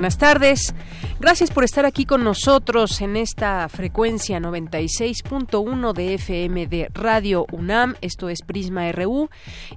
Buenas tardes. Gracias por estar aquí con nosotros en esta frecuencia 96.1 de FM de Radio UNAM. Esto es Prisma RU.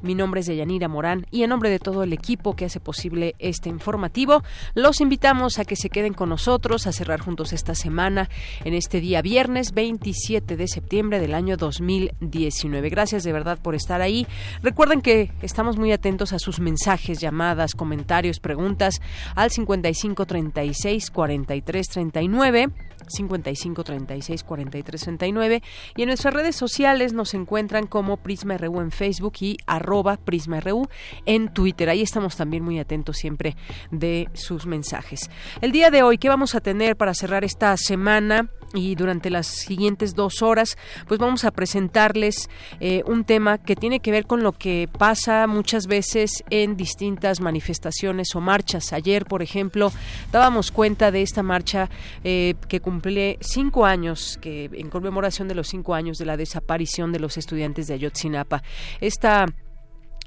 Mi nombre es Deyanira Morán y en nombre de todo el equipo que hace posible este informativo, los invitamos a que se queden con nosotros a cerrar juntos esta semana en este día viernes 27 de septiembre del año 2019. Gracias de verdad por estar ahí. Recuerden que estamos muy atentos a sus mensajes, llamadas, comentarios, preguntas al 5536 40 43 39 55 36 43 39 y en nuestras redes sociales nos encuentran como Prisma RU en Facebook y arroba Prisma RU en Twitter. Ahí estamos también muy atentos siempre de sus mensajes. El día de hoy, ¿qué vamos a tener para cerrar esta semana? Y durante las siguientes dos horas pues vamos a presentarles eh, un tema que tiene que ver con lo que pasa muchas veces en distintas manifestaciones o marchas. Ayer, por ejemplo, dábamos cuenta de esta marcha eh, que cumple cinco años, que en conmemoración de los cinco años de la desaparición de los estudiantes de Ayotzinapa. Esta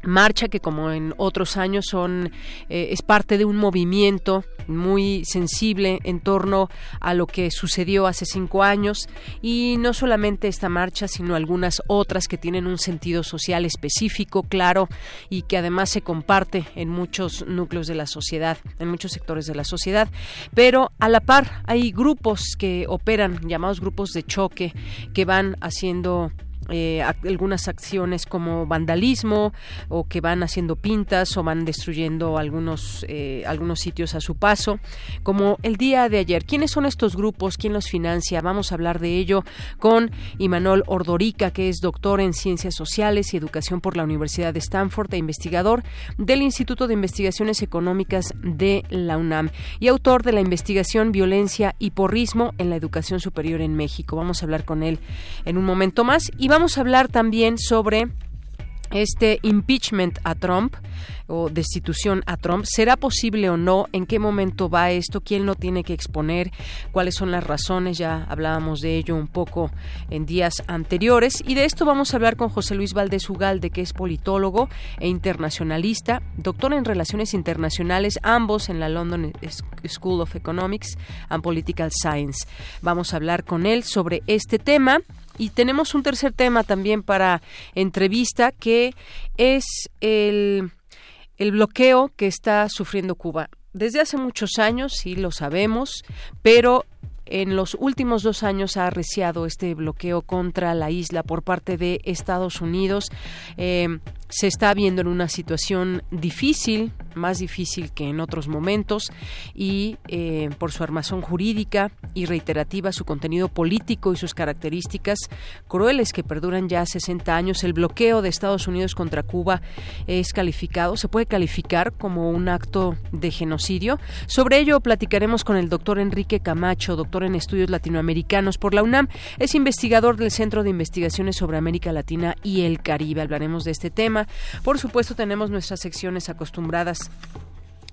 marcha que como en otros años son eh, es parte de un movimiento muy sensible en torno a lo que sucedió hace cinco años. Y no solamente esta marcha sino algunas otras que tienen un sentido social específico claro y que además se comparte en muchos núcleos de la sociedad en muchos sectores de la sociedad. Pero a la par hay grupos que operan llamados grupos de choque que van haciendo eh, algunas acciones como vandalismo o que van haciendo pintas o van destruyendo algunos eh, algunos sitios a su paso. Como el día de ayer quiénes son estos grupos quién los financia vamos a hablar de ello con Imanol Ordorica que es doctor en ciencias sociales y educación por la Universidad de Stanford e investigador del Instituto de Investigaciones Económicas de la UNAM y autor de la investigación violencia y porrismo en la educación superior en México. Vamos a hablar con él en un momento más y vamos a hablar también sobre este impeachment a Trump o destitución a Trump. ¿Será posible o no? ¿En qué momento va esto? ¿Quién lo tiene que exponer? ¿Cuáles son las razones? Ya hablábamos de ello un poco en días anteriores. Y de esto vamos a hablar con José Luis Valdés Ugalde, que es politólogo e internacionalista, doctor en Relaciones Internacionales, ambos en la London School of Economics and Political Science. Vamos a hablar con él sobre este tema y tenemos un tercer tema también para entrevista que es el, el bloqueo que está sufriendo Cuba. Desde hace muchos años, sí lo sabemos, pero en los últimos dos años ha arreciado este bloqueo contra la isla por parte de Estados Unidos. Eh, se está viendo en una situación difícil, más difícil que en otros momentos, y eh, por su armazón jurídica y reiterativa, su contenido político y sus características crueles que perduran ya 60 años, el bloqueo de Estados Unidos contra Cuba es calificado, se puede calificar como un acto de genocidio. Sobre ello platicaremos con el doctor Enrique Camacho, doctor en estudios latinoamericanos por la UNAM, es investigador del Centro de Investigaciones sobre América Latina y el Caribe. Hablaremos de este tema por supuesto, tenemos nuestras secciones acostumbradas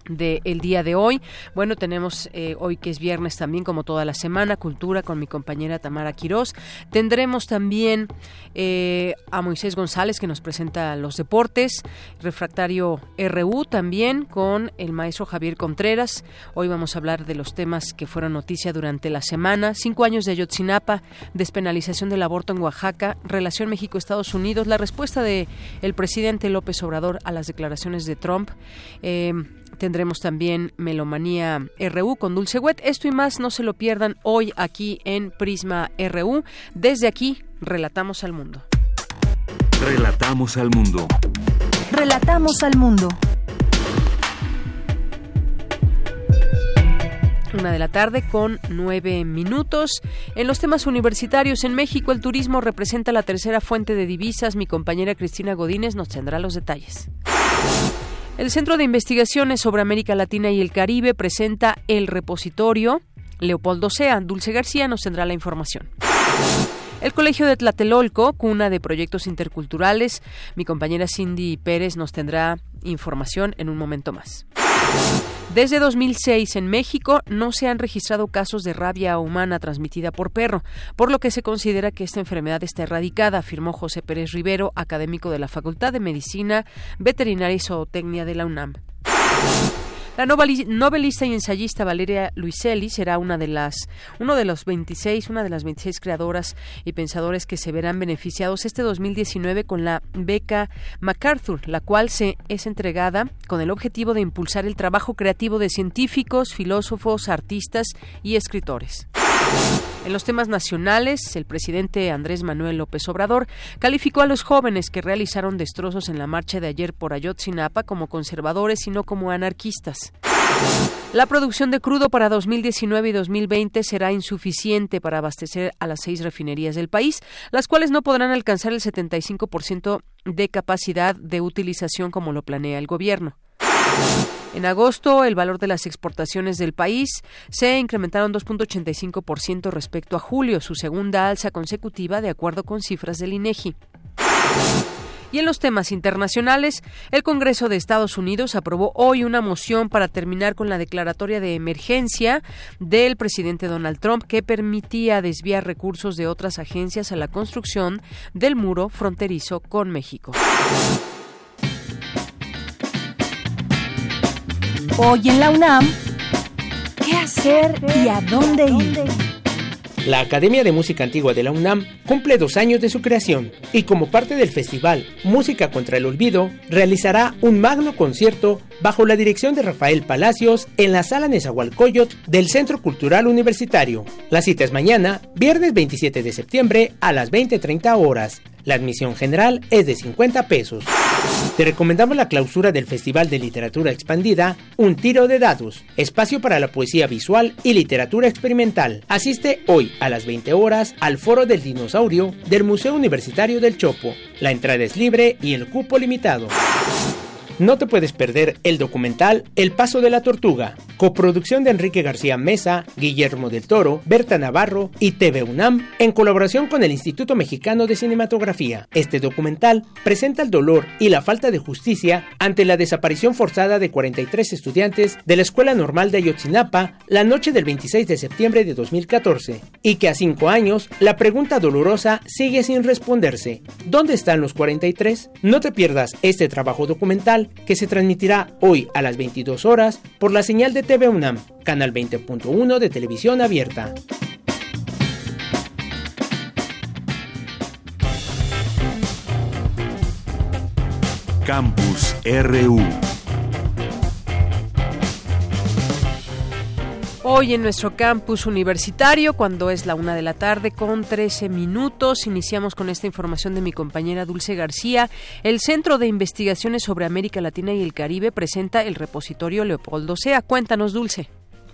del día de hoy. Bueno, tenemos eh, hoy que es viernes también, como toda la semana, cultura con mi compañera Tamara Quirós. Tendremos también eh, a Moisés González que nos presenta los deportes, refractario RU también con el maestro Javier Contreras. Hoy vamos a hablar de los temas que fueron noticia durante la semana. Cinco años de Ayotzinapa, despenalización del aborto en Oaxaca, relación México-Estados Unidos, la respuesta de el presidente López Obrador a las declaraciones de Trump. Eh, Tendremos también Melomanía RU con Dulce Wet. Esto y más no se lo pierdan hoy aquí en Prisma RU. Desde aquí, relatamos al mundo. Relatamos al mundo. Relatamos al mundo. Una de la tarde con nueve minutos. En los temas universitarios en México, el turismo representa la tercera fuente de divisas. Mi compañera Cristina Godínez nos tendrá los detalles. El Centro de Investigaciones sobre América Latina y el Caribe presenta el repositorio. Leopoldo Sea, Dulce García nos tendrá la información. El Colegio de Tlatelolco, cuna de proyectos interculturales. Mi compañera Cindy Pérez nos tendrá información en un momento más. Desde 2006 en México no se han registrado casos de rabia humana transmitida por perro, por lo que se considera que esta enfermedad está erradicada, afirmó José Pérez Rivero, académico de la Facultad de Medicina, Veterinaria y Zootecnia de la UNAM. La novelista y ensayista Valeria Luiselli será una de las, uno de los 26, una de las 26 creadoras y pensadores que se verán beneficiados este 2019 con la beca MacArthur, la cual se es entregada con el objetivo de impulsar el trabajo creativo de científicos, filósofos, artistas y escritores. En los temas nacionales, el presidente Andrés Manuel López Obrador calificó a los jóvenes que realizaron destrozos en la marcha de ayer por Ayotzinapa como conservadores y no como anarquistas. La producción de crudo para 2019 y 2020 será insuficiente para abastecer a las seis refinerías del país, las cuales no podrán alcanzar el 75% de capacidad de utilización como lo planea el gobierno. En agosto, el valor de las exportaciones del país se incrementaron 2.85% respecto a julio, su segunda alza consecutiva de acuerdo con cifras del INEGI. Y en los temas internacionales, el Congreso de Estados Unidos aprobó hoy una moción para terminar con la declaratoria de emergencia del presidente Donald Trump que permitía desviar recursos de otras agencias a la construcción del muro fronterizo con México. Hoy en la UNAM, ¿qué hacer y a dónde ir? La Academia de Música Antigua de la UNAM cumple dos años de su creación y como parte del festival Música contra el Olvido, realizará un magno concierto bajo la dirección de Rafael Palacios en la Sala Nezahualcóyotl del Centro Cultural Universitario. La cita es mañana, viernes 27 de septiembre a las 20.30 horas. La admisión general es de 50 pesos. Te recomendamos la clausura del Festival de Literatura Expandida, Un Tiro de Dados, espacio para la poesía visual y literatura experimental. Asiste hoy a las 20 horas al Foro del Dinosaurio del Museo Universitario del Chopo. La entrada es libre y el cupo limitado. No te puedes perder el documental El Paso de la Tortuga, coproducción de Enrique García Mesa, Guillermo del Toro, Berta Navarro y TV UNAM, en colaboración con el Instituto Mexicano de Cinematografía. Este documental presenta el dolor y la falta de justicia ante la desaparición forzada de 43 estudiantes de la Escuela Normal de Ayotzinapa la noche del 26 de septiembre de 2014, y que a cinco años la pregunta dolorosa sigue sin responderse. ¿Dónde están los 43? No te pierdas este trabajo documental que se transmitirá hoy a las 22 horas por la señal de TV UNAM, canal 20.1 de televisión abierta. Campus RU Hoy en nuestro campus universitario, cuando es la una de la tarde con 13 minutos, iniciamos con esta información de mi compañera Dulce García. El Centro de Investigaciones sobre América Latina y el Caribe presenta el repositorio Leopoldo Sea. Cuéntanos, Dulce.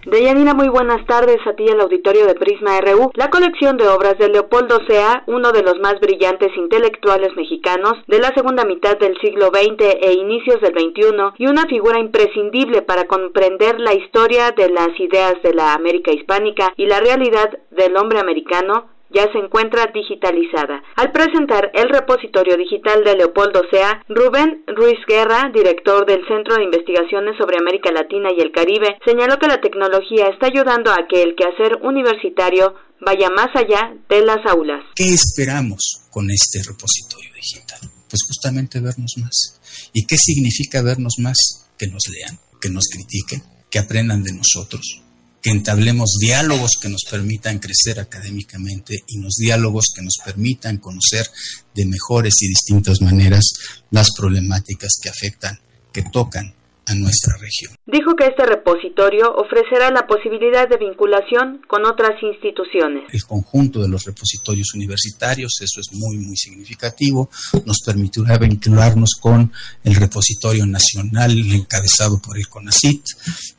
Deyanira, muy buenas tardes a ti el auditorio de Prisma RU. La colección de obras de Leopoldo Sea, uno de los más brillantes intelectuales mexicanos de la segunda mitad del siglo XX e inicios del XXI y una figura imprescindible para comprender la historia de las ideas de la América hispánica y la realidad del hombre americano, ya se encuentra digitalizada. Al presentar el repositorio digital de Leopoldo Sea, Rubén Ruiz Guerra, director del Centro de Investigaciones sobre América Latina y el Caribe, señaló que la tecnología está ayudando a que el quehacer universitario vaya más allá de las aulas. ¿Qué esperamos con este repositorio digital? Pues justamente vernos más. ¿Y qué significa vernos más? Que nos lean, que nos critiquen, que aprendan de nosotros, que entablemos diálogos que nos permitan crecer académicamente y los diálogos que nos permitan conocer de mejores y distintas maneras las problemáticas que afectan, que tocan a nuestra región. Dijo que este repositorio ofrecerá la posibilidad de vinculación con otras instituciones. El conjunto de los repositorios universitarios, eso es muy, muy significativo, nos permitirá vincularnos con el repositorio nacional encabezado por el CONACIT,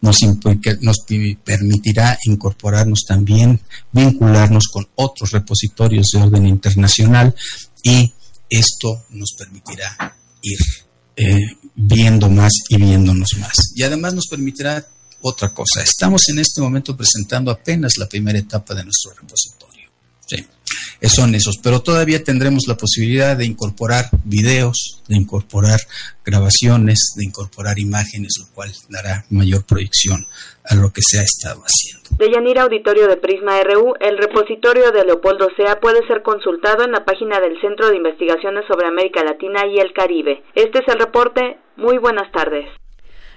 nos, nos permitirá incorporarnos también, vincularnos con otros repositorios de orden internacional y esto nos permitirá ir eh, viendo más y viéndonos más. Y además nos permitirá otra cosa. Estamos en este momento presentando apenas la primera etapa de nuestro repositorio. Sí, son esos, pero todavía tendremos la posibilidad de incorporar videos, de incorporar grabaciones, de incorporar imágenes, lo cual dará mayor proyección a lo que se ha estado haciendo. De Yanira Auditorio de Prisma RU, el repositorio de Leopoldo Sea puede ser consultado en la página del Centro de Investigaciones sobre América Latina y el Caribe. Este es el reporte. Muy buenas tardes.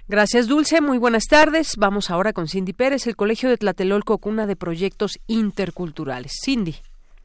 Gracias, Dulce. Muy buenas tardes. Vamos ahora con Cindy Pérez, el Colegio de Tlatelolco, cuna de proyectos interculturales. Cindy.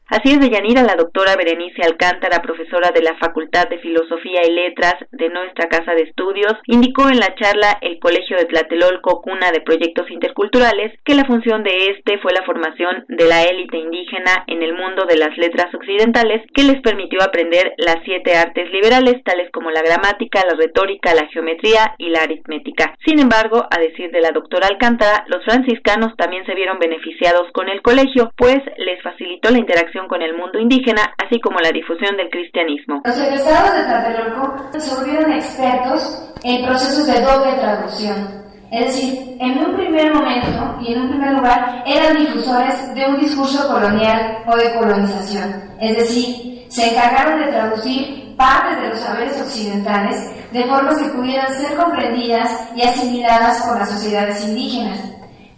Así es, Deyanira, la doctora Berenice Alcántara, profesora de la Facultad de Filosofía y Letras de nuestra Casa de Estudios, indicó en la charla El Colegio de Tlatelolco, cuna de proyectos interculturales, que la función de este fue la formación de la élite indígena en el mundo de las letras occidentales, que les permitió aprender las siete artes liberales, tales como la gramática, la retórica, la geometría y la aritmética. Sin embargo, a decir de la doctora Alcántara, los franciscanos también se vieron beneficiados con el colegio, pues les facilitó la interacción con el mundo indígena, así como la difusión del cristianismo. Los egresados de Tlatelolco se volvieron expertos en procesos de doble traducción. Es decir, en un primer momento y en un primer lugar eran difusores de un discurso colonial o de colonización. Es decir, se encargaron de traducir partes de los saberes occidentales de formas que pudieran ser comprendidas y asimiladas por las sociedades indígenas.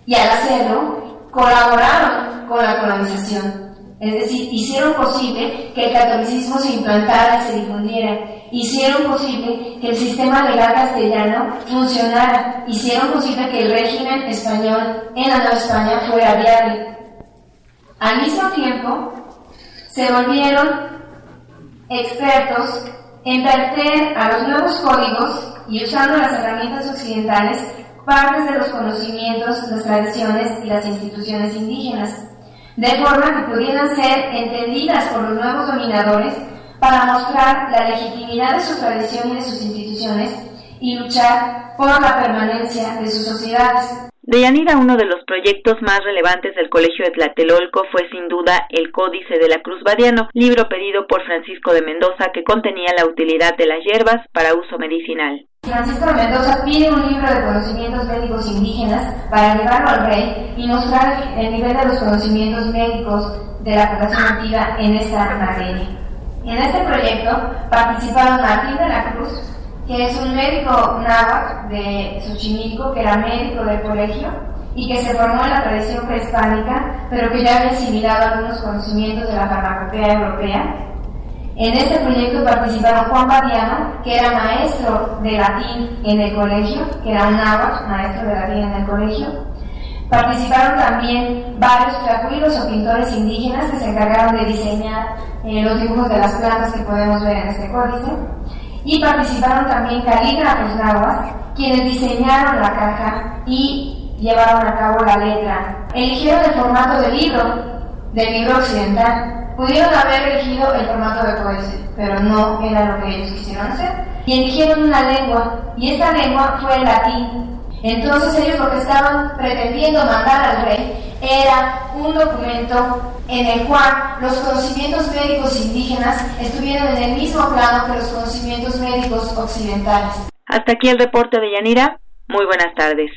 Y al hacerlo, colaboraron con la colonización. Es decir, hicieron posible que el catolicismo se implantara y se difundiera. Hicieron posible que el sistema legal castellano funcionara. Hicieron posible que el régimen español en la Nueva España fuera viable. Al mismo tiempo, se volvieron expertos en verter a los nuevos códigos y usando las herramientas occidentales partes de los conocimientos, las tradiciones y las instituciones indígenas de forma que pudieran ser entendidas por los nuevos dominadores para mostrar la legitimidad de su tradición y de sus instituciones y luchar por la permanencia de sus sociedades. De Yanira, uno de los proyectos más relevantes del Colegio de Tlatelolco fue sin duda el Códice de la Cruz Badiano, libro pedido por Francisco de Mendoza que contenía la utilidad de las hierbas para uso medicinal. Francisco de Mendoza pide un libro de conocimientos médicos indígenas para llevarlo al rey y mostrar el nivel de los conocimientos médicos de la población nativa en esta materia. En este proyecto participaron Martín de la Cruz, que es un médico náhuatl de Xochimilco, que era médico del colegio y que se formó en la tradición prehispánica, pero que ya había asimilado algunos conocimientos de la farmacopea europea en este proyecto participaron Juan Badiano, que era maestro de latín en el colegio, que era un náhuatl, maestro de latín en el colegio. Participaron también varios tlacuilos o pintores indígenas que se encargaron de diseñar eh, los dibujos de las plantas que podemos ver en este códice. Y participaron también calígrafos nahuas, quienes diseñaron la caja y llevaron a cabo la letra. Eligieron el formato de libro, del libro occidental, Pudieron haber elegido el formato de poesía, pero no era lo que ellos quisieron hacer. Y eligieron una lengua, y esa lengua fue el latín. Entonces ellos lo que estaban pretendiendo mandar al rey era un documento en el cual los conocimientos médicos indígenas estuvieran en el mismo plano que los conocimientos médicos occidentales. Hasta aquí el reporte de Yanira. Muy buenas tardes.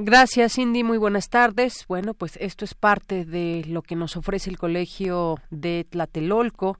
Gracias, Cindy. Muy buenas tardes. Bueno, pues esto es parte de lo que nos ofrece el Colegio de Tlatelolco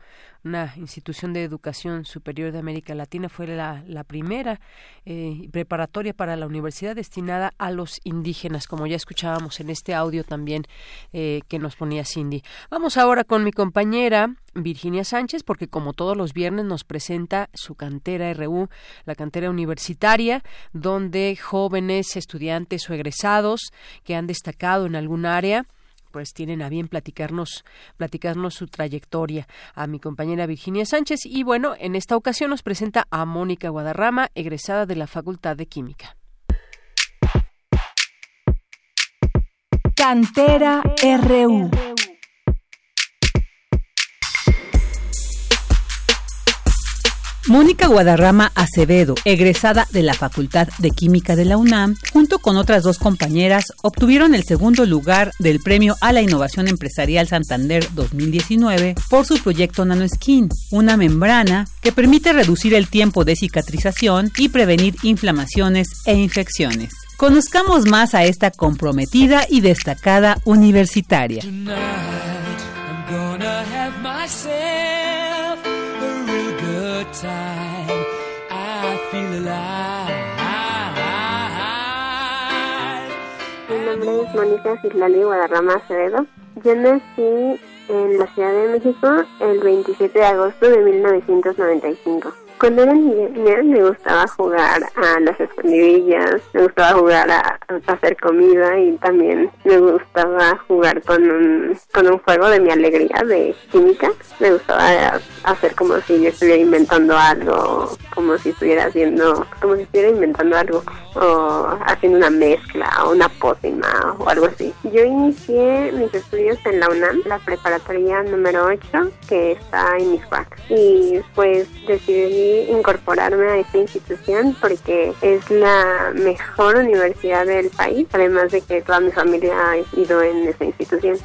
una institución de educación superior de América Latina, fue la, primera eh, preparatoria para la universidad destinada a los indígenas, como ya escuchábamos en este audio también eh, que nos ponía Cindy. Vamos ahora con mi compañera Virginia Sánchez, porque como todos los viernes nos presenta su cantera RU, la cantera universitaria, donde jóvenes, estudiantes o egresados que han destacado en algún área, pues tienen a bien platicarnos, platicarnos su trayectoria a mi compañera Virginia Sánchez y bueno, en esta ocasión nos presenta a Mónica Guadarrama, egresada de la Facultad de Química. Cantera RU. Mónica Guadarrama Acevedo, egresada de la Facultad de Química de la UNAM, junto con otras dos compañeras, obtuvieron el segundo lugar del Premio a la Innovación Empresarial Santander 2019 por su proyecto NanoSkin, una membrana que permite reducir el tiempo de cicatrización y prevenir inflamaciones e infecciones. Conozcamos más a esta comprometida y destacada universitaria. Mónica Cislali Guadarrama Acevedo. Yo nací en la Ciudad de México el 27 de agosto de 1995. Cuando era niña me gustaba jugar a las escondidillas, me gustaba jugar a, hacer comida y también me gustaba jugar con un, con un juego de mi alegría de química. Me gustaba hacer como si yo estuviera inventando algo, como si estuviera haciendo, como si estuviera inventando algo, o haciendo una mezcla, o una pócima, o algo así. Yo inicié mis estudios en la UNAM, la preparatoria número 8, que está en Miscuac, y pues decidí incorporarme a esta institución porque es la mejor universidad del país, además de que toda mi familia ha ido en esa institución.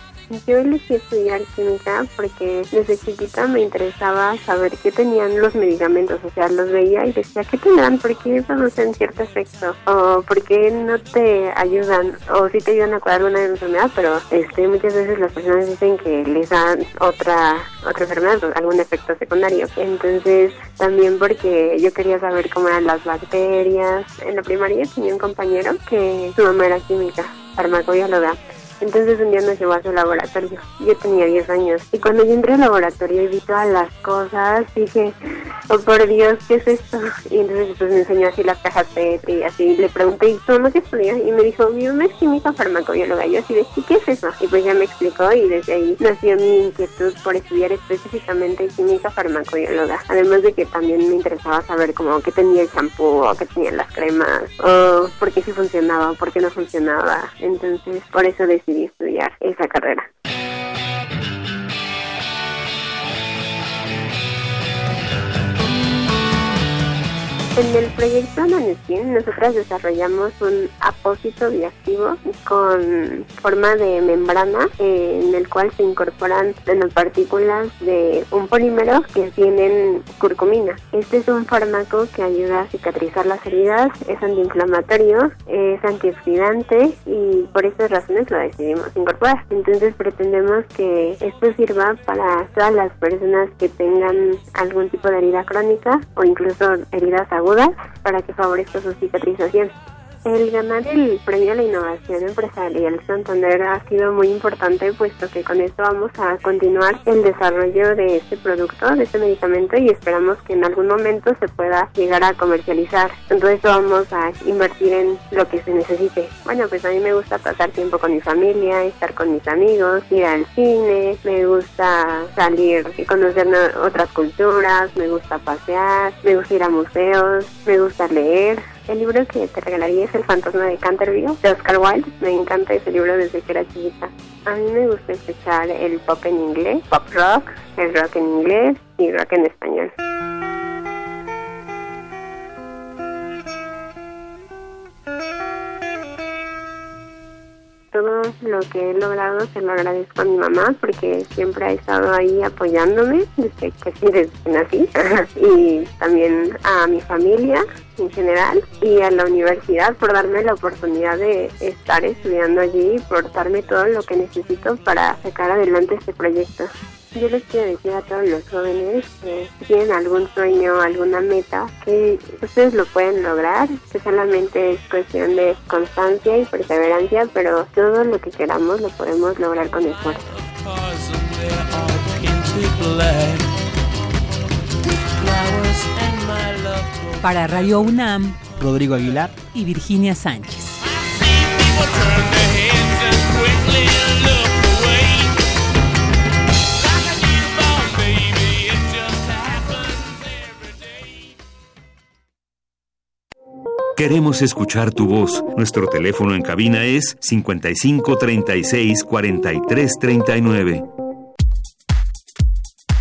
Yo elegí estudiar química porque desde chiquita me interesaba saber qué tenían los medicamentos, o sea, los veía y decía, ¿qué tendrán? ¿Por qué producen cierto efecto? ¿O por qué no te ayudan? O si te ayudan a curar una enfermedad, pero este, muchas veces las personas dicen que les dan otra, otra enfermedad, algún efecto secundario. Entonces, también porque yo quería saber cómo eran las bacterias. En la primaria tenía un compañero que su mamá era química, farmacobióloga. Entonces un día nos llevó a su laboratorio. Yo tenía 10 años. Y cuando yo entré al laboratorio y vi todas las cosas, dije, oh por Dios, ¿qué es esto? Y entonces pues me enseñó así las cajas PET y así. Le pregunté, ¿y tú no qué? Y me dijo, mi mamá es química farmacobióloga. Yo así ¿y qué es eso? Y pues ya me explicó y desde ahí nació mi inquietud por estudiar específicamente química farmacobióloga. Además de que también me interesaba saber como qué tenía el champú o qué tenían las cremas o por qué sí funcionaba o por qué no funcionaba. Entonces por eso decidí estudiar esa carrera. En el proyecto Naneskin nosotras desarrollamos un apósito bioactivo con forma de membrana en el cual se incorporan nanopartículas de un polímero que tienen curcumina. Este es un fármaco que ayuda a cicatrizar las heridas, es antiinflamatorio, es antioxidante y por estas razones lo decidimos incorporar. Entonces pretendemos que esto sirva para todas las personas que tengan algún tipo de herida crónica o incluso heridas agudas para que favorezca su cicatrización. El ganar el premio a la innovación empresarial Santander ha sido muy importante puesto que con esto vamos a continuar el desarrollo de este producto, de este medicamento y esperamos que en algún momento se pueda llegar a comercializar. Entonces vamos a invertir en lo que se necesite. Bueno, pues a mí me gusta pasar tiempo con mi familia, estar con mis amigos, ir al cine, me gusta salir y conocer otras culturas, me gusta pasear, me gusta ir a museos, me gusta leer el libro que te regalaría es El fantasma de Canterville, de Oscar Wilde. Me encanta ese libro desde que era chiquita. A mí me gusta escuchar el pop en inglés, pop rock, el rock en inglés y rock en español. todo lo que he logrado se lo agradezco a mi mamá porque siempre ha estado ahí apoyándome desde que, desde que nací y también a mi familia en general y a la universidad por darme la oportunidad de estar estudiando allí y por darme todo lo que necesito para sacar adelante este proyecto. Yo les quiero decir a todos los jóvenes que tienen algún sueño, alguna meta, que ustedes lo pueden lograr, que solamente es cuestión de constancia y perseverancia, pero todo lo que queramos lo podemos lograr con esfuerzo. Para Radio UNAM, Rodrigo Aguilar y Virginia Sánchez. Queremos escuchar tu voz. Nuestro teléfono en cabina es 55 36 43 39.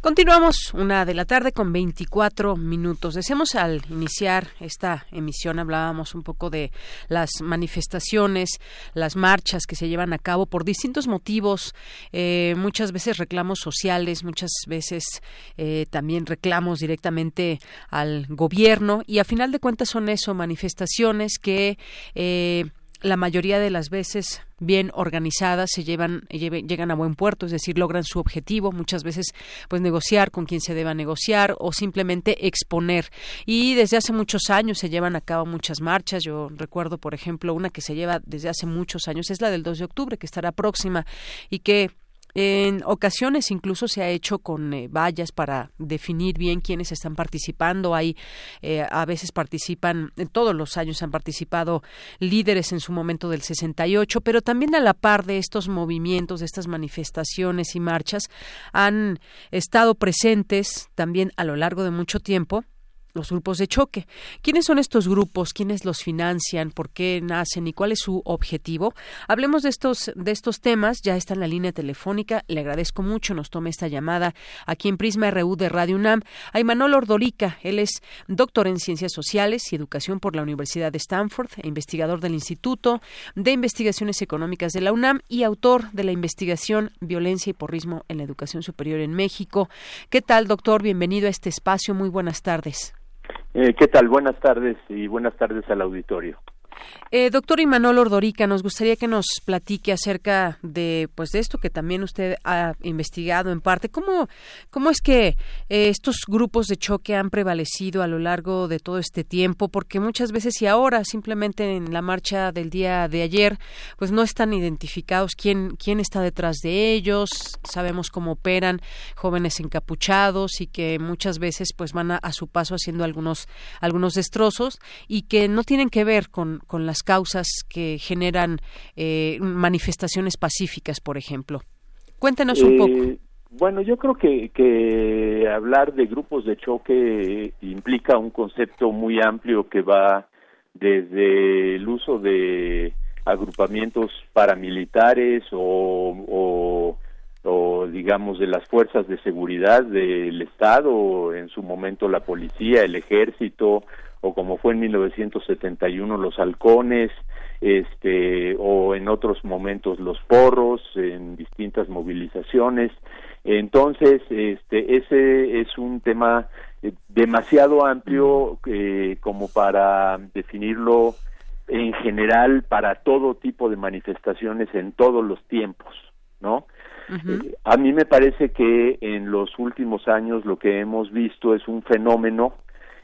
Continuamos una de la tarde con 24 minutos. Decíamos al iniciar esta emisión, hablábamos un poco de las manifestaciones, las marchas que se llevan a cabo por distintos motivos, eh, muchas veces reclamos sociales, muchas veces eh, también reclamos directamente al gobierno y a final de cuentas son eso, manifestaciones que eh, la mayoría de las veces bien organizadas se llevan llegan a buen puerto, es decir, logran su objetivo, muchas veces pues negociar con quien se deba negociar o simplemente exponer. Y desde hace muchos años se llevan a cabo muchas marchas. Yo recuerdo, por ejemplo, una que se lleva desde hace muchos años es la del 2 de octubre que estará próxima y que en ocasiones incluso se ha hecho con eh, vallas para definir bien quiénes están participando. Hay eh, a veces participan, todos los años han participado líderes en su momento del 68, pero también a la par de estos movimientos, de estas manifestaciones y marchas, han estado presentes también a lo largo de mucho tiempo los grupos de choque. ¿Quiénes son estos grupos? ¿Quiénes los financian? ¿Por qué nacen? ¿Y cuál es su objetivo? Hablemos de estos, de estos temas. Ya está en la línea telefónica. Le agradezco mucho. Nos tome esta llamada aquí en Prisma RU de Radio UNAM. A Imanol Ordorica. Él es doctor en Ciencias Sociales y Educación por la Universidad de Stanford, e investigador del Instituto de Investigaciones Económicas de la UNAM y autor de la investigación Violencia y Porrismo en la Educación Superior en México. ¿Qué tal, doctor? Bienvenido a este espacio. Muy buenas tardes. Eh, ¿Qué tal? Buenas tardes y buenas tardes al auditorio. Eh, doctor Imanol Ordorica, nos gustaría que nos platique acerca de, pues, de esto que también usted ha investigado en parte. ¿Cómo, cómo es que eh, estos grupos de choque han prevalecido a lo largo de todo este tiempo? Porque muchas veces y ahora, simplemente en la marcha del día de ayer, pues no están identificados quién, quién está detrás de ellos. Sabemos cómo operan jóvenes encapuchados y que muchas veces, pues, van a, a su paso haciendo algunos, algunos destrozos y que no tienen que ver con con las causas que generan eh, manifestaciones pacíficas, por ejemplo. Cuéntenos un poco. Eh, bueno, yo creo que, que hablar de grupos de choque implica un concepto muy amplio que va desde el uso de agrupamientos paramilitares o, o, digamos de las fuerzas de seguridad del Estado, en su momento la policía, el ejército, o como fue en 1971 los halcones, este, o en otros momentos los porros, en distintas movilizaciones. Entonces, este, ese es un tema eh, demasiado amplio eh, como para definirlo en general para todo tipo de manifestaciones en todos los tiempos, ¿no? Eh, a mí me parece que en los últimos años lo que hemos visto es un fenómeno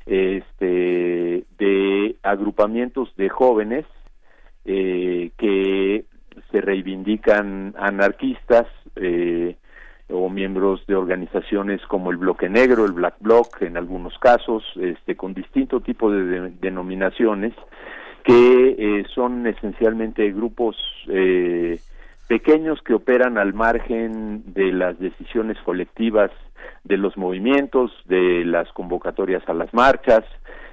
este, de agrupamientos de jóvenes eh, que se reivindican anarquistas eh, o miembros de organizaciones como el Bloque Negro, el Black Bloc, en algunos casos, este, con distinto tipo de, denominaciones, que eh, son esencialmente grupos pequeños que operan al margen de las decisiones colectivas de los movimientos, de las convocatorias a las marchas,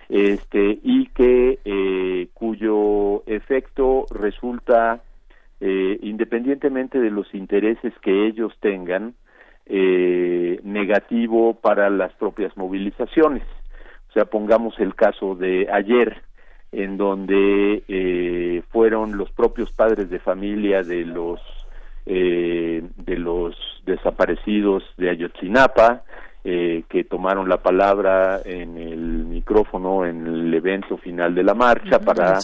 este, y que eh, cuyo efecto resulta, eh, independientemente de los intereses que ellos tengan, eh, negativo para las propias movilizaciones. O sea, pongamos el caso de ayer, en donde fueron los propios padres de familia de los eh, de los desaparecidos de Ayotzinapa, eh, que tomaron la palabra en el micrófono en el evento final de la marcha para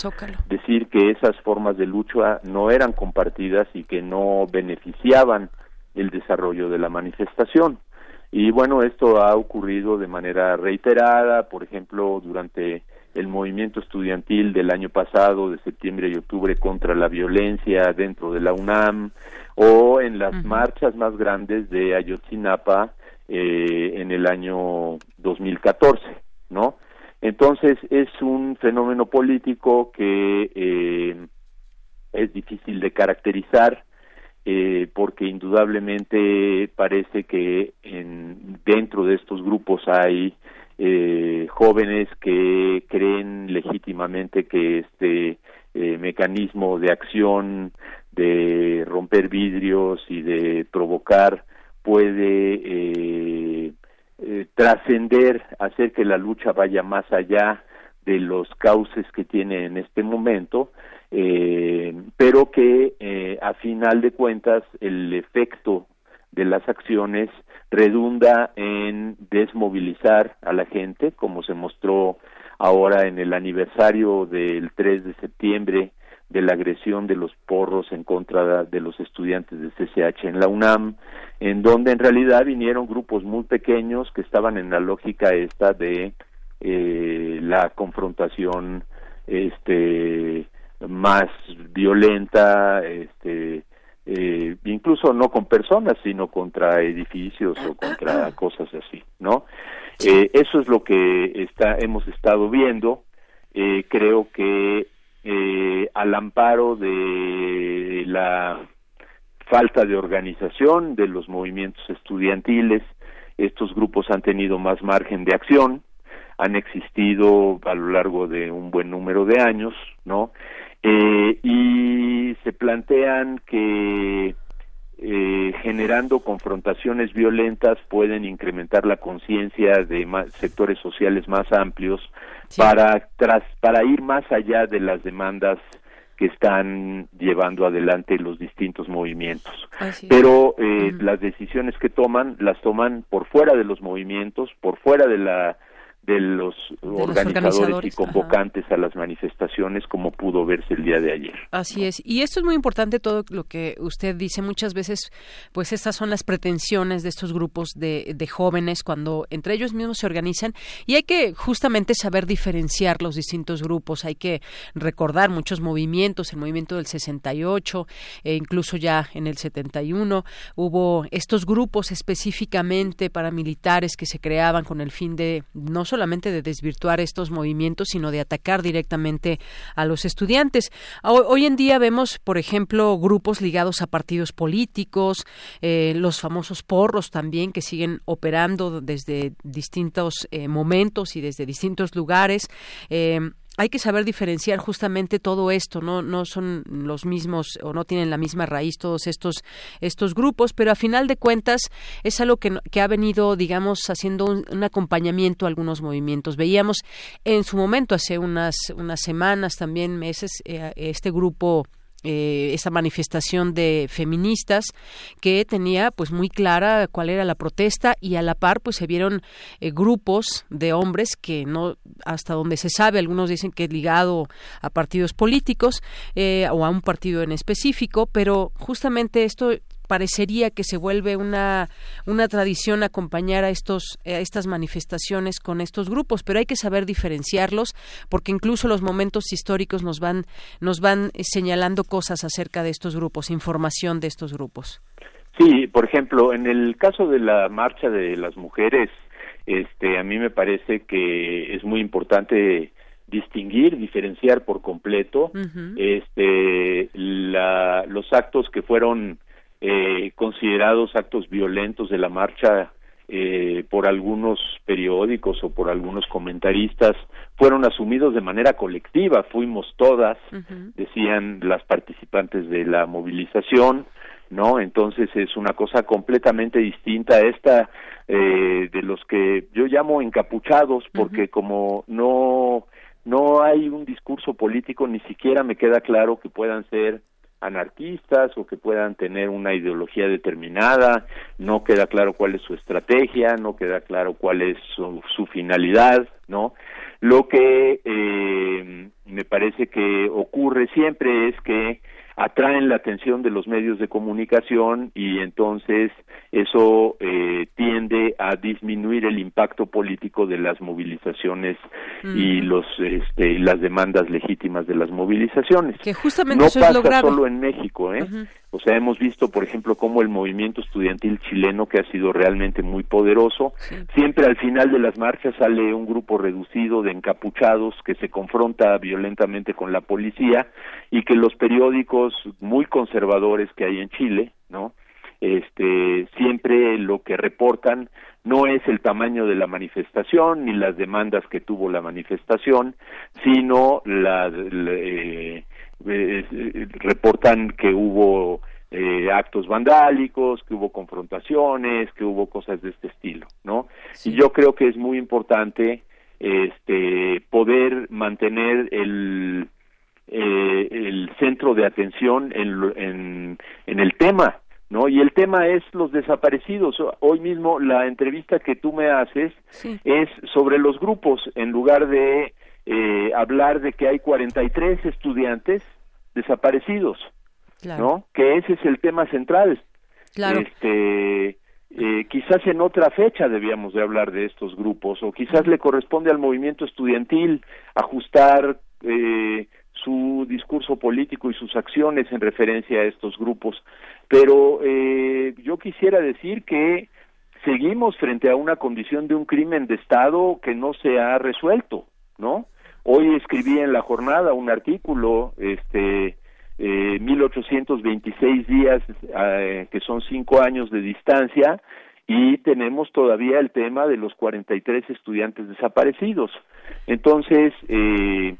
decir que esas formas de lucha no eran compartidas y que no beneficiaban el desarrollo de la manifestación. Y bueno, esto ha ocurrido de manera reiterada, por ejemplo, durante el movimiento estudiantil del año pasado, de septiembre y octubre, contra la violencia dentro de la UNAM, o en las marchas más grandes de Ayotzinapa eh, en el año 2014, ¿no? Entonces es un fenómeno político que eh, es difícil de caracterizar eh, porque indudablemente parece que en, dentro de estos grupos hay eh, jóvenes que creen legítimamente que este eh, mecanismo de acción de romper vidrios y de provocar puede eh, trascender, hacer que la lucha vaya más allá de los cauces que tiene en este momento eh, pero que eh, a final de cuentas el efecto de las acciones redunda en desmovilizar a la gente, como se mostró ahora en el aniversario del 3 de septiembre de la agresión de los porros en contra de los estudiantes de CCH en la UNAM, en donde en realidad vinieron grupos muy pequeños que estaban en la lógica esta de eh, la confrontación este más violenta, este, eh, incluso no con personas, sino contra edificios o contra cosas así, ¿no? Eh, eso es lo que está, hemos estado viendo. Eh, creo que eh, al amparo de la falta de organización de los movimientos estudiantiles, estos grupos han tenido más margen de acción, han existido a lo largo de un buen número de años, ¿no? Eh, y se plantean que eh, generando confrontaciones violentas pueden incrementar la conciencia de sectores sociales más amplios para tras, para ir más allá de las demandas que están llevando adelante los distintos movimientos. Pero eh, las decisiones que toman las toman por fuera de los movimientos, por fuera de la de los, organizadores, y convocantes a las manifestaciones como pudo verse el día de ayer. Así es. Y esto es muy importante todo lo que usted dice muchas veces, pues estas son las pretensiones de estos grupos de, de jóvenes cuando entre ellos mismos se organizan y hay que justamente saber diferenciar los distintos grupos, hay que recordar muchos movimientos, el movimiento del 68 e incluso ya en el 71 hubo estos grupos específicamente paramilitares que se creaban con el fin de no solo solamente de desvirtuar estos movimientos, sino de atacar directamente a los estudiantes. Hoy, en día vemos, por ejemplo, grupos ligados a partidos políticos, eh, los famosos porros también que siguen operando desde distintos eh, momentos y desde distintos lugares. Eh, hay que saber diferenciar justamente todo esto, no no son los mismos o no tienen la misma raíz todos estos estos grupos, pero a final de cuentas es algo que, que ha venido, digamos, haciendo un, acompañamiento a algunos movimientos. Veíamos en su momento hace unas unas semanas también meses eh, este grupo eh, esa manifestación de feministas que tenía pues muy clara cuál era la protesta y a la par pues se vieron eh, grupos de hombres que no hasta donde se sabe algunos dicen que es ligado a partidos políticos eh, o a un partido en específico pero justamente esto parecería que se vuelve una, una tradición acompañar a, estos, a estas manifestaciones con estos grupos, pero hay que saber diferenciarlos porque incluso los momentos históricos nos van, nos van señalando cosas acerca de estos grupos, información de estos grupos. Sí, por ejemplo, en el caso de la marcha de las mujeres, este, a mí me parece que es muy importante distinguir, diferenciar por completo, este, la, los actos que fueron eh, considerados actos violentos de la marcha eh, por algunos periódicos o por algunos comentaristas fueron asumidos de manera colectiva, fuimos todas, decían las participantes de la movilización, ¿no? Entonces es una cosa completamente distinta a esta eh, de los que yo llamo encapuchados, porque como no no hay un discurso político, ni siquiera me queda claro que puedan ser anarquistas o que puedan tener una ideología determinada, no queda claro cuál es su estrategia, no queda claro cuál es su, finalidad, ¿no? Lo que eh, me parece que ocurre siempre es que atraen la atención de los medios de comunicación y entonces eso eh, tiende a disminuir el impacto político de las movilizaciones y los este, las demandas legítimas de las movilizaciones. Que justamente no eso pasa es lo grave. solo en México, ¿eh? O sea, hemos visto, por ejemplo, cómo el movimiento estudiantil chileno, que ha sido realmente muy poderoso, siempre al final de las marchas sale un grupo reducido de encapuchados que se confronta violentamente con la policía y que los periódicos muy conservadores que hay en Chile, ¿no? Este, siempre lo que reportan no es el tamaño de la manifestación ni las demandas que tuvo la manifestación, sino la, la- eh, eh, reportan que hubo eh, actos vandálicos, que hubo confrontaciones, que hubo cosas de este estilo, ¿no? Y yo creo que es muy importante este poder mantener el eh, el centro de atención en, en, en el tema, ¿no? Y el tema es los desaparecidos. Hoy mismo la entrevista que tú me haces es sobre los grupos, en lugar de eh, hablar de que hay 43 estudiantes desaparecidos, ¿no? Que ese es el tema central. Claro. Este, eh, quizás en otra fecha debíamos de hablar de estos grupos, o quizás le corresponde al movimiento estudiantil ajustar eh, su discurso político y sus acciones en referencia a estos grupos. Pero eh, yo quisiera decir que seguimos frente a una condición de un crimen de Estado que no se ha resuelto, ¿no? Hoy escribí en la jornada un artículo, este, eh, 1826 días, eh, que son cinco años de distancia, y tenemos todavía el tema de los 43 estudiantes desaparecidos. Entonces, eh,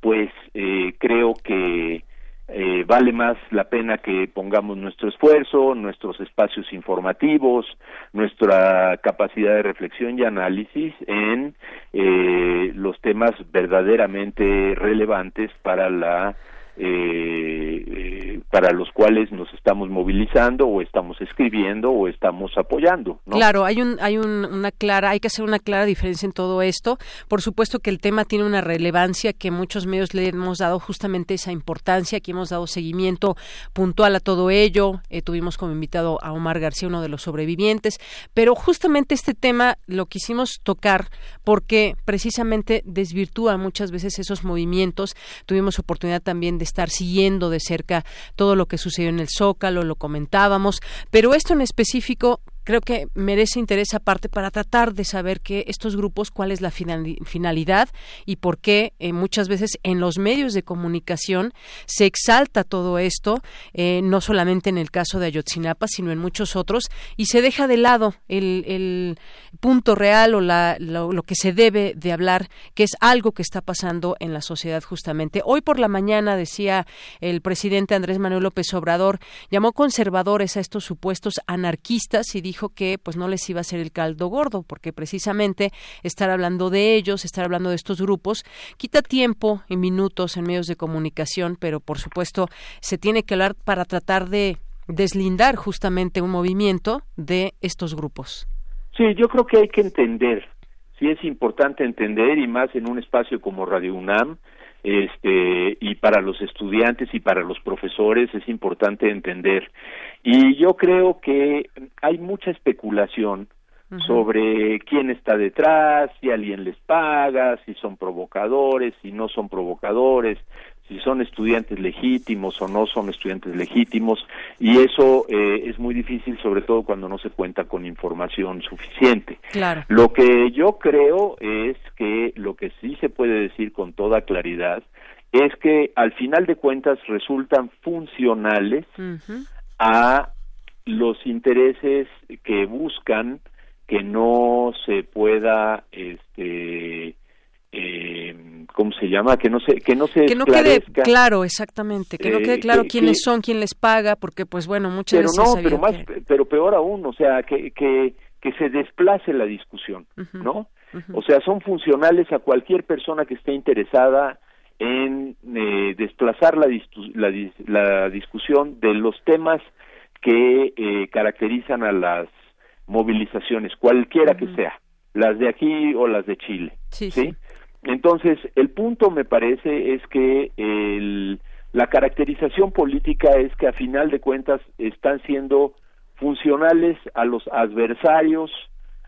pues eh, creo que eh, vale más la pena que pongamos nuestro esfuerzo, nuestros espacios informativos, nuestra capacidad de reflexión y análisis en eh, los temas verdaderamente relevantes para la eh, eh, para los cuales nos estamos movilizando o estamos escribiendo o estamos apoyando. Claro, hay un, hay un- una clara, hay que hacer una clara diferencia en todo esto. Por supuesto que el tema tiene una relevancia que muchos medios le hemos dado justamente esa importancia, que hemos dado seguimiento puntual a todo ello. Eh, tuvimos como invitado a Omar García, uno de los sobrevivientes, pero justamente este tema lo quisimos tocar porque precisamente desvirtúa muchas veces esos movimientos. Tuvimos oportunidad también de estar siguiendo de cerca todo lo que sucedió en el Zócalo, lo comentábamos, pero esto en específico creo que merece interés aparte para tratar de saber que estos grupos cuál es la finali- finalidad y por qué eh, muchas veces en los medios de comunicación se exalta todo esto, eh, no solamente en el caso de Ayotzinapa, sino en muchos otros, y se deja de lado el, el punto real o la- lo, lo que se debe de hablar, que es algo que está pasando en la sociedad justamente. Hoy por la mañana decía el presidente Andrés Manuel López Obrador, llamó conservadores a estos supuestos anarquistas y dijo que pues no les iba a hacer el caldo gordo, porque precisamente estar hablando de ellos, estar hablando de estos grupos, quita tiempo y minutos en medios de comunicación, pero por supuesto se tiene que hablar para tratar de deslindar justamente un movimiento de estos grupos. Sí, yo creo que hay que entender, sí es importante entender y más en un espacio como Radio UNAM, este y para los estudiantes y para los profesores es importante entender. Y yo creo que hay mucha especulación sobre quién está detrás, si alguien les paga, si son provocadores, si no son provocadores, si son estudiantes legítimos o no son estudiantes legítimos, y eso eh, es muy difícil, sobre todo cuando no se cuenta con información suficiente. Claro. Lo que yo creo es que lo que sí se puede decir con toda claridad es que al final de cuentas resultan funcionales a los intereses que buscan que no se pueda este eh, cómo se llama que no se que no se Que no quede claro, exactamente, que no Eh, quede claro que- quiénes que- son, quién les paga, porque pues bueno, muchas pero veces no pero más que- pero peor aún o sea que que que se desplace la discusión no o sea son funcionales a cualquier persona que esté interesada en eh, desplazar la discusión de los temas que eh, caracterizan a las movilizaciones cualquiera que sea las de aquí o las de Chile Sí, ¿sí? Entonces, el punto me parece es que el, la caracterización política es que a final de cuentas están siendo funcionales a los adversarios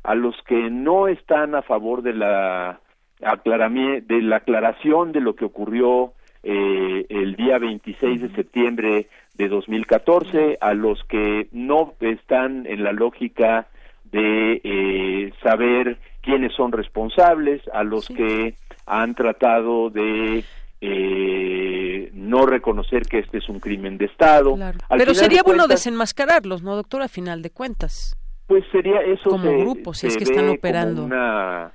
a los que no están a favor de la de la aclaración de lo que ocurrió eh, el día 26 de septiembre de 2014, a los que no están en la lógica de eh, saber quiénes son responsables, a los que han tratado de eh, no reconocer que este es un crimen de Estado. Pero sería bueno desenmascararlos, ¿no, doctor? A final de cuentas. Pues sería eso. Como grupo, si es que están operando. una,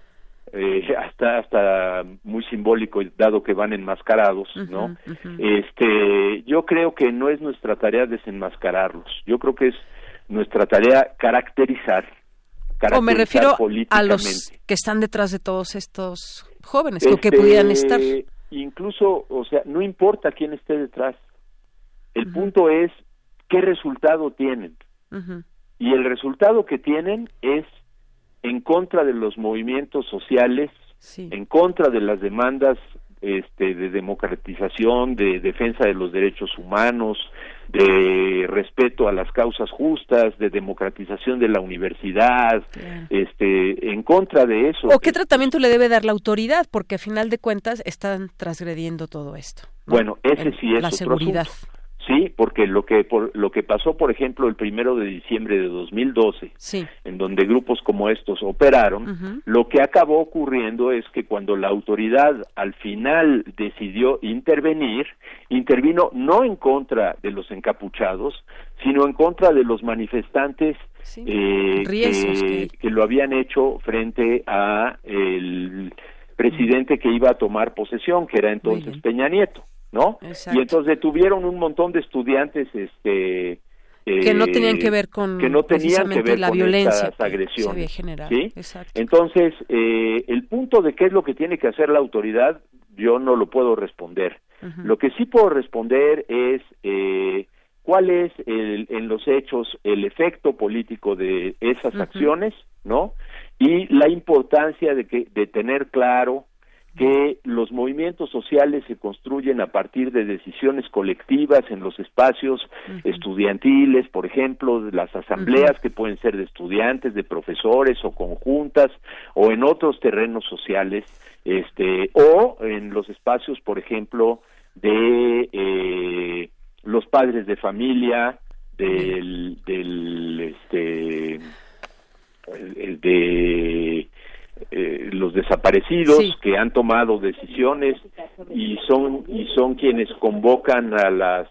eh, hasta hasta muy simbólico dado que van enmascarados no este yo creo que no es nuestra tarea desenmascararlos yo creo que es nuestra tarea caracterizar, o me refiero a los que están detrás de todos estos jóvenes o que pudieran este, estar. incluso o sea no importa quién esté detrás el punto es qué resultado tienen. Y el resultado que tienen es en contra de los movimientos sociales, en contra de las demandas este, de democratización, de defensa de los derechos humanos, de respeto a las causas justas, de democratización de la universidad, este, en contra de eso. ¿O qué tratamiento le debe dar la autoridad? Porque a final de cuentas están transgrediendo todo esto. Bueno, ese sí es la seguridad. Sí, porque lo que por, lo que pasó, por ejemplo, el primero de diciembre de 2012, en donde grupos como estos operaron, lo que acabó ocurriendo es que cuando la autoridad al final decidió intervenir, intervino no en contra de los encapuchados, sino en contra de los manifestantes eh, que, lo habían hecho frente a el presidente que iba a tomar posesión, que era entonces Peña Nieto. ¿No? Y entonces detuvieron un montón de estudiantes este que no tenían que ver con que no tenían que ver la con violencia agresiones, ¿sí? Entonces, eh, el punto de qué es lo que tiene que hacer la autoridad, yo no lo puedo responder. Lo que sí puedo responder es eh, cuál es el, en los hechos el efecto político de esas acciones, ¿no? Y la importancia de que de tener claro que los movimientos sociales se construyen a partir de decisiones colectivas en los espacios estudiantiles, por ejemplo, las asambleas que pueden ser de estudiantes, de profesores o conjuntas o en otros terrenos sociales, este o en los espacios, por ejemplo, de eh, los padres de familia, del, del este de eh, los desaparecidos que han tomado decisiones y son y son quienes convocan a las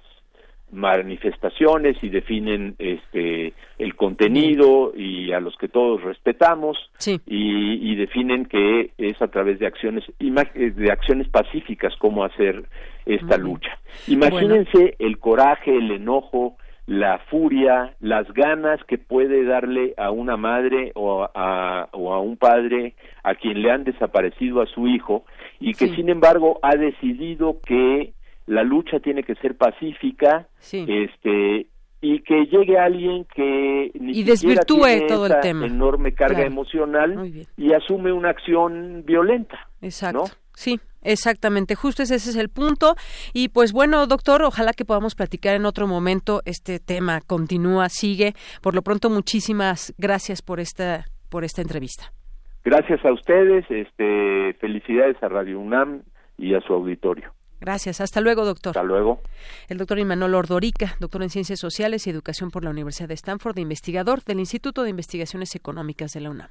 manifestaciones y definen este el contenido y a los que todos respetamos y, definen que es a través de acciones eh, de acciones pacíficas cómo hacer esta lucha. Imagínense el coraje el enojo la furia, las ganas que puede darle a una madre o a, o a un padre a quien le han desaparecido a su hijo y que sin embargo ha decidido que la lucha tiene que ser pacífica, este y que llegue alguien que ni y desvirtúe todo el tema. enorme carga emocional y asume una acción violenta exacto sí Exactamente, justo ese, es el punto. Y pues bueno, doctor, ojalá que podamos platicar en otro momento. Este tema continúa, sigue. Por lo pronto, muchísimas gracias por esta, por esta entrevista. Gracias a ustedes, este, felicidades a Radio UNAM y a su auditorio. Gracias. Hasta luego, doctor. Hasta luego. El doctor Imanol Ordorica, doctor en Ciencias Sociales y Educación por la Universidad de Stanford, investigador del Instituto de Investigaciones Económicas de la UNAM.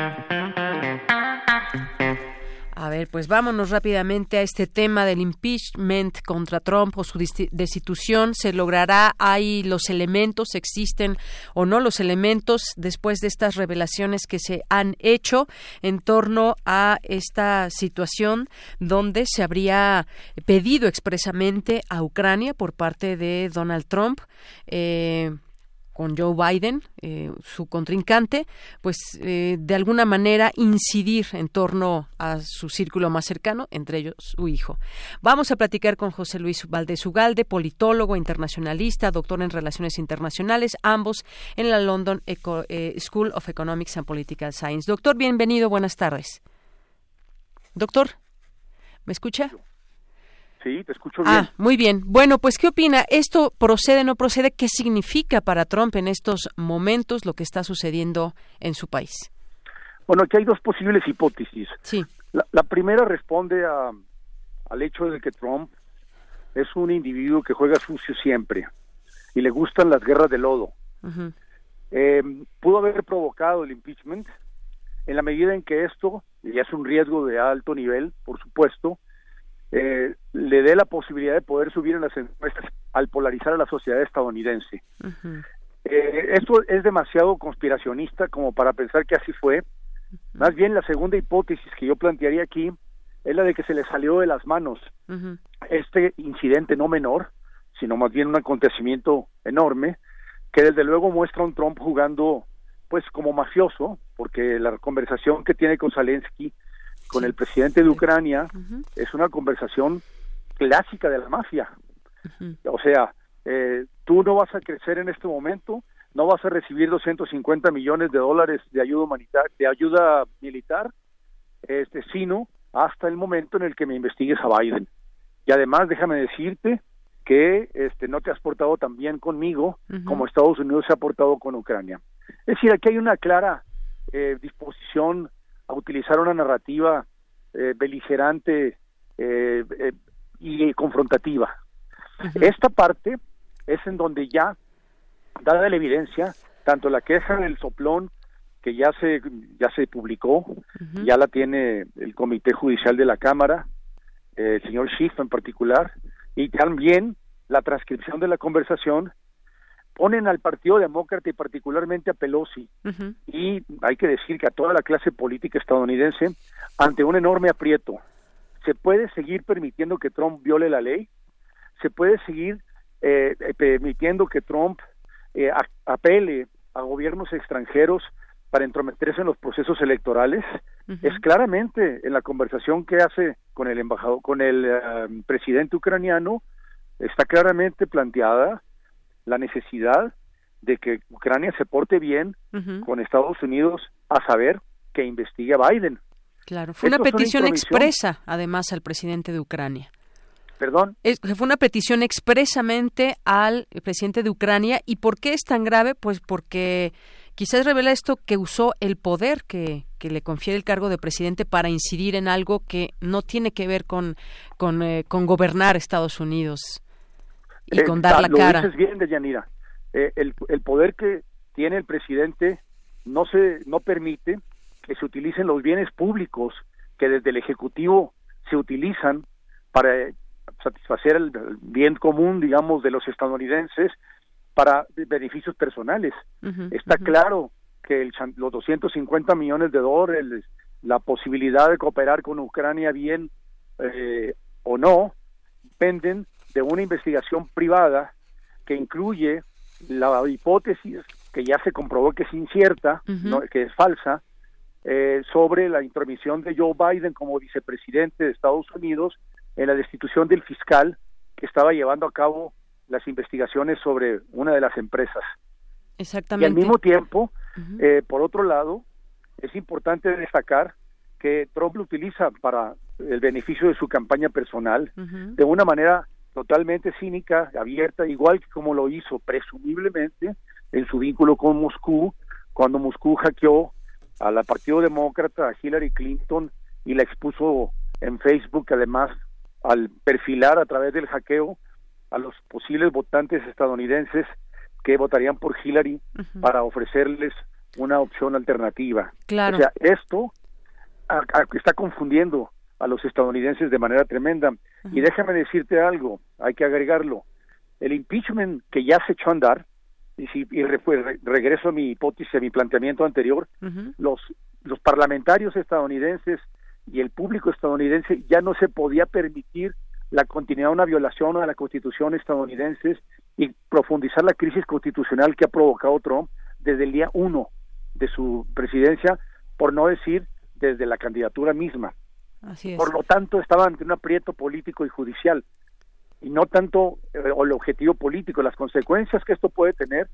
Ver, pues vámonos rápidamente a este tema del impeachment contra Trump o su destitución. ¿Se logrará? ¿Hay los elementos? ¿Existen o no los elementos después de estas revelaciones que se han hecho en torno a esta situación donde se habría pedido expresamente a Ucrania por parte de Donald Trump? Eh, con Joe Biden, eh, su contrincante, pues eh, de alguna manera incidir en torno a su círculo más cercano, entre ellos su hijo. Vamos a platicar con José Luis Valdés Ugalde, politólogo, internacionalista, doctor en Relaciones Internacionales, ambos en la London eh, School of Economics and Political Science. Doctor, bienvenido, buenas tardes. Doctor, ¿me escucha? Sí, te escucho bien. Ah, muy bien. Bueno, pues ¿qué opina? ¿Esto procede, no procede? ¿Qué significa para Trump en estos momentos lo que está sucediendo en su país? Bueno, aquí hay dos posibles hipótesis. Sí. La, primera responde a, al hecho de que Trump es un individuo que juega sucio siempre y le gustan las guerras de lodo. Eh, pudo haber provocado el impeachment en la medida en que esto, y es un riesgo de alto nivel, por supuesto, eh, le dé la posibilidad de poder subir en las encuestas al polarizar a la sociedad estadounidense. Eh, esto es demasiado conspiracionista como para pensar que así fue. Más bien la segunda hipótesis que yo plantearía aquí es la de que se le salió de las manos este incidente no menor, sino más bien un acontecimiento enorme, que desde luego muestra a un Trump jugando pues como mafioso, porque la conversación que tiene con Zelensky, con el presidente de Ucrania, es una conversación clásica de la mafia. O sea, eh, tú no vas a crecer en este momento, no vas a recibir 250 millones de dólares de ayuda humanitaria, de ayuda militar, este, sino hasta el momento en el que me investigues a Biden. Y además, déjame decirte que este, no te has portado tan bien conmigo como Estados Unidos se ha portado con Ucrania. Es decir, aquí hay una clara eh, disposición a utilizar una narrativa eh, beligerante eh, y confrontativa. Esta parte es en donde ya, dada la evidencia, tanto la queja del soplón que ya se ya se publicó, ya la tiene el Comité Judicial de la Cámara, el señor Schiff en particular, y también la transcripción de la conversación ponen al Partido Demócrata y particularmente a Pelosi y hay que decir que a toda la clase política estadounidense ante un enorme aprieto. ¿Se puede seguir permitiendo que Trump viole la ley? ¿Se puede seguir eh, eh, permitiendo que Trump eh, apele a gobiernos extranjeros para entrometerse en los procesos electorales? Es claramente en la conversación que hace con el embajador, con el presidente ucraniano, está claramente planteada la necesidad de que Ucrania se porte bien con Estados Unidos a saber que investigue a Biden. Claro, fue una petición expresa, además, al presidente de Ucrania. Perdón. fue una petición expresamente al presidente de Ucrania. ¿Y por qué es tan grave? Pues porque quizás revela esto que usó el poder que, que le confiere el cargo de presidente para incidir en algo que no tiene que ver con, con, eh, con gobernar Estados Unidos y eh, con dar la lo cara. Dices bien, Deyanira. Eh, el, el poder que tiene el presidente no se no permite que se utilicen los bienes públicos que desde el ejecutivo se utilizan para satisfacer el bien común, digamos, de los estadounidenses para beneficios personales. Está claro que el, los 250 millones de dólares, la posibilidad de cooperar con Ucrania bien eh, o no, dependen de una investigación privada que incluye la hipótesis que ya se comprobó que es incierta, que es falsa, eh, sobre la intromisión de Joe Biden como vicepresidente de Estados Unidos en la destitución del fiscal que estaba llevando a cabo las investigaciones sobre una de las empresas. Exactamente. Y al mismo tiempo, eh, por otro lado, es importante destacar que Trump lo utiliza para el beneficio de su campaña personal de una manera totalmente cínica, abierta, igual que como lo hizo presumiblemente en su vínculo con Moscú, cuando Moscú hackeó al Partido Demócrata, a Hillary Clinton y la expuso en Facebook, además, al perfilar a través del hackeo a los posibles votantes estadounidenses que votarían por Hillary para ofrecerles una opción alternativa. Claro. O sea, esto está confundiendo a los estadounidenses de manera tremenda. Y déjame decirte algo, hay que agregarlo. El impeachment que ya se echó a andar, y si y regreso a mi hipótesis, a mi planteamiento anterior, los, los parlamentarios estadounidenses y el público estadounidense ya no se podía permitir la continuidad de una violación a la constitución estadounidense y profundizar la crisis constitucional que ha provocado Trump desde el día uno de su presidencia, por no decir desde la candidatura misma. Por lo tanto, estaban ante un aprieto político y judicial y no tanto eh, el objetivo político. Las consecuencias que esto puede tener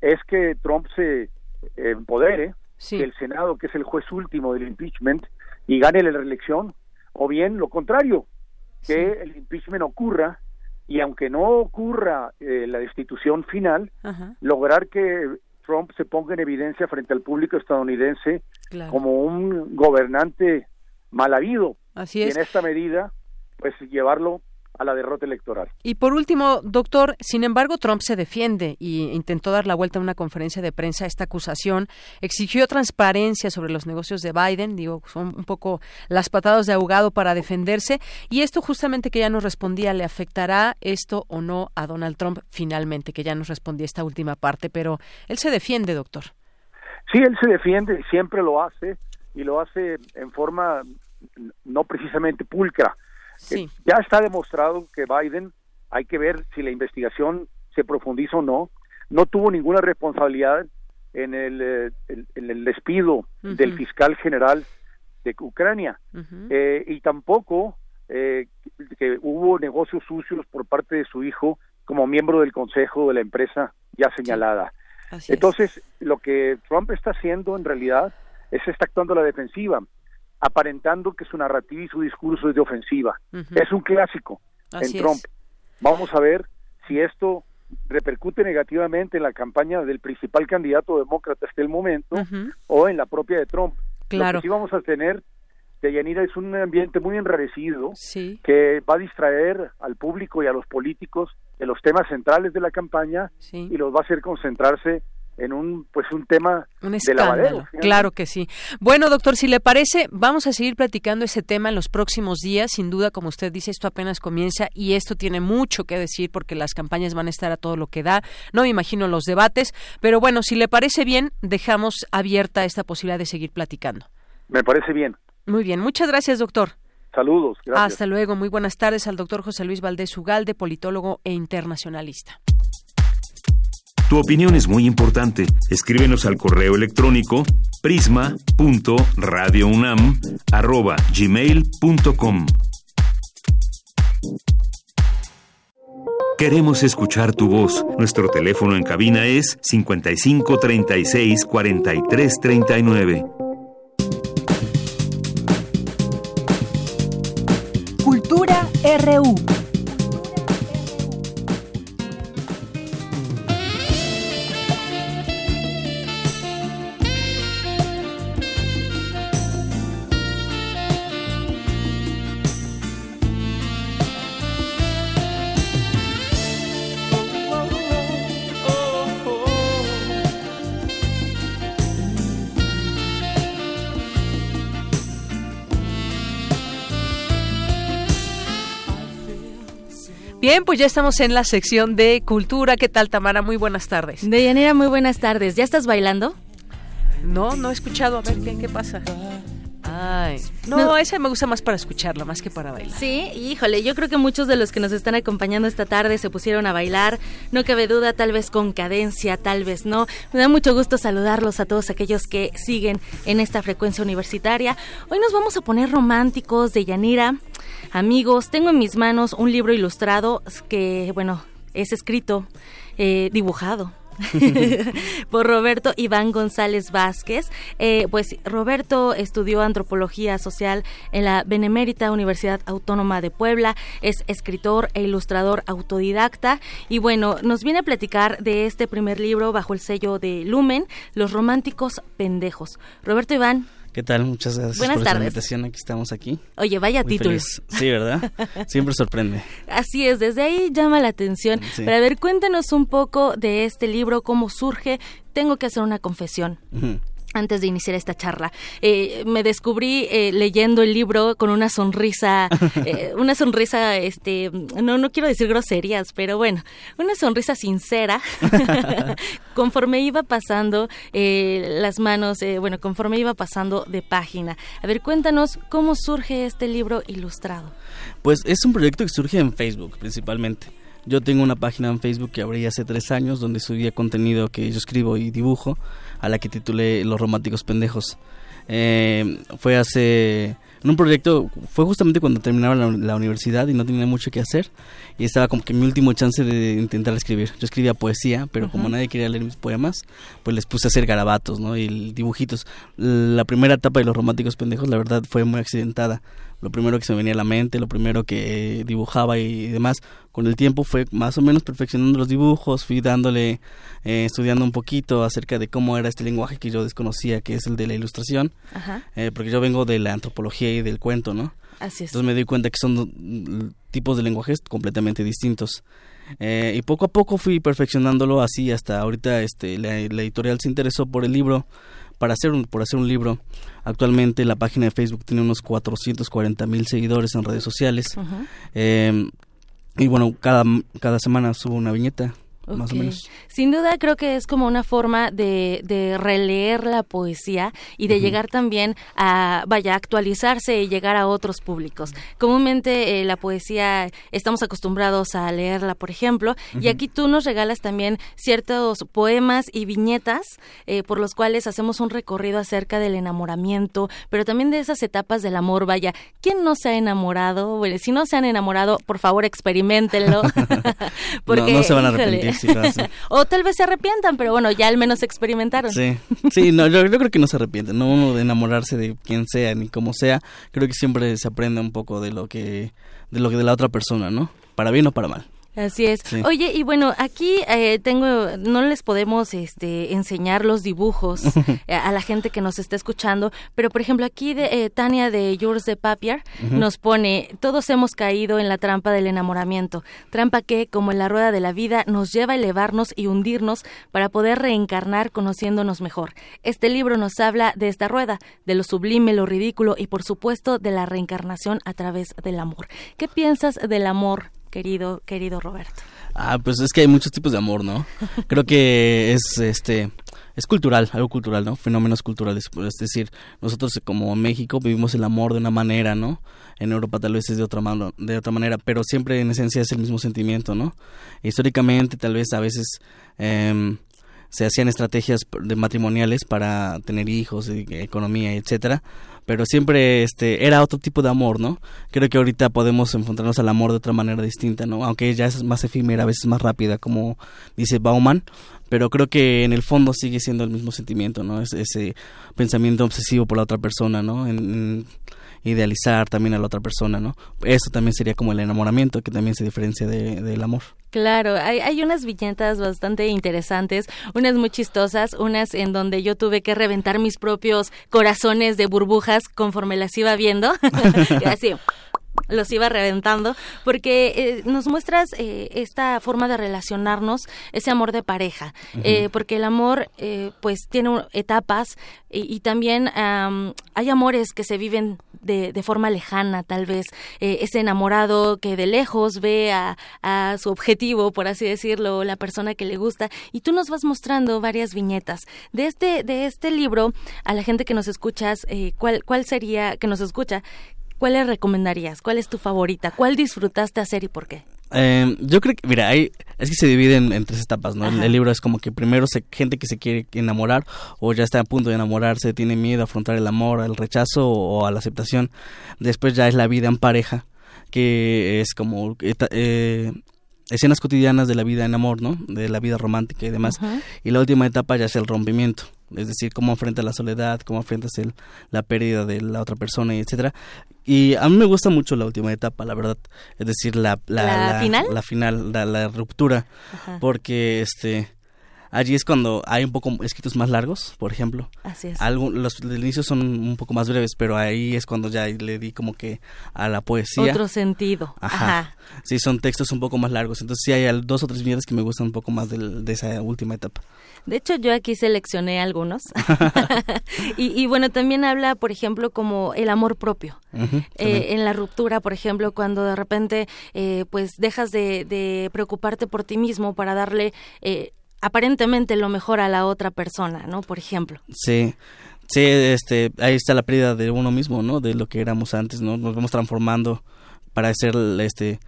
es que Trump se eh, empodere, que el Senado, que es el juez último del impeachment, y gane la reelección, o bien lo contrario, que el impeachment ocurra y aunque no ocurra eh, la destitución final, lograr que Trump se ponga en evidencia frente al público estadounidense como un gobernante mal habido. Así es. Y en esta medida, pues llevarlo a la derrota electoral. Y por último, doctor, sin embargo, Trump se defiende y intentó dar la vuelta a una conferencia de prensa a esta acusación, exigió transparencia sobre los negocios de Biden, digo, son un poco las patadas de ahogado para defenderse, y esto justamente que ya nos respondía, ¿le afectará esto o no a Donald Trump finalmente? Que ya nos respondía esta última parte, pero él se defiende, doctor. Sí, él se defiende, siempre lo hace, y lo hace en forma no precisamente pulcra, ya está demostrado que Biden, hay que ver si la investigación se profundiza o no, no tuvo ninguna responsabilidad en el, eh, el despido del fiscal general de Ucrania. Eh, y tampoco eh, que hubo negocios sucios por parte de su hijo como miembro del consejo de la empresa ya señalada. Entonces, lo que Trump está haciendo en realidad es está actuando a la defensiva aparentando que su narrativa y su discurso es de ofensiva. Es un clásico en Trump. Vamos a ver si esto repercute negativamente en la campaña del principal candidato demócrata hasta el momento o en la propia de Trump. Claro. Lo que sí vamos a tener de Yanira es un ambiente muy enrarecido que va a distraer al público y a los políticos de los temas centrales de la campaña y los va a hacer concentrarse en un pues un tema de lavadero. Claro que sí. Bueno, doctor, si le parece, vamos a seguir platicando ese tema en los próximos días. Sin duda, como usted dice, esto apenas comienza y esto tiene mucho que decir porque las campañas van a estar a todo lo que da. No me imagino los debates, pero bueno, si le parece bien, dejamos abierta esta posibilidad de seguir platicando. Me parece bien. Muy bien, muchas gracias, doctor. Saludos. Gracias. Hasta luego. Muy buenas tardes al doctor José Luis Valdés Ugalde, politólogo e internacionalista. Tu opinión es muy importante. Escríbenos al correo electrónico prisma.radiounam@gmail.com. Queremos escuchar tu voz. Nuestro teléfono en cabina es 55 36 43 39. Cultura RU. Bien, pues ya estamos en la sección de cultura. ¿Qué tal, Tamara? Muy buenas tardes. Deyanira, muy buenas tardes. ¿Ya estás bailando? No, no he escuchado. A ver, ¿qué, qué pasa? Ay, no, esa me gusta más para escucharla, más que para bailar. Sí, híjole, yo creo que muchos de los que nos están acompañando esta tarde se pusieron a bailar, no cabe duda, tal vez con cadencia, tal vez no. Me da mucho gusto saludarlos a todos aquellos que siguen en esta frecuencia universitaria. Hoy nos vamos a poner románticos de Yanira. Amigos, tengo en mis manos un libro ilustrado que, bueno, es escrito, eh, dibujado por Roberto Iván González Vázquez. Eh, pues Roberto estudió antropología social en la Benemérita Universidad Autónoma de Puebla, es escritor e ilustrador autodidacta y bueno, nos viene a platicar de este primer libro bajo el sello de Lumen, Los románticos pendejos. Roberto Iván, ¿Qué tal? Muchas gracias Buenas por tardes. la invitación. Aquí estamos aquí. Oye, vaya Muy título. feliz. Sí, ¿verdad? Siempre sorprende. Así es, desde ahí llama la atención. Sí. Pero a ver, cuéntanos un poco de este libro, cómo surge. Tengo que hacer una confesión. Ujú. Antes de iniciar esta charla, Eh, me descubrí eh, leyendo el libro con una sonrisa, eh, una sonrisa, este, no, no quiero decir groserías, pero bueno, una sonrisa sincera, conforme iba pasando eh, las manos, eh, bueno, conforme iba pasando de página. A ver, cuéntanos cómo surge este libro ilustrado. Pues es un proyecto que surge en Facebook principalmente. Yo tengo una página en Facebook que abrí hace tres años donde subía contenido que yo escribo y dibujo, a la que titulé Los Románticos Pendejos. Eh, fue hace en un proyecto, fue justamente cuando terminaba la, universidad y no tenía mucho que hacer y estaba como que mi último chance de intentar escribir. Yo escribía poesía, pero como nadie quería leer mis poemas, pues les puse a hacer garabatos, ¿no? Y dibujitos. La primera etapa de los románticos pendejos, la verdad, fue muy accidentada lo primero que se me venía a la mente, lo primero que dibujaba y demás. Con el tiempo fue más o menos perfeccionando los dibujos, fui dándole, eh, estudiando un poquito acerca de cómo era este lenguaje que yo desconocía, que es el de la ilustración, eh, porque yo vengo de la antropología y del cuento, ¿no? Así es. Entonces me di cuenta que son tipos de lenguajes completamente distintos. Eh, y poco a poco fui perfeccionándolo así hasta ahorita este la editorial se interesó por el libro para hacer un, por hacer un libro. Actualmente la página de Facebook tiene unos 440 mil seguidores en redes sociales. Eh, y bueno, cada, cada semana subo una viñeta más o menos. Sin duda creo que es como una forma de, de releer la poesía y de llegar también a, vaya, actualizarse y llegar a otros públicos. Comúnmente eh, la poesía estamos acostumbrados a leerla, por ejemplo, y aquí tú nos regalas también ciertos poemas y viñetas eh, por los cuales hacemos un recorrido acerca del enamoramiento, pero también de esas etapas del amor, vaya, ¿quién no se ha enamorado? Bueno, si no se han enamorado, por favor experimentenlo. Porque, no, se van a arrepentir. o tal vez se arrepientan, pero bueno, ya al menos experimentaron. Sí, sí, no, yo, creo que no se arrepienten, no uno de enamorarse de quien sea ni como sea, creo que siempre se aprende un poco de lo que de lo que de la otra persona, ¿no? Para bien o para mal. Así es. Oye, y bueno, aquí eh, tengo, no les podemos este, enseñar los dibujos eh, a la gente que nos está escuchando, pero por ejemplo aquí de, eh, Tania de Yours de Papier nos pone, todos hemos caído en la trampa del enamoramiento, trampa que, como en la rueda de la vida, nos lleva a elevarnos y hundirnos para poder reencarnar conociéndonos mejor. Este libro nos habla de esta rueda, de lo sublime, lo ridículo y por supuesto de la reencarnación a través del amor. ¿Qué piensas del amor? Querido, querido Roberto? Ah, pues es que hay muchos tipos de amor, ¿no? Creo que es este es cultural, algo cultural, ¿no? Fenómenos culturales, es decir, nosotros como México vivimos el amor de una manera, ¿no? En Europa tal vez es de otra mano, de otra manera, pero siempre en esencia es el mismo sentimiento, ¿no? Históricamente tal vez a veces eh, se hacían estrategias de matrimoniales para tener hijos, economía, etcétera, pero siempre este era otro tipo de amor, ¿no? Creo que ahorita podemos encontrarnos al amor de otra manera distinta, ¿no? Aunque ya es más efímera, a veces más rápida, como dice Bauman, pero creo que en el fondo sigue siendo el mismo sentimiento, ¿no? Es ese pensamiento obsesivo por la otra persona, ¿no? en, idealizar también a la otra persona, ¿no? Eso también sería como el enamoramiento, que también se diferencia de, del amor. Claro, hay, hay unas viñetas bastante interesantes, unas muy chistosas, unas en donde yo tuve que reventar mis propios corazones de burbujas conforme las iba viendo, así los iba reventando, porque eh, nos muestras eh, esta forma de relacionarnos, ese amor de pareja, eh, porque el amor pues tiene etapas y, también hay amores que se viven de, de forma lejana, tal vez ese enamorado que de lejos ve a, a, su objetivo, por así decirlo, la persona que le gusta, y tú nos vas mostrando varias viñetas de este de este libro a la gente que nos escuchas, cuál cuál sería que nos escucha, ¿cuál le recomendarías? ¿Cuál es tu favorita? ¿Cuál disfrutaste hacer y por qué? Eh, yo creo que, mira, hay, es que se divide en, tres etapas, ¿no? El, libro es como que primero se, gente que se quiere enamorar o ya está a punto de enamorarse, tiene miedo a afrontar el amor, al rechazo o, a la aceptación. Después ya es la vida en pareja, que es como eh, escenas cotidianas de la vida en amor, ¿no? De la vida romántica y demás. Y la última etapa ya es el rompimiento, es decir, cómo enfrentas la soledad, cómo enfrentas el, la pérdida de la otra persona, y etcétera. Y a mí me gusta mucho la última etapa, la verdad, es decir, la la, final, la final, la, ruptura, porque este Allí es cuando hay un poco escritos más largos, por ejemplo. Así es. los del inicio son un poco más breves, pero ahí es cuando ya le di como que a la poesía. Otro sentido. Ajá. Sí, son textos un poco más largos. Entonces sí hay dos o tres viñetas que me gustan un poco más de, esa última etapa. De hecho, yo aquí seleccioné algunos. y, bueno, también habla, por ejemplo, como el amor propio. Eh, en la ruptura, por ejemplo, cuando de repente eh, pues dejas de, preocuparte por ti mismo para darle eh, aparentemente lo mejor a la otra persona, ¿no? Por ejemplo. Sí. Sí, este, ahí está la pérdida de uno mismo, ¿no? De lo que éramos antes, ¿no? Nos vamos transformando para ser este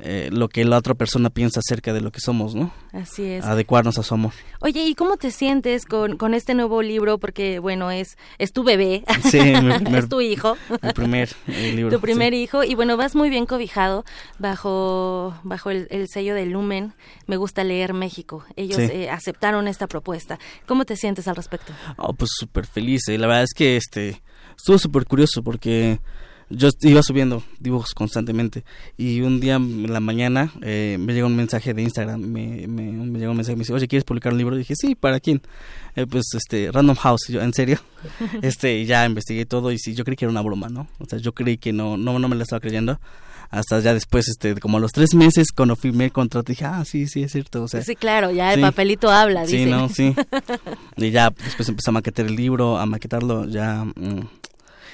eh, lo que la otra persona piensa acerca de lo que somos, ¿no? Así es. Adecuarnos a su amor. Oye, ¿y cómo te sientes con, con este nuevo libro? Porque, bueno, es, es tu bebé, Sí, mi primer- es tu hijo. Mi primer eh, libro. tu primer sí. hijo y bueno vas muy bien cobijado bajo bajo el, el sello de Lumen me gusta leer México ellos Sí. eh, aceptaron esta propuesta cómo te sientes al respecto Oh, pues súper feliz. eh. La verdad es que este estuvo súper curioso porque yo iba subiendo dibujos constantemente y un día en la mañana eh, me llegó un mensaje de Instagram, me, me, me llegó un mensaje, me dice, oye, ¿quieres publicar un libro? Y dije, sí, ¿para quién? Eh, pues, este, Random House, Y yo, ¿en serio? este, y ya investigué todo y sí, yo creí que era una broma, ¿no? O sea, yo creí que no, no, no me la estaba creyendo. Hasta ya después, este, como a los tres meses, cuando firmé el contrato, dije, ah, sí, sí, es cierto. O sea, sí claro ya el sí. papelito habla Sí, dice no, sí. Y ya después empecé a maquetar el libro, a maquetarlo, ya...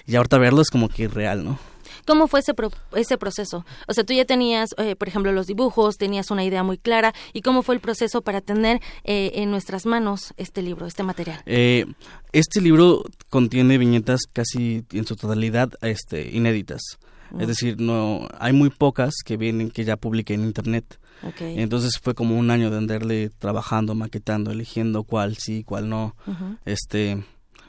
y ahorita verlo es como que real, ¿no? cómo fue ese pro- ese proceso o sea tú ya tenías eh, por ejemplo los dibujos tenías una idea muy clara y cómo fue el proceso para tener eh, en nuestras manos este libro este material Eh, este libro contiene viñetas casi en su totalidad este, inéditas. Es decir, no hay muy pocas que vienen que ya publiqué en internet. Entonces fue como un año de andarle trabajando, maquetando, eligiendo cuál sí, cuál no. Este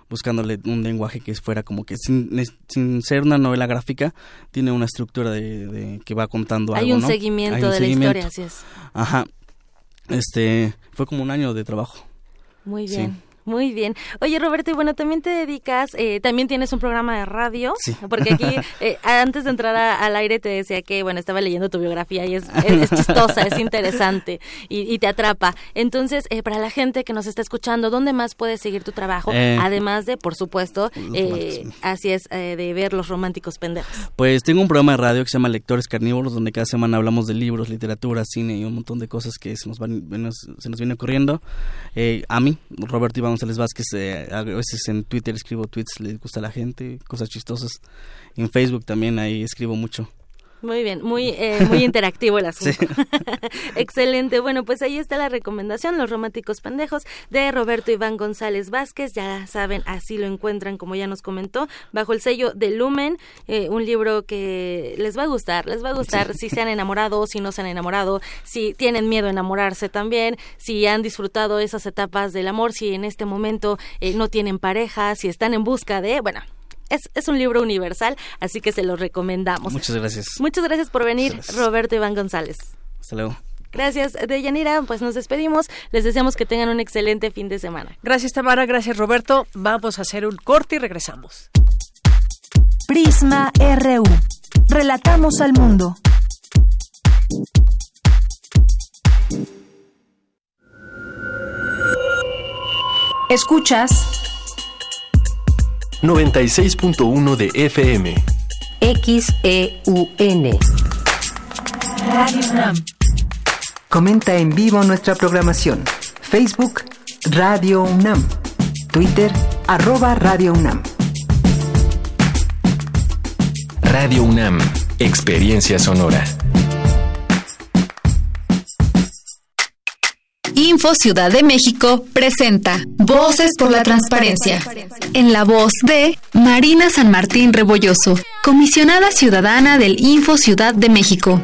buscándole un lenguaje que fuera como que sin, sin ser una novela gráfica tiene una estructura de, de que va contando hay algo, un ¿no? seguimiento Hay un de seguimiento. la historia así es Ajá. Este fue como un año de trabajo. Muy Sí. Muy bien. Oye, Roberto, y bueno, también te dedicas, eh, también tienes un programa de radio, Sí. porque aquí, eh, antes de entrar a- al aire, te decía que, bueno, estaba leyendo tu biografía y es, es- es chistosa, es interesante y, y te atrapa. Entonces, eh, para la gente que nos está escuchando, ¿dónde más puedes seguir tu trabajo? Eh, Además de, por supuesto, eh, así es, eh, de ver los románticos pendejos. Pues tengo un programa de radio que se llama Lectores Carnívoros, donde cada semana hablamos de libros, literatura, cine y un montón de cosas que se nos van se nos viene ocurriendo. Eh, a mí, Roberto Iván González Vázquez, eh, a veces en Twitter escribo tweets, le gusta a la gente, cosas chistosas. En Facebook también ahí escribo mucho. Muy bien, muy eh, muy interactivo el asunto. Excelente. Bueno, pues ahí está la recomendación, Los Románticos Pendejos, de Roberto Iván González Vázquez. Ya saben, así lo encuentran, como ya nos comentó, bajo el sello de Lumen, eh, un libro que les va a gustar, les va a gustar si se han enamorado, si no se han enamorado, si tienen miedo a enamorarse también, si han disfrutado esas etapas del amor, si en este momento eh, no tienen pareja, si están en busca de, bueno, es, es un libro universal, así que se lo recomendamos. Muchas gracias. Muchas gracias por venir, Gracias. Roberto Iván González. Hasta luego. Gracias, Deyanira. Pues nos despedimos. Les deseamos que tengan un excelente fin de semana. Gracias, Tamara. Gracias, Roberto. Vamos a hacer un corte y regresamos. Prisma RU. Relatamos al mundo. Escuchas 96.1 de FM. XEUN. Radio UNAM. Comenta en vivo nuestra programación. Facebook Radio UNAM. Twitter arroba Radio UNAM. Radio UNAM. Experiencia sonora. Info Ciudad de México presenta Voces por la Transparencia. En la voz de Marina San Martín Rebolloso, comisionada ciudadana del Info Ciudad de México.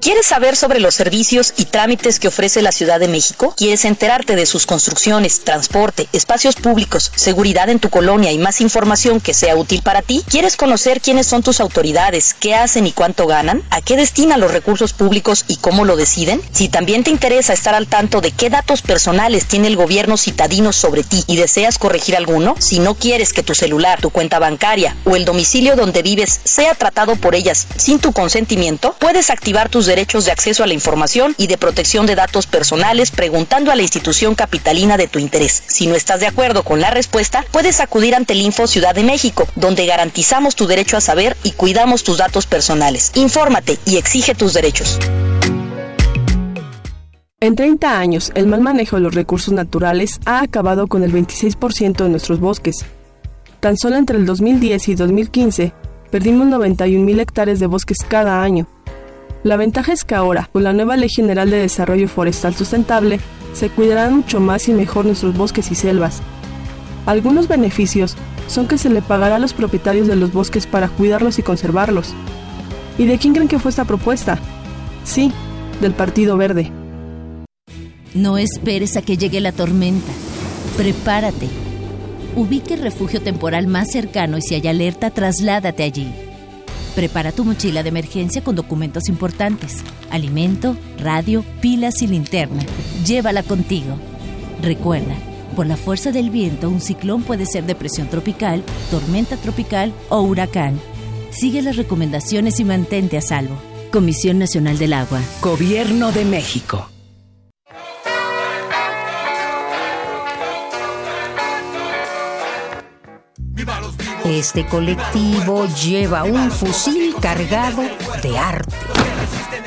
¿Quieres saber sobre los servicios y trámites que ofrece la Ciudad de México? ¿Quieres enterarte de sus construcciones, transporte, espacios públicos, seguridad en tu colonia y más información que sea útil para ti? ¿Quieres conocer quiénes son tus autoridades, qué hacen y cuánto ganan? ¿A qué destinan los recursos públicos y cómo lo deciden? Si también te interesa estar al tanto de qué datos personales tiene el gobierno citadino sobre ti y deseas corregir alguno, si no quieres que tu celular, tu cuenta bancaria o el domicilio donde vives sea tratado por ellas sin tu consentimiento, puedes activar tus derechos de acceso a la información y de protección de datos personales preguntando a la institución capitalina de tu interés. Si no estás de acuerdo con la respuesta, puedes acudir ante el Info Ciudad de México, donde garantizamos tu derecho a saber y cuidamos tus datos personales. Infórmate y exige tus derechos. En 30 años, el mal manejo de los recursos naturales ha acabado con el 26% de nuestros bosques. Tan solo entre el 2010 y 2015, perdimos 91.000 hectáreas de bosques cada año. La ventaja es que ahora, con la nueva Ley General de Desarrollo Forestal Sustentable, se cuidarán mucho más y mejor nuestros bosques y selvas. Algunos beneficios son que se le pagará a los propietarios de los bosques para cuidarlos y conservarlos. ¿Y de quién creen que fue esta propuesta? Sí, del Partido Verde. No esperes a que llegue la tormenta. Prepárate. Ubique el refugio temporal más cercano y si hay alerta, trasládate allí. Prepara tu mochila de emergencia con documentos importantes, alimento, radio, pilas y linterna. Llévala contigo. Recuerda, por la fuerza del viento, un ciclón puede ser depresión tropical, tormenta tropical o huracán. Sigue las recomendaciones y mantente a salvo. Comisión Nacional del Agua. Gobierno de México. Este colectivo lleva un fusil cargado de arte.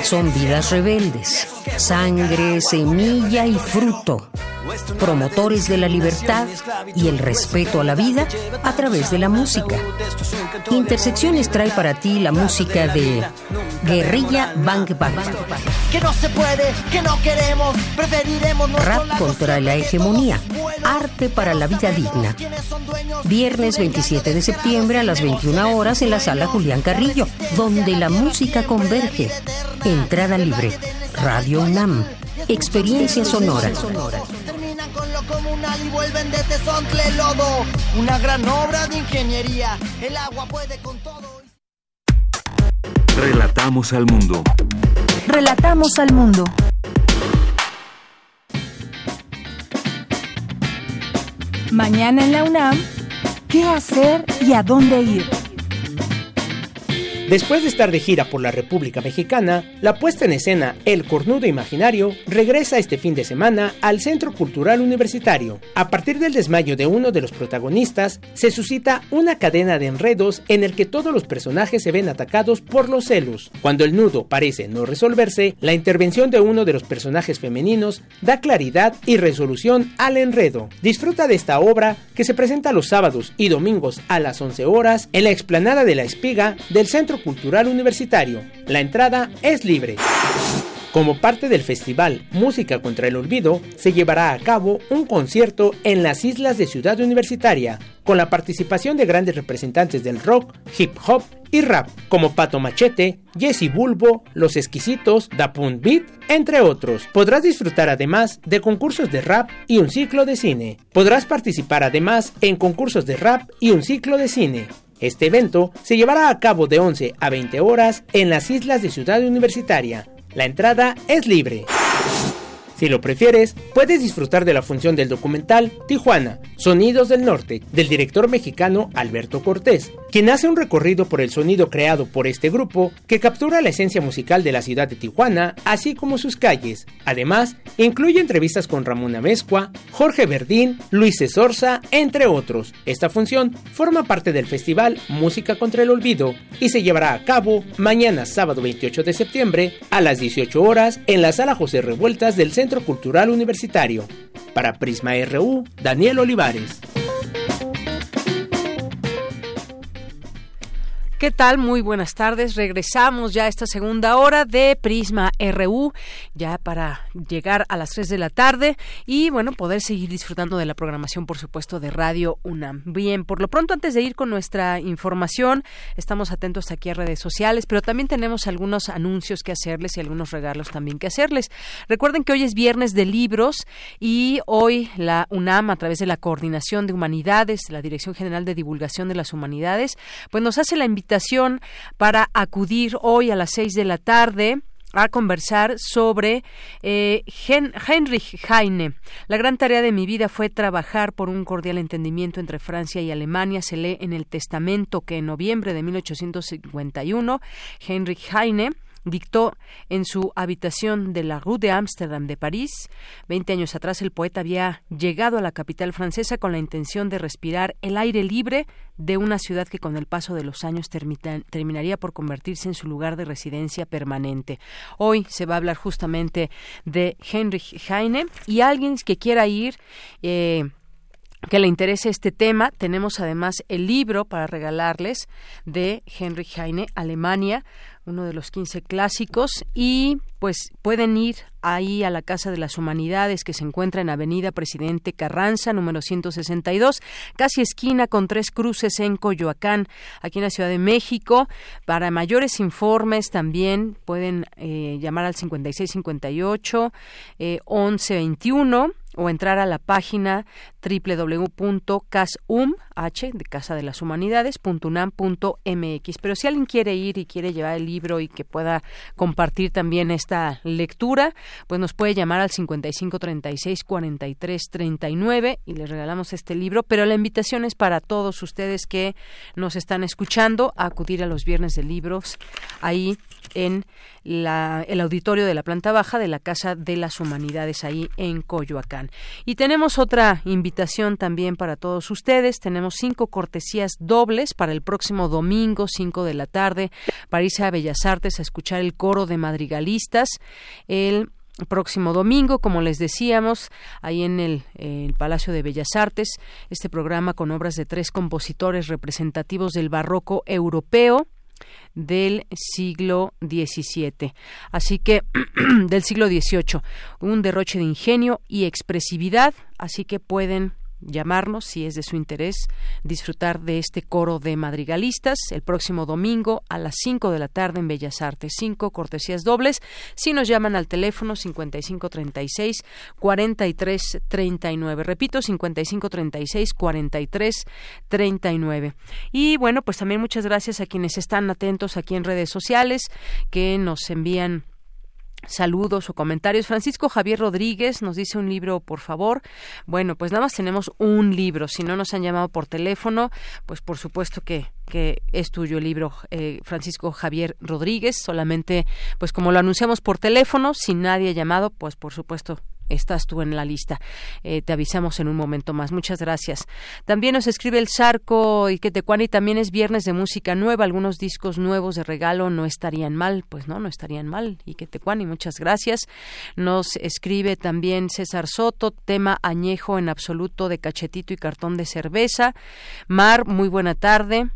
Son vidas rebeldes, sangre, semilla y fruto promotores de la libertad y el respeto a la vida a través de la música. Intersecciones trae para ti la música de Guerrilla Bang Bang. Que no se puede, que no queremos, preferiremos Rap contra la hegemonía. Arte para la vida digna. Viernes 27 de septiembre a las 21 horas en la sala Julián Carrillo, donde la música converge. Entrada libre. Radio UNAM. Experiencia sonora. Terminan con lo comunal y vuelven de Tezontle lodo. Una gran obra de ingeniería. El agua puede con todo. Relatamos al mundo. Relatamos al mundo. Mañana en la UNAM, ¿qué hacer y a dónde ir? Después de estar de gira por la República Mexicana, la puesta en escena El Cornudo Imaginario regresa este fin de semana al Centro Cultural Universitario. A partir del desmayo de uno de los protagonistas, se suscita una cadena de enredos en el que todos los personajes se ven atacados por los celos. Cuando el nudo parece no resolverse, la intervención de uno de los personajes femeninos da claridad y resolución al enredo. Disfruta de esta obra que se presenta los sábados y domingos a las 11 horas en la explanada de la Espiga del Centro Cultural Universitario. La entrada es libre. Como parte del festival Música contra el Olvido, se llevará a cabo un concierto en las islas de Ciudad Universitaria, con la participación de grandes representantes del rock, hip hop y rap, como Pato Machete, Jesse Bulbo, Los Exquisitos, Da Punt Beat, entre otros. Podrás disfrutar además de concursos de rap y un ciclo de cine. Podrás participar además en concursos de rap y un ciclo de cine. Este evento se llevará a cabo de 11 a 20 horas en las islas de Ciudad Universitaria. La entrada es libre. Si lo prefieres, puedes disfrutar de la función del documental Tijuana, Sonidos del Norte, del director mexicano Alberto Cortés, quien hace un recorrido por el sonido creado por este grupo que captura la esencia musical de la ciudad de Tijuana, así como sus calles. Además, incluye entrevistas con Ramón Amezcua, Jorge Verdín, Luis Esorza, entre otros. Esta función forma parte del festival Música contra el Olvido y se llevará a cabo mañana sábado 28 de septiembre a las 18 horas en la sala José Revueltas del Centro Cultural Universitario. Para Prisma RU, Daniel Olivares. ¿Qué tal? Muy buenas tardes. Regresamos ya a esta segunda hora de Prisma RU, ya para llegar a las 3 de la tarde y, bueno, poder seguir disfrutando de la programación, por supuesto, de Radio UNAM. Bien, por lo pronto, antes de ir con nuestra información, estamos atentos aquí a redes sociales, pero también tenemos algunos anuncios que hacerles y algunos regalos también que hacerles. Recuerden que hoy es viernes de libros y hoy la UNAM, a través de la Coordinación de Humanidades, la Dirección General de Divulgación de las Humanidades, pues nos hace la invitación para acudir hoy a las seis de la tarde a conversar sobre eh, Heinrich Heine. La gran tarea de mi vida fue trabajar por un cordial entendimiento entre Francia y Alemania. Se lee en el testamento que en noviembre de 1851 Heinrich Heine dictó en su habitación de la Rue de Ámsterdam de París. Veinte años atrás el poeta había llegado a la capital francesa con la intención de respirar el aire libre de una ciudad que con el paso de los años terminaría por convertirse en su lugar de residencia permanente. Hoy se va a hablar justamente de Heinrich Heine y alguien que quiera ir eh, que le interese este tema. Tenemos además el libro para regalarles de Heinrich Heine, Alemania, uno de los 15 clásicos, y pues pueden ir ahí a la Casa de las Humanidades que se encuentra en Avenida Presidente Carranza, número 162, casi esquina con tres cruces en Coyoacán, aquí en la Ciudad de México. Para mayores informes también pueden eh, llamar al 5658 eh, 1121 o entrar a la página www.casum de Casa de las Humanidades.unam.mx. Pero si alguien quiere ir y quiere llevar el libro y que pueda compartir también esta lectura, pues nos puede llamar al 5536 43 39 y les regalamos este libro. Pero la invitación es para todos ustedes que nos están escuchando a acudir a los viernes de libros ahí en el auditorio de la planta baja de la Casa de las Humanidades ahí en Coyoacán. Y tenemos otra invitación también para todos ustedes. Tenemos cinco cortesías dobles para el próximo domingo, 5 de la tarde, para irse a Bellas Artes a escuchar el coro de madrigalistas. El próximo domingo, como les decíamos, ahí en el, el, Palacio de Bellas Artes, este programa con obras de tres compositores representativos del barroco europeo del siglo XVII. Así que del siglo XVIII, un derroche de ingenio y expresividad, así que pueden llamarnos si es de su interés disfrutar de este coro de madrigalistas el próximo domingo a las 5 de la tarde en Bellas Artes. Cinco cortesías dobles. Si nos llaman al teléfono 5536 4339. Repito, 5536 4339. Y bueno, pues también muchas gracias a quienes están atentos aquí en redes sociales que nos envían saludos o comentarios. Francisco Javier Rodríguez nos dice un libro, por favor. Bueno, pues nada más tenemos un libro. Si no nos han llamado por teléfono, pues por supuesto que que es tuyo el libro eh, Francisco Javier Rodríguez solamente pues como lo anunciamos por teléfono sin nadie llamado pues por supuesto estás tú en la lista. Eh, te avisamos en un momento más. Muchas gracias. También nos escribe el Sarco y que y también es viernes de música nueva. Algunos discos nuevos de regalo no estarían mal. Pues no, no estarían mal. Y que y muchas gracias. Nos escribe también César Soto, tema añejo en absoluto de cachetito y cartón de cerveza. Mar, muy buena tarde.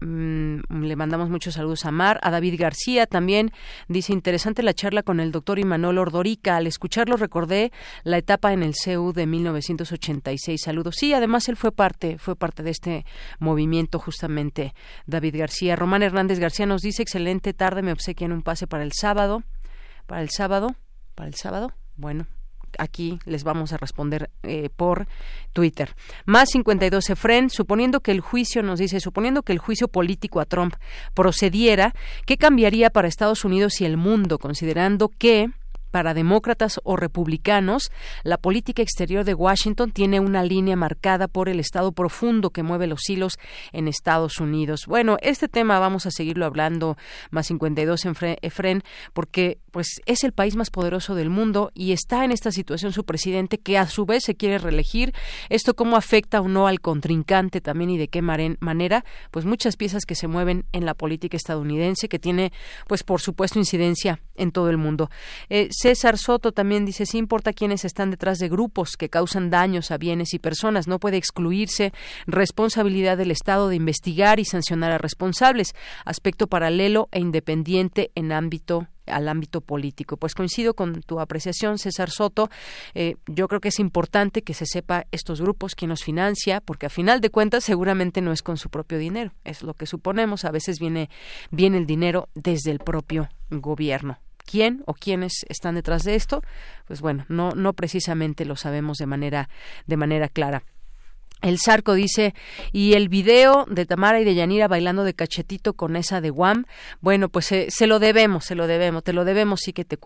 Mm, le mandamos muchos saludos a Mar, a David García también. Dice, interesante la charla con el doctor Imanol Ordorica. Al escucharlo recordé la etapa en el CEU de 1986. Saludos. Sí, además él fue parte, fue parte de este movimiento justamente, David García. Román Hernández García nos dice, excelente tarde, me obsequian un pase para el sábado. Para el sábado, para el sábado. Bueno, aquí les vamos a responder eh, por Twitter. Más 52 Efren, suponiendo que el juicio, nos dice, suponiendo que el juicio político a Trump procediera, ¿qué cambiaría para Estados Unidos y el mundo, considerando que para demócratas o republicanos, la política exterior de Washington tiene una línea marcada por el Estado profundo que mueve los hilos en Estados Unidos. Bueno, este tema vamos a seguirlo hablando más 52 en Efren, porque pues es el país más poderoso del mundo y está en esta situación su presidente que a su vez se quiere reelegir. Esto cómo afecta o no al contrincante también y de qué manera, pues muchas piezas que se mueven en la política estadounidense que tiene pues por supuesto incidencia en todo el mundo. Eh, César Soto también dice, sí importa quiénes están detrás de grupos que causan daños a bienes y personas, no puede excluirse responsabilidad del Estado de investigar y sancionar a responsables, aspecto paralelo e independiente en ámbito al ámbito político. Pues coincido con tu apreciación, César Soto. Eh, yo creo que es importante que se sepa estos grupos, quién los financia, porque a final de cuentas seguramente no es con su propio dinero, es lo que suponemos. A veces viene, viene el dinero desde el propio gobierno quién o quiénes están detrás de esto, pues bueno, no, no precisamente lo sabemos de manera, de manera clara. El Zarco dice, y el video de Tamara y de Yanira bailando de cachetito con esa de Guam, bueno, pues eh, se lo debemos, se lo debemos, te lo debemos, sí que te.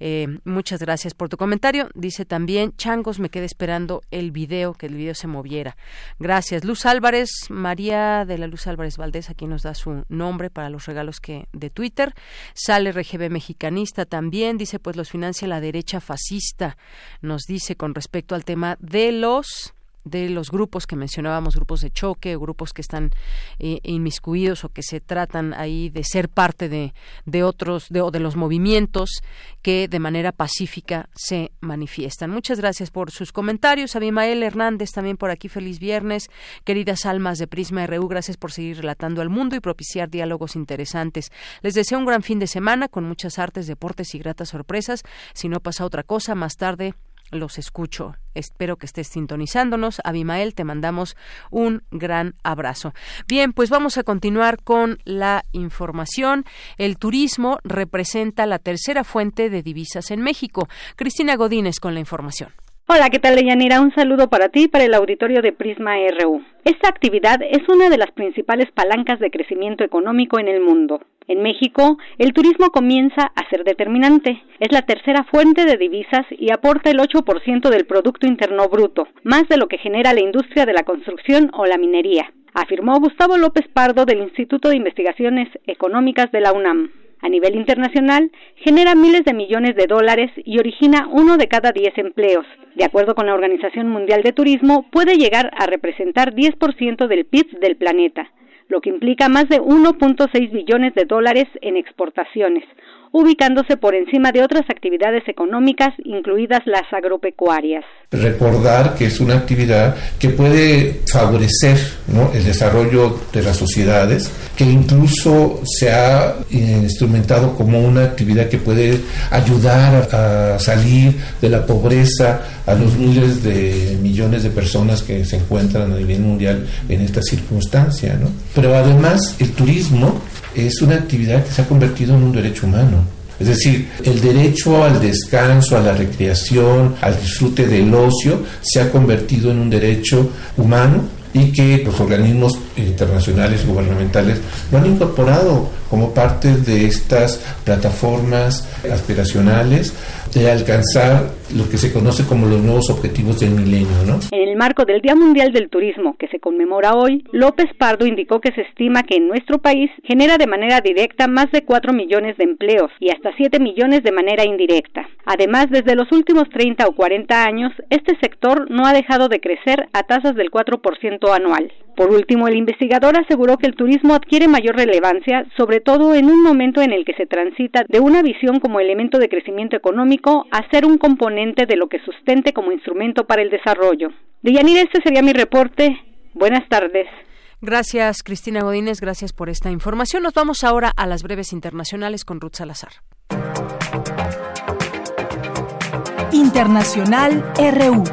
Eh, muchas gracias por tu comentario. Dice también, Changos, me quedé esperando el video, que el video se moviera. Gracias. Luz Álvarez, María de la Luz Álvarez Valdés, aquí nos da su nombre para los regalos que de Twitter. Sale RGB Mexicanista también, dice, pues los financia la derecha fascista. Nos dice con respecto al tema de los de los grupos que mencionábamos, grupos de choque, grupos que están eh, inmiscuidos o que se tratan ahí de ser parte de, de otros de, o de los movimientos que de manera pacífica se manifiestan. Muchas gracias por sus comentarios. Abimael Hernández también por aquí. Feliz viernes. Queridas almas de Prisma RU, gracias por seguir relatando al mundo y propiciar diálogos interesantes. Les deseo un gran fin de semana con muchas artes, deportes y gratas sorpresas. Si no pasa otra cosa, más tarde los escucho. Espero que estés sintonizándonos. Abimael, te mandamos un gran abrazo. Bien, pues vamos a continuar con la información. El turismo representa la tercera fuente de divisas en México. Cristina Godínez con la información. Hola, ¿qué tal, Deyanira? Un saludo para ti y para el auditorio de Prisma RU. Esta actividad es una de las principales palancas de crecimiento económico en el mundo. En México, el turismo comienza a ser determinante. Es la tercera fuente de divisas y aporta el 8% del Producto Interno Bruto, más de lo que genera la industria de la construcción o la minería, afirmó Gustavo López Pardo del Instituto de Investigaciones Económicas de la UNAM a nivel internacional genera miles de millones de dólares y origina uno de cada diez empleos. De acuerdo con la Organización Mundial de Turismo, puede llegar a representar 10% del PIB del planeta, lo que implica más de 1.6 billones de dólares en exportaciones, ubicándose por encima de otras actividades económicas, incluidas las agropecuarias. Recordar que es una actividad que puede favorecer el desarrollo de las sociedades, que incluso se ha instrumentado como una actividad que puede ayudar a salir de la pobreza a los miles de millones de personas que se encuentran a nivel mundial en esta circunstancia. Pero además el turismo es una actividad que se ha convertido en un derecho humano. Es decir, el derecho al descanso, a la recreación, al disfrute del ocio, se ha convertido en un derecho humano y que los organismos internacionales gubernamentales lo han incorporado como parte de estas plataformas aspiracionales de alcanzar lo que se conoce como los nuevos objetivos del milenio, ¿no? En el marco del Día Mundial del Turismo, que se conmemora hoy, López Pardo indicó que se estima que en nuestro país genera de manera directa más de 4 millones de empleos y hasta 7 millones de manera indirecta. Además, desde los últimos 30 o 40 años, este sector no ha dejado de crecer a tasas del 4% anual. Por último, el investigador aseguró que el turismo adquiere mayor relevancia, sobre todo en un momento en el que se transita de una visión como elemento de crecimiento económico a ser un componente de lo que sustente como instrumento para el desarrollo. Deyanira, este sería mi reporte. Buenas tardes. Gracias, Cristina Godínez. Gracias por esta información. Nos vamos ahora a las breves internacionales con Ruth Salazar. Internacional RU.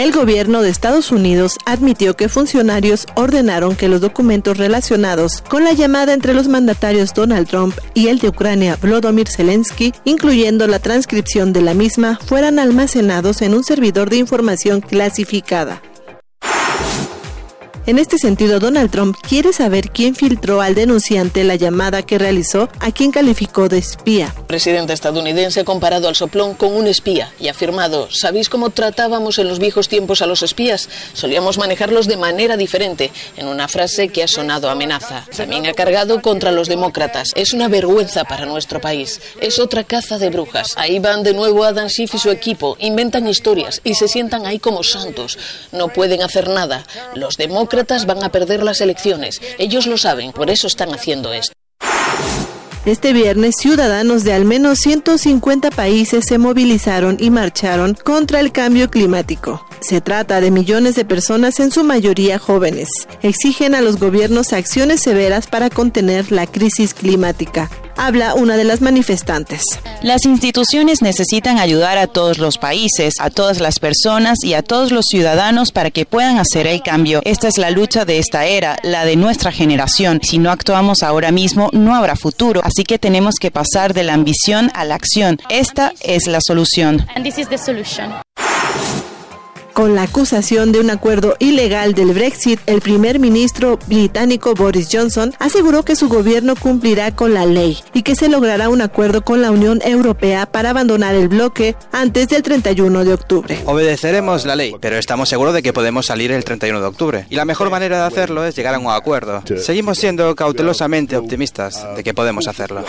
El gobierno de Estados Unidos admitió que funcionarios ordenaron que los documentos relacionados con la llamada entre los mandatarios Donald Trump y el de Ucrania Volodymyr Zelensky, incluyendo la transcripción de la misma, fueran almacenados en un servidor de información clasificada. En este sentido, Donald Trump quiere saber quién filtró al denunciante la llamada que realizó a quien calificó de espía. El presidente estadounidense ha comparado al soplón con un espía y ha afirmado, ¿sabéis cómo tratábamos en los viejos tiempos a los espías? Solíamos manejarlos de manera diferente, en una frase que ha sonado amenaza. También ha cargado contra los demócratas. Es una vergüenza para nuestro país. Es otra caza de brujas. Ahí van de nuevo Adam Schiff y su equipo, inventan historias y se sientan ahí como santos. No pueden hacer nada. Los demócratas van a perder las elecciones. Ellos lo saben, por eso están haciendo esto. Este viernes, ciudadanos de al menos 150 países se movilizaron y marcharon contra el cambio climático. Se trata de millones de personas, en su mayoría jóvenes. Exigen a los gobiernos acciones severas para contener la crisis climática habla una de las manifestantes. Las instituciones necesitan ayudar a todos los países, a todas las personas y a todos los ciudadanos para que puedan hacer el cambio. Esta es la lucha de esta era, la de nuestra generación. Si no actuamos ahora mismo, no habrá futuro. Así que tenemos que pasar de la ambición a la acción. Esta es la solución. Con la acusación de un acuerdo ilegal del Brexit, el primer ministro británico Boris Johnson aseguró que su gobierno cumplirá con la ley y que se logrará un acuerdo con la Unión Europea para abandonar el bloque antes del 31 de octubre. Obedeceremos la ley, pero estamos seguros de que podemos salir el 31 de octubre. Y la mejor manera de hacerlo es llegar a un acuerdo. Seguimos siendo cautelosamente optimistas de que podemos hacerlo.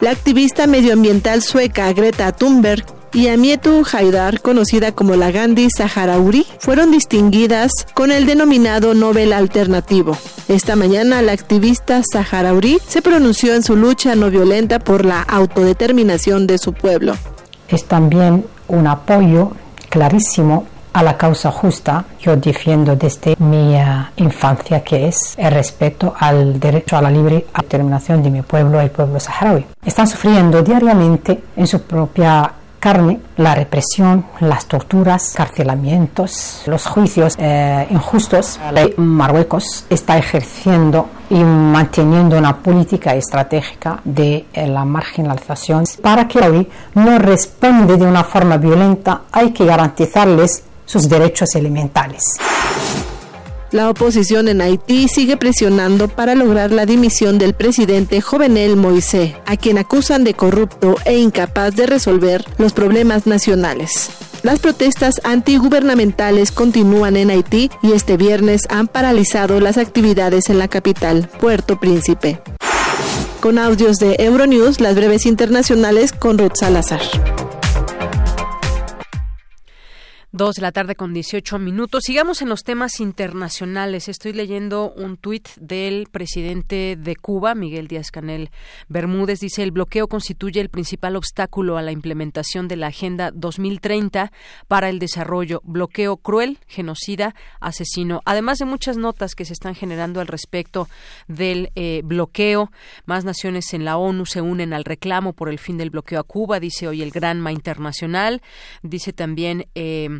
La activista medioambiental sueca Greta Thunberg y Amietu Haidar, conocida como la Gandhi Saharaui, fueron distinguidas con el denominado Nobel Alternativo. Esta mañana la activista saharaui se pronunció en su lucha no violenta por la autodeterminación de su pueblo. Es también un apoyo clarísimo a la causa justa. Yo defiendo desde mi eh, infancia que es el respeto al derecho a la libre determinación de mi pueblo, el pueblo saharaui. Están sufriendo diariamente en su propia carne la represión, las torturas, carcelamientos, los juicios eh, injustos. Marruecos está ejerciendo y manteniendo una política estratégica de eh, la marginalización. Para que hoy no responde de una forma violenta, hay que garantizarles sus derechos elementales. La oposición en Haití sigue presionando para lograr la dimisión del presidente Jovenel Moisés, a quien acusan de corrupto e incapaz de resolver los problemas nacionales. Las protestas antigubernamentales continúan en Haití y este viernes han paralizado las actividades en la capital, Puerto Príncipe. Con audios de Euronews, las breves internacionales con Ruth Salazar. Dos de la tarde con 18 minutos. Sigamos en los temas internacionales. Estoy leyendo un tuit del presidente de Cuba, Miguel Díaz Canel Bermúdez. Dice, el bloqueo constituye el principal obstáculo a la implementación de la Agenda 2030 para el desarrollo. Bloqueo cruel, genocida, asesino. Además de muchas notas que se están generando al respecto del eh, bloqueo, más naciones en la ONU se unen al reclamo por el fin del bloqueo a Cuba, dice hoy el Granma Internacional. Dice también... Eh,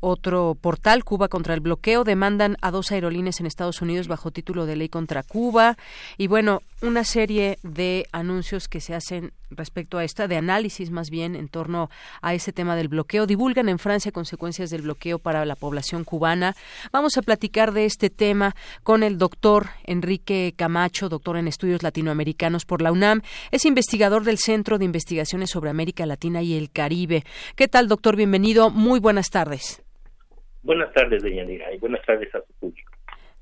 otro portal, Cuba contra el bloqueo, demandan a dos aerolíneas en Estados Unidos bajo título de ley contra Cuba. Y bueno, una serie de anuncios que se hacen respecto a esta, de análisis más bien en torno a ese tema del bloqueo. Divulgan en Francia consecuencias del bloqueo para la población cubana. Vamos a platicar de este tema con el doctor Enrique Camacho, doctor en estudios latinoamericanos por la UNAM. Es investigador del Centro de Investigaciones sobre América Latina y el Caribe. ¿Qué tal, doctor? Bienvenido. Muy buenas tardes. Buenas tardes, Deyanira, y buenas tardes a su público.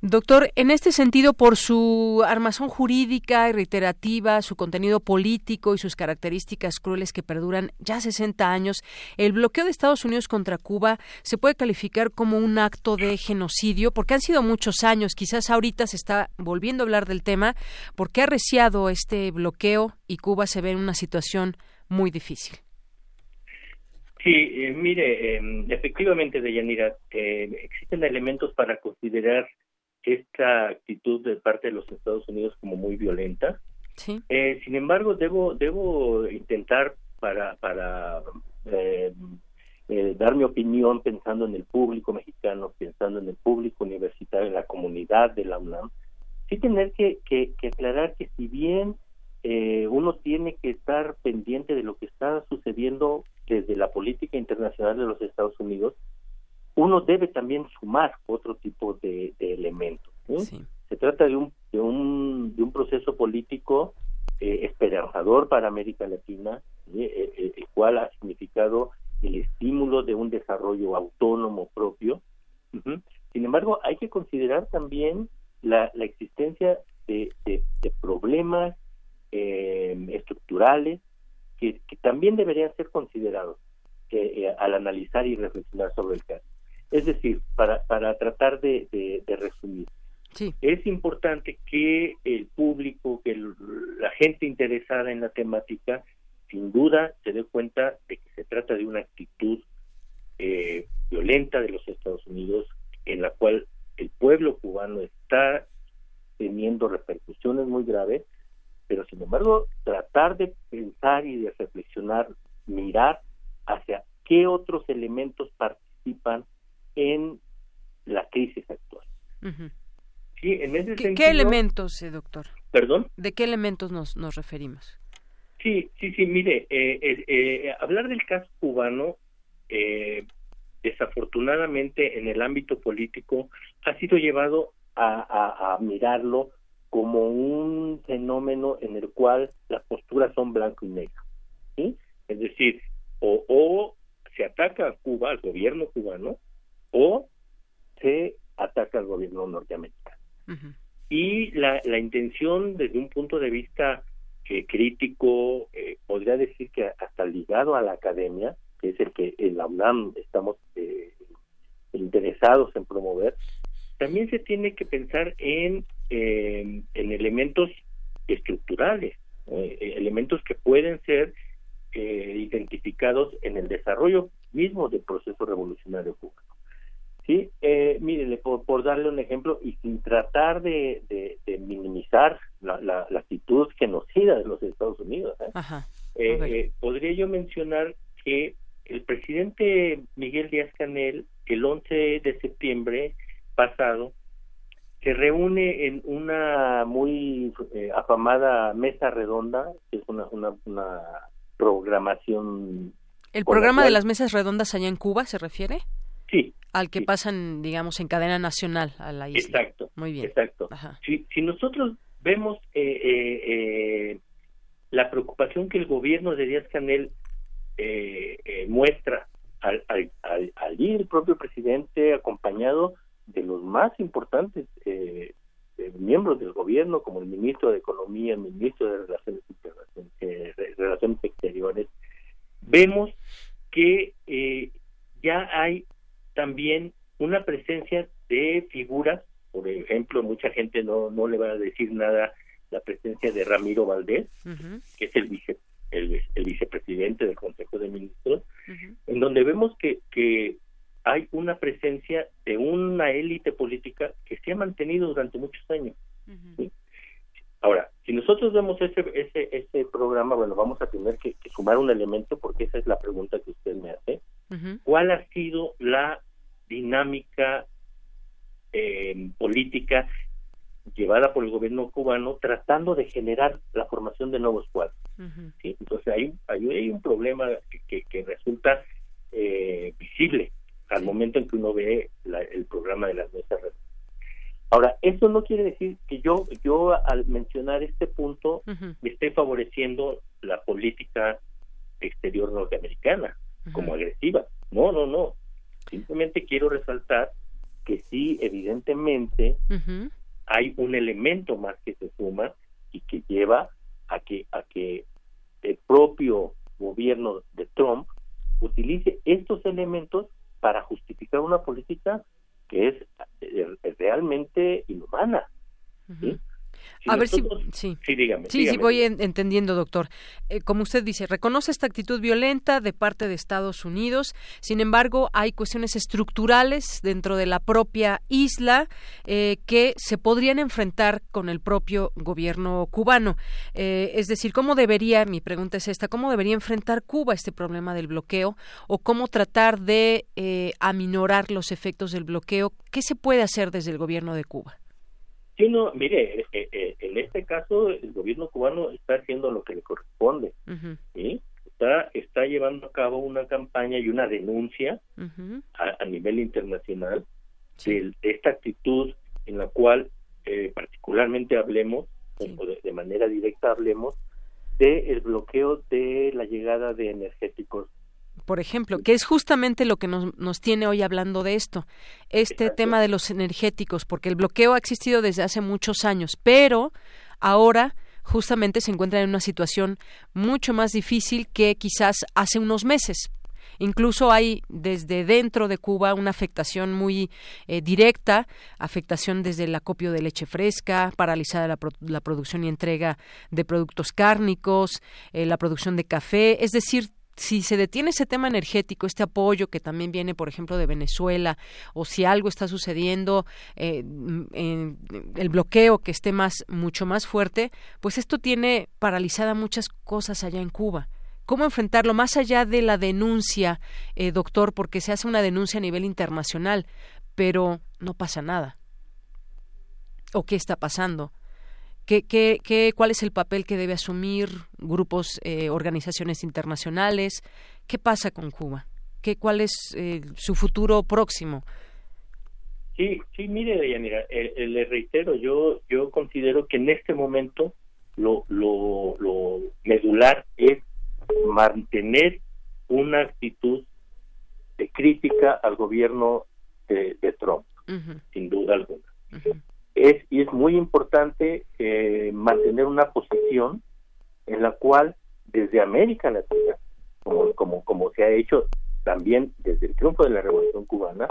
Doctor, en este sentido, por su armazón jurídica y reiterativa, su contenido político y sus características crueles que perduran ya 60 años, el bloqueo de Estados Unidos contra Cuba se puede calificar como un acto de genocidio, porque han sido muchos años, quizás ahorita se está volviendo a hablar del tema, porque ha arreciado este bloqueo y Cuba se ve en una situación muy difícil. Sí, eh, mire, eh, efectivamente, Deyanira, eh, existen elementos para considerar esta actitud de parte de los Estados Unidos como muy violenta. Sí. Eh, sin embargo, debo debo intentar para para eh, eh, dar mi opinión pensando en el público mexicano, pensando en el público universitario, en la comunidad de la UNAM, sí tener que, que, que aclarar que si bien eh, uno tiene que estar pendiente de lo que está sucediendo desde la política internacional de los Estados Unidos, uno debe también sumar otro tipo de, elementos. Se trata de un, de un, de un proceso político eh, esperanzador para América Latina, eh, eh, el cual ha significado el estímulo de un desarrollo autónomo propio. Sin embargo, hay que considerar también la, la existencia de, de, de problemas eh, estructurales también deberían ser considerados eh, al analizar y reflexionar sobre el caso. Es decir, para, para tratar de, resumir, es importante que el público, que la gente interesada en la temática, sin duda se dé cuenta de que se trata de una actitud eh, violenta de los Estados Unidos en la cual el pueblo cubano está teniendo repercusiones muy graves pero sin embargo tratar de pensar y de reflexionar, mirar hacia qué otros elementos participan en la crisis actual. Sí, en ese ¿Qué, ¿Qué elementos, eh, doctor? ¿Perdón? ¿De qué elementos nos, nos referimos? Sí, sí, sí, mire, eh, eh, hablar del caso cubano, desafortunadamente en el ámbito político, ha sido llevado a, a mirarlo como un fenómeno en el cual las posturas son blanco y negro. ¿sí? Es decir, o, o se ataca a Cuba, al gobierno cubano, o se ataca al gobierno norteamericano. Y la, la intención desde un punto de vista crítico, podría decir que hasta ligado a la academia, que es el que en la UNAM estamos interesados en promover, también se tiene que pensar en, en elementos estructurales, elementos que pueden ser identificados en el desarrollo mismo del proceso revolucionario cubano. Sí, eh, mire, por, darle un ejemplo y sin tratar de, minimizar la, la, la, actitud genocida de los Estados Unidos, ¿eh? Eh, eh, podría yo mencionar que el presidente Miguel Díaz Canel, el 11 de septiembre pasado, se reúne en una muy afamada mesa redonda, que es una, una, una programación. ¿El programa de las mesas redondas allá en Cuba se refiere? Sí. Al que pasan, digamos, en cadena nacional a la isla. Exacto. Muy bien. Exacto. Si, si nosotros vemos eh, eh, eh, la preocupación que el gobierno de Díaz Canel muestra al, al, al, ir el propio presidente acompañado de los más importantes miembros del gobierno, como el ministro de Economía, el ministro de Relaciones, Relaciones Exteriores, vemos que ya hay también una presencia de figuras, por ejemplo, mucha gente no, no le va a decir nada la presencia de Ramiro Valdés, que es el, vice, el, vicepresidente del Consejo de Ministros, en donde vemos que, que hay una presencia de una élite política que se ha mantenido durante muchos años. Ahora, si nosotros vemos ese, ese, ese programa, bueno, vamos a tener que, sumar un elemento porque esa es la pregunta que usted me hace. ¿Cuál ha sido la dinámica eh, política llevada por el gobierno cubano tratando de generar la formación de nuevos cuadros. Entonces hay, hay, un problema que, que, resulta eh, visible al momento en que uno ve el programa de las mesas Ahora, eso no quiere decir que yo, yo al mencionar este punto esté favoreciendo la política exterior norteamericana como agresiva. No, no, no. Simplemente quiero resaltar que sí, evidentemente, hay un elemento más que se suma y que lleva a que, a que el propio gobierno de Trump utilice estos elementos para justificar una política que es eh, realmente inhumana. ¿sí? A ver si sí. Sí, dígame, sí, sí, voy entendiendo, doctor. Eh, como usted dice, reconoce esta actitud violenta de parte de Estados Unidos. Sin embargo, hay cuestiones estructurales dentro de la propia isla eh, que se podrían enfrentar con el propio gobierno cubano. Eh, es decir, ¿cómo debería, mi pregunta es esta, cómo debería enfrentar Cuba este problema del bloqueo o cómo tratar de aminorar los efectos del bloqueo? ¿Qué se puede hacer desde el gobierno de Cuba? Sí, no, mire, eh, eh, en este caso el gobierno cubano está haciendo lo que le corresponde, Está, está llevando a cabo una campaña y una denuncia a, nivel internacional de, esta actitud en la cual eh, particularmente hablemos, o de, manera directa hablemos, de el bloqueo de la llegada de energéticos por ejemplo, que es justamente lo que nos, nos tiene hoy hablando de esto, este tema de los energéticos, porque el bloqueo ha existido desde hace muchos años, pero ahora justamente se encuentra en una situación mucho más difícil que quizás hace unos meses. Incluso hay desde dentro de Cuba una afectación muy eh, directa, afectación desde el acopio de leche fresca, paralizada la, la producción y entrega de productos cárnicos, eh, la producción de café, es decir, si se detiene ese tema energético, este apoyo que también viene, por ejemplo, de Venezuela, o si algo está sucediendo, eh, en el bloqueo que esté más, mucho más fuerte, pues esto tiene paralizada muchas cosas allá en Cuba. ¿Cómo enfrentarlo más allá de la denuncia, eh, doctor? Porque se hace una denuncia a nivel internacional, pero no pasa nada. ¿O qué está pasando? ¿Qué, qué, qué, cuál es el papel que debe asumir grupos, eh, organizaciones internacionales? ¿Qué pasa con Cuba? ¿Qué, ¿Cuál es eh, su futuro próximo? Sí, sí, mire, Deyanira, eh, le reitero, yo, yo considero que en este momento lo, lo, lo medular es mantener una actitud de crítica al gobierno de, Trump, sin duda alguna es y es muy importante eh, mantener una posición en la cual desde América Latina, como, como, como se ha hecho también desde el triunfo de la Revolución Cubana,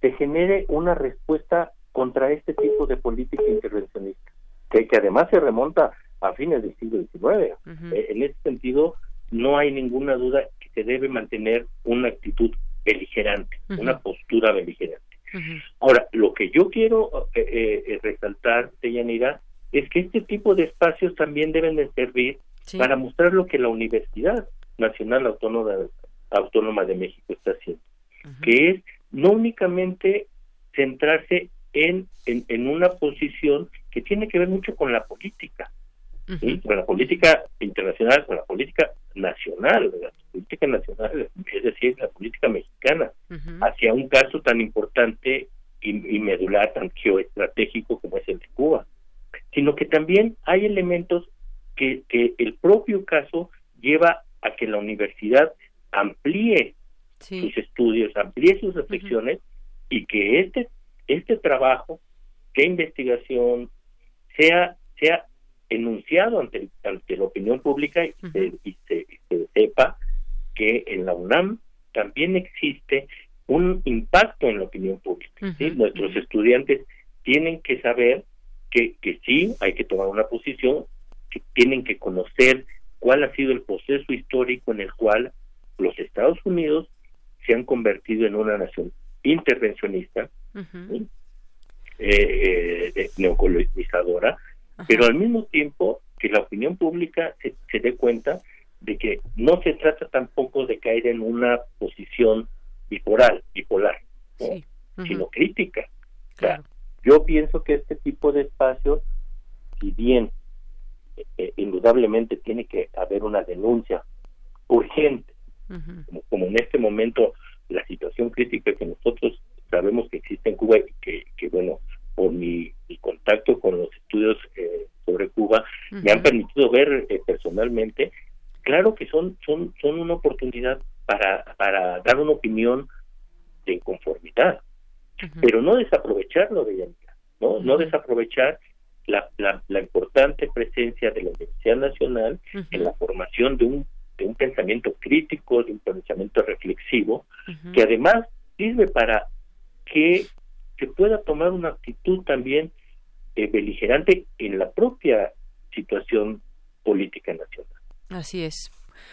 se genere una respuesta contra este tipo de política intervencionista, que, que además se remonta a fines del siglo XIX. Eh, en ese sentido, no hay ninguna duda que se debe mantener una actitud beligerante, una postura beligerante. Ahora, lo que yo quiero eh, eh, eh resaltar, Deyanira, es que este tipo de espacios también deben de servir para mostrar lo que la Universidad Nacional Autónoma, Autónoma de México está haciendo, que es no únicamente centrarse en, en, una posición que tiene que ver mucho con la política, con la política internacional, con la política nacional, la política nacional, es decir, la política mexicana, hacia un caso tan importante y, y, medular, tan geoestratégico como es el de Cuba, sino que también hay elementos que, que el propio caso lleva a que la universidad amplíe sus estudios, amplíe sus reflexiones y que este este trabajo de investigación sea sea enunciado ante, ante la opinión pública y, se, sepa que en la UNAM también existe un impacto en la opinión pública. Nuestros estudiantes tienen que saber que, que sí hay que tomar una posición, que tienen que conocer cuál ha sido el proceso histórico en el cual los Estados Unidos se han convertido en una nación intervencionista, eh, eh neocolonizadora, pero al mismo tiempo que la opinión pública se, dé cuenta de que no se trata tampoco de caer en una posición bipolar, bipolar, sino crítica. yo pienso que este tipo de espacios, si bien eh, eh, indudablemente tiene que haber una denuncia urgente, como, en este momento la situación crítica que nosotros sabemos que existe en Cuba y que, que bueno, por mi, contacto con los estudios eh, sobre Cuba me han permitido ver eh, personalmente claro que son son son una oportunidad para para dar una opinión de inconformidad pero no desaprovecharlo de no no desaprovechar la, la, importante presencia de la Universidad Nacional en la formación de un de un pensamiento crítico de un pensamiento reflexivo que además sirve para que se pueda tomar una actitud también eh, beligerante en la propia situación política nacional. Así es.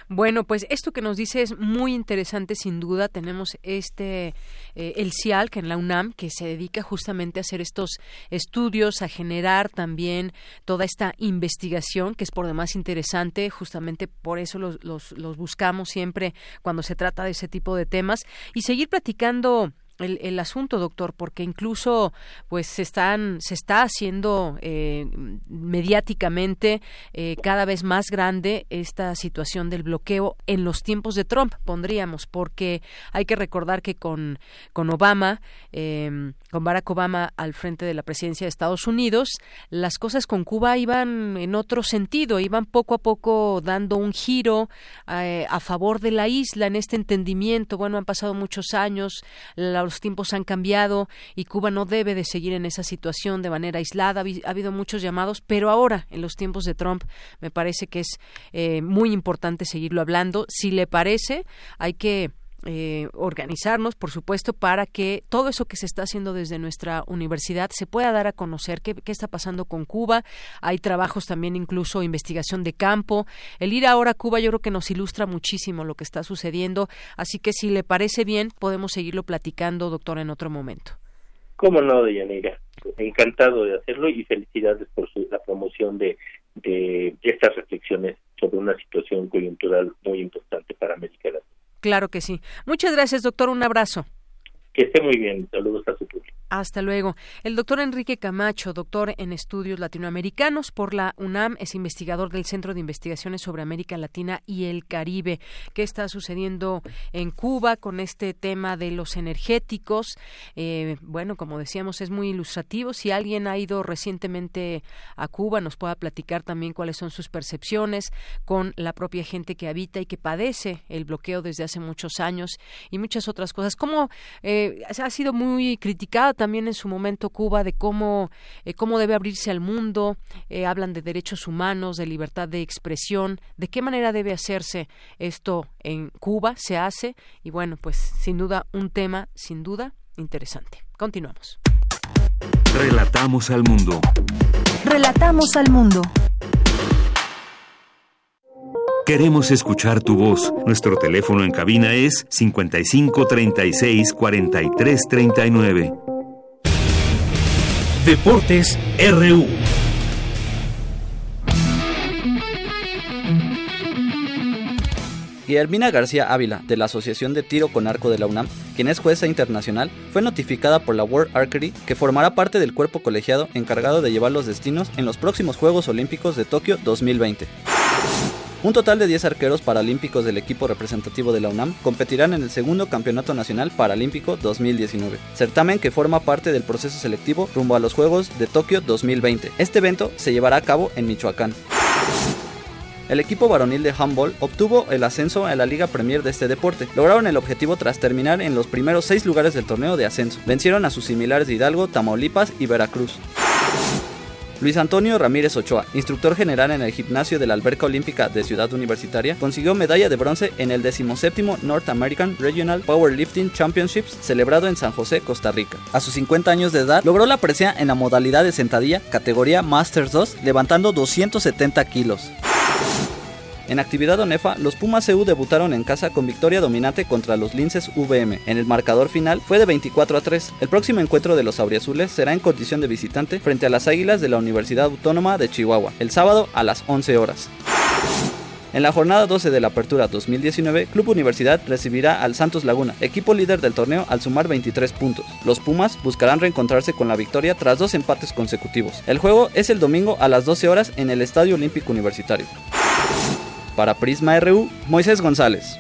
Bueno, pues esto que nos dice es muy interesante, sin duda. Tenemos este, eh, el CIAL, que en la UNAM, que se dedica justamente a hacer estos estudios, a generar también toda esta investigación, que es por demás interesante. Justamente por eso los, los, los buscamos siempre cuando se trata de ese tipo de temas. Y seguir platicando el, asunto, doctor, porque incluso pues se están se está haciendo eh, mediáticamente eh, cada vez más grande esta situación del bloqueo en los tiempos de Trump, pondríamos, porque hay que recordar que con con Obama, em, con Barack Obama al frente de la presidencia de Estados Unidos, las cosas con Cuba iban en otro sentido, iban poco a poco dando un giro eh, a favor de la isla en este entendimiento. Bueno, han pasado muchos años, la los tiempos han cambiado y Cuba no debe de seguir en esa situación de manera aislada. Ha habido muchos llamados, pero ahora, en los tiempos de Trump, me parece que es eh, muy importante seguirlo hablando. Si le parece, hay que eh, organizarnos, por supuesto, para que todo eso que se está haciendo desde nuestra universidad se pueda dar a conocer qué, está pasando con Cuba. Hay trabajos también, incluso investigación de campo. El ir ahora a Cuba yo creo que nos ilustra muchísimo lo que está sucediendo. Así que si le parece bien, podemos seguirlo platicando, doctor, en otro momento. Cómo no, Deyanira. Encantado de hacerlo y felicidades por la promoción de, de estas reflexiones sobre una situación coyuntural muy importante. Claro que sí. Muchas gracias, doctor. Un abrazo. Que esté muy bien. Saludos a. Hasta luego. El doctor Enrique Camacho, doctor en estudios latinoamericanos por la UNAM, es investigador del Centro de Investigaciones sobre América Latina y el Caribe. ¿Qué está sucediendo en Cuba con este tema de los energéticos? Eh, bueno, como decíamos, es muy ilustrativo. Si alguien ha ido recientemente a Cuba, nos pueda platicar también cuáles son sus percepciones con la propia gente que habita y que padece el bloqueo desde hace muchos años y muchas otras cosas. ¿Cómo eh, ha sido muy criticada también en su momento Cuba de cómo, eh, cómo debe abrirse al mundo, eh, hablan de derechos humanos, de libertad de expresión, de qué manera debe hacerse esto en Cuba, se hace, y bueno, pues sin duda un tema, sin duda, interesante. Continuamos. Relatamos al mundo. Relatamos al mundo. Queremos escuchar tu voz. Nuestro teléfono en cabina es 55 36 43 39. Deportes RU. Guillermina García Ávila, de la Asociación de Tiro con Arco de la UNAM, quien es jueza internacional, fue notificada por la World Archery que formará parte del cuerpo colegiado encargado de llevar los destinos en los próximos Juegos Olímpicos de Tokio 2020. Un total de 10 arqueros paralímpicos del equipo representativo de la UNAM competirán en el segundo Campeonato Nacional Paralímpico 2019, certamen que forma parte del proceso selectivo rumbo a los Juegos de Tokio 2020. Este evento se llevará a cabo en Michoacán. El equipo varonil de handball obtuvo el ascenso a la Liga Premier de este deporte. Lograron el objetivo tras terminar en los primeros seis lugares del torneo de ascenso. Vencieron a sus similares de Hidalgo, Tamaulipas y Veracruz. Luis Antonio Ramírez Ochoa, instructor general en el gimnasio de la Alberca Olímpica de Ciudad Universitaria, consiguió medalla de bronce en el 17 North American Regional Powerlifting Championships celebrado en San José, Costa Rica. A sus 50 años de edad, logró la presea en la modalidad de sentadilla, categoría Masters 2, levantando 270 kilos. En actividad ONEFA, los Pumas CU debutaron en casa con victoria dominante contra los Linces VM. En el marcador final fue de 24 a 3. El próximo encuentro de los auriazules será en condición de visitante frente a las Águilas de la Universidad Autónoma de Chihuahua, el sábado a las 11 horas. En la jornada 12 de la Apertura 2019, Club Universidad recibirá al Santos Laguna, equipo líder del torneo al sumar 23 puntos. Los Pumas buscarán reencontrarse con la victoria tras dos empates consecutivos. El juego es el domingo a las 12 horas en el Estadio Olímpico Universitario. Para Prisma RU, Moisés González.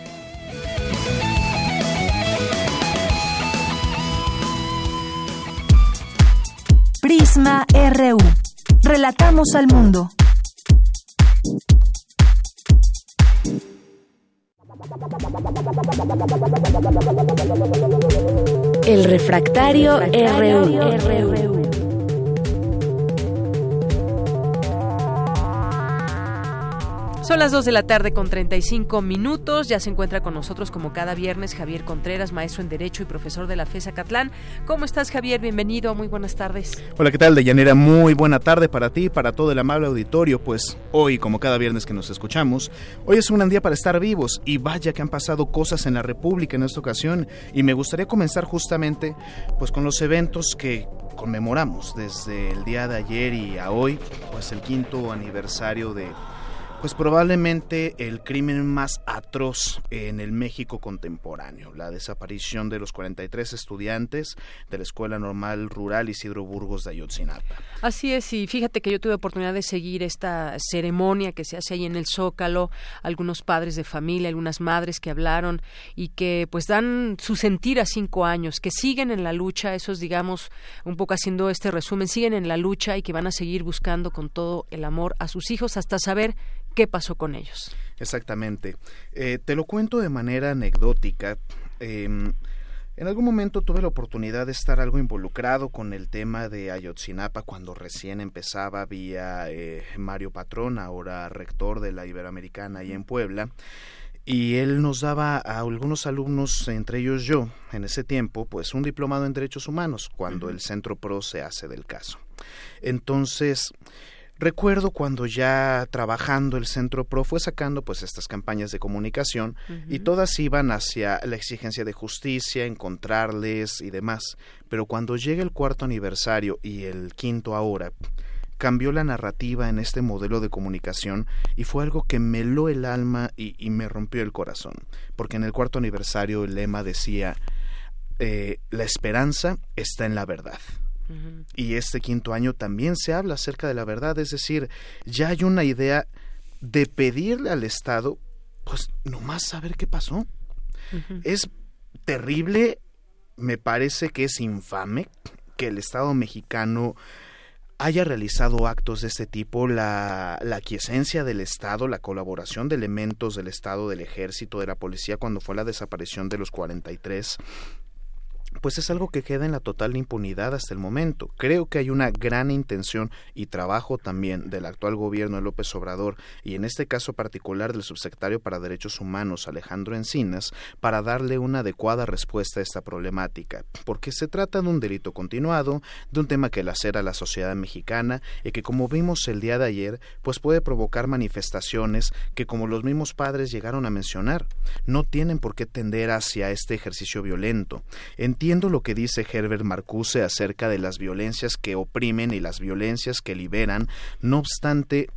Prisma RU. Relatamos al mundo. El refractario, RU. Son las 2 de la tarde con 35 minutos. Ya se encuentra con nosotros como cada viernes Javier Contreras, maestro en Derecho y profesor de la FESA Catlán. ¿Cómo estás, Javier? Bienvenido. Muy buenas tardes. Hola, ¿qué tal, Deyanira? Muy buena tarde para ti para todo el amable auditorio. Pues hoy, como cada viernes que nos escuchamos, hoy es un gran día para estar vivos y vaya que han pasado cosas en la República en esta ocasión y me gustaría comenzar justamente pues con los eventos que conmemoramos desde el día de ayer y a hoy, pues el quinto aniversario de pues probablemente el crimen más atroz en el México contemporáneo, la desaparición de los 43 estudiantes de la Escuela Normal Rural Isidro Burgos de Ayotzinapa. Así es, y fíjate que yo tuve oportunidad de seguir esta ceremonia que se hace ahí en el Zócalo, algunos padres de familia, algunas madres que hablaron y que pues dan su sentir a cinco años, que siguen en la lucha, esos digamos, un poco haciendo este resumen, siguen en la lucha y que van a seguir buscando con todo el amor a sus hijos hasta saber qué pasó con ellos. Exactamente. Eh, te lo cuento de manera anecdótica. Em, en algún momento tuve la oportunidad de estar algo involucrado con el tema de Ayotzinapa cuando recién empezaba vía eh, Mario Patrón, ahora rector de la Iberoamericana y en Puebla. Y él nos daba a algunos alumnos, entre ellos yo, en ese tiempo, pues un diplomado en derechos humanos, cuando el Centro PRO se hace del caso. Entonces, Recuerdo cuando ya trabajando el Centro Pro fue sacando pues estas campañas de comunicación y todas iban hacia la exigencia de justicia, encontrarles y demás. Pero cuando llega el cuarto aniversario y el quinto ahora, cambió la narrativa en este modelo de comunicación y fue algo que me heló el alma y, me rompió el corazón. Porque en el cuarto aniversario el lema decía, eh, la esperanza está en la verdad. Y este quinto año también se habla acerca de la verdad, es decir, ya hay una idea de pedirle al Estado, pues nomás saber qué pasó. Es terrible, me parece que es infame que el Estado mexicano haya realizado actos de este tipo, la, la aquiescencia del Estado, la colaboración de elementos del Estado, del Ejército, de la Policía, cuando fue la desaparición de los 43 pues es algo que queda en la total impunidad hasta el momento. Creo que hay una gran intención y trabajo también del actual gobierno de López Obrador y en este caso particular del subsecretario para Derechos Humanos Alejandro Encinas para darle una adecuada respuesta a esta problemática, porque se trata de un delito continuado, de un tema que lacera a la sociedad mexicana y que como vimos el día de ayer, pues puede provocar manifestaciones que como los mismos padres llegaron a mencionar, no tienen por qué tender hacia este ejercicio violento. Entiendo lo que dice Herbert Marcuse acerca de las violencias que oprimen y las violencias que liberan, no obstante,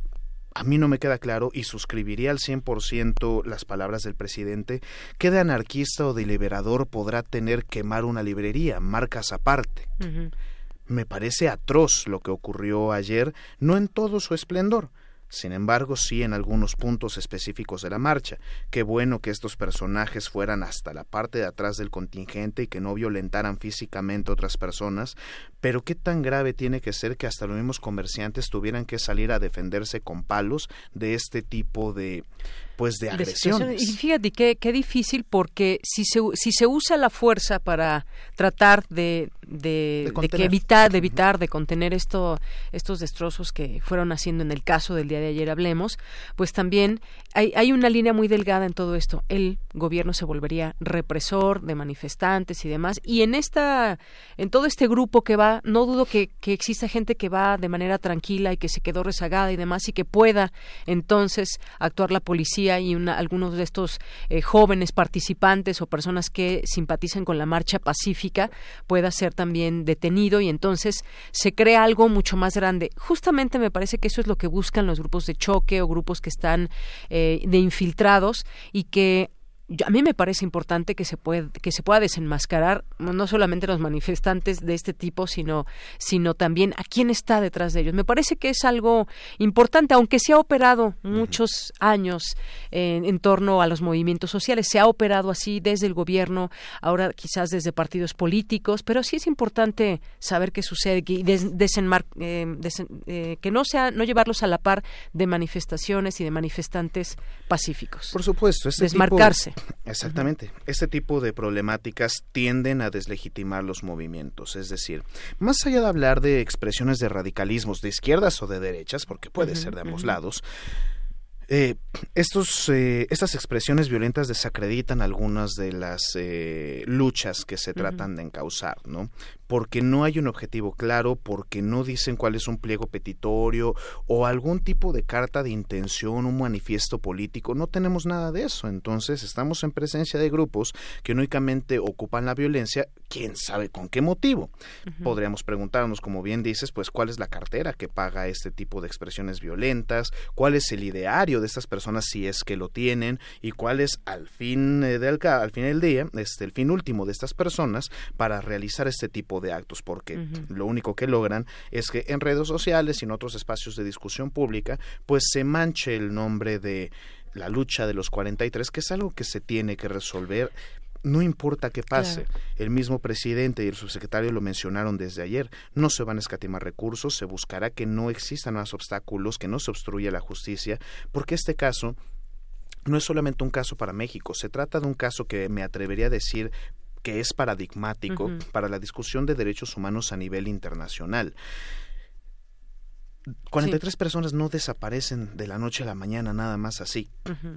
a mí no me queda claro y suscribiría al 100% las palabras del presidente, ¿qué de anarquista o de liberador podrá tener quemar una librería, marcas aparte? Me parece atroz lo que ocurrió ayer, no en todo su esplendor, sin embargo, sí en algunos puntos específicos de la marcha. Qué bueno que estos personajes fueran hasta la parte de atrás del contingente y que no violentaran físicamente a otras personas, pero qué tan grave tiene que ser que hasta los mismos comerciantes tuvieran que salir a defenderse con palos de este tipo de pues de agresiones. y fíjate qué, qué difícil porque si se, si se usa la fuerza para tratar de, de, que evitar, de evitar, de contener esto, estos destrozos que fueron haciendo en el caso del día de ayer hablemos, pues también hay, hay una línea muy delgada en todo esto. El gobierno se volvería represor de manifestantes y demás. Y en esta, en todo este grupo que va, no dudo que, que exista gente que va de manera tranquila y que se quedó rezagada y demás y que pueda entonces actuar la policía y algunos de estos eh, jóvenes participantes o personas que simpatizan con la marcha pacífica pueda ser también detenido y entonces se crea algo mucho más grande. Justamente me parece que eso es lo que buscan los grupos de choque o grupos que están eh, de infiltrados y que a mí me parece importante que se puede, que se pueda desenmascarar no solamente los manifestantes de este tipo sino sino también a quién está detrás de ellos. Me parece que es algo importante aunque se ha operado muchos años en, torno a los movimientos sociales se ha operado así desde el gobierno ahora quizás desde partidos políticos pero sí es importante saber qué sucede y eh, eh, que no sea no llevarlos a la par de manifestaciones y de manifestantes pacíficos. Por supuesto este desmarcarse Exactamente. Este tipo de problemáticas tienden a deslegitimar los movimientos. Es decir, más allá de hablar de expresiones de radicalismos de izquierdas o de derechas, porque puede ser de ambos lados, eh, estos, eh, estas expresiones violentas desacreditan algunas de las eh, luchas que se tratan de encauzar, ¿no? porque no hay un objetivo claro, porque no dicen cuál es un pliego petitorio o algún tipo de carta de intención, un manifiesto político. No tenemos nada de eso. Entonces estamos en presencia de grupos que únicamente ocupan la violencia, quién sabe con qué motivo. Podríamos preguntarnos, como bien dices, pues cuál es la cartera que paga este tipo de expresiones violentas, cuál es el ideario de estas personas si es que lo tienen y cuál es al fin eh, del al fin del día, este el fin último de estas personas para realizar este tipo de actos, porque lo único que logran es que en redes sociales y en otros espacios de discusión pública, pues se manche el nombre de la lucha de los 43, que es algo que se tiene que resolver no importa qué pase. El mismo presidente y el subsecretario lo mencionaron desde ayer. No se van a escatimar recursos, se buscará que no existan más obstáculos, que no se obstruya la justicia, porque este caso no es solamente un caso para México, se trata de un caso que me atrevería a decir que es paradigmático para la discusión de derechos humanos a nivel internacional. 43 personas no desaparecen de la noche a la mañana nada más así.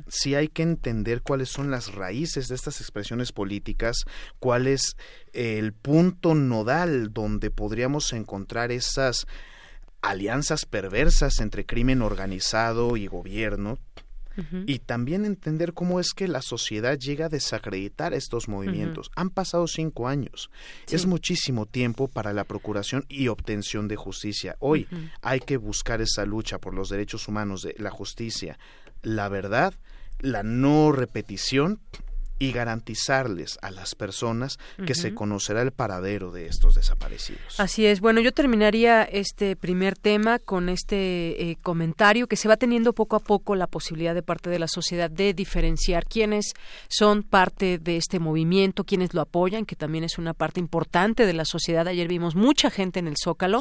Sí hay que entender cuáles son las raíces de estas expresiones políticas, cuál es el punto nodal donde podríamos encontrar esas alianzas perversas entre crimen organizado y gobierno y también entender cómo es que la sociedad llega a desacreditar estos movimientos. Han pasado cinco años. Es muchísimo tiempo para la procuración y obtención de justicia. Hoy hay que buscar esa lucha por los derechos humanos, de la justicia, la verdad, la no repetición y garantizarles a las personas que se conocerá el paradero de estos desaparecidos. Así es. Bueno, yo terminaría este primer tema con este eh, comentario que se va teniendo poco a poco la posibilidad de parte de la sociedad de diferenciar quiénes son parte de este movimiento, quiénes lo apoyan, que también es una parte importante de la sociedad. Ayer vimos mucha gente en el Zócalo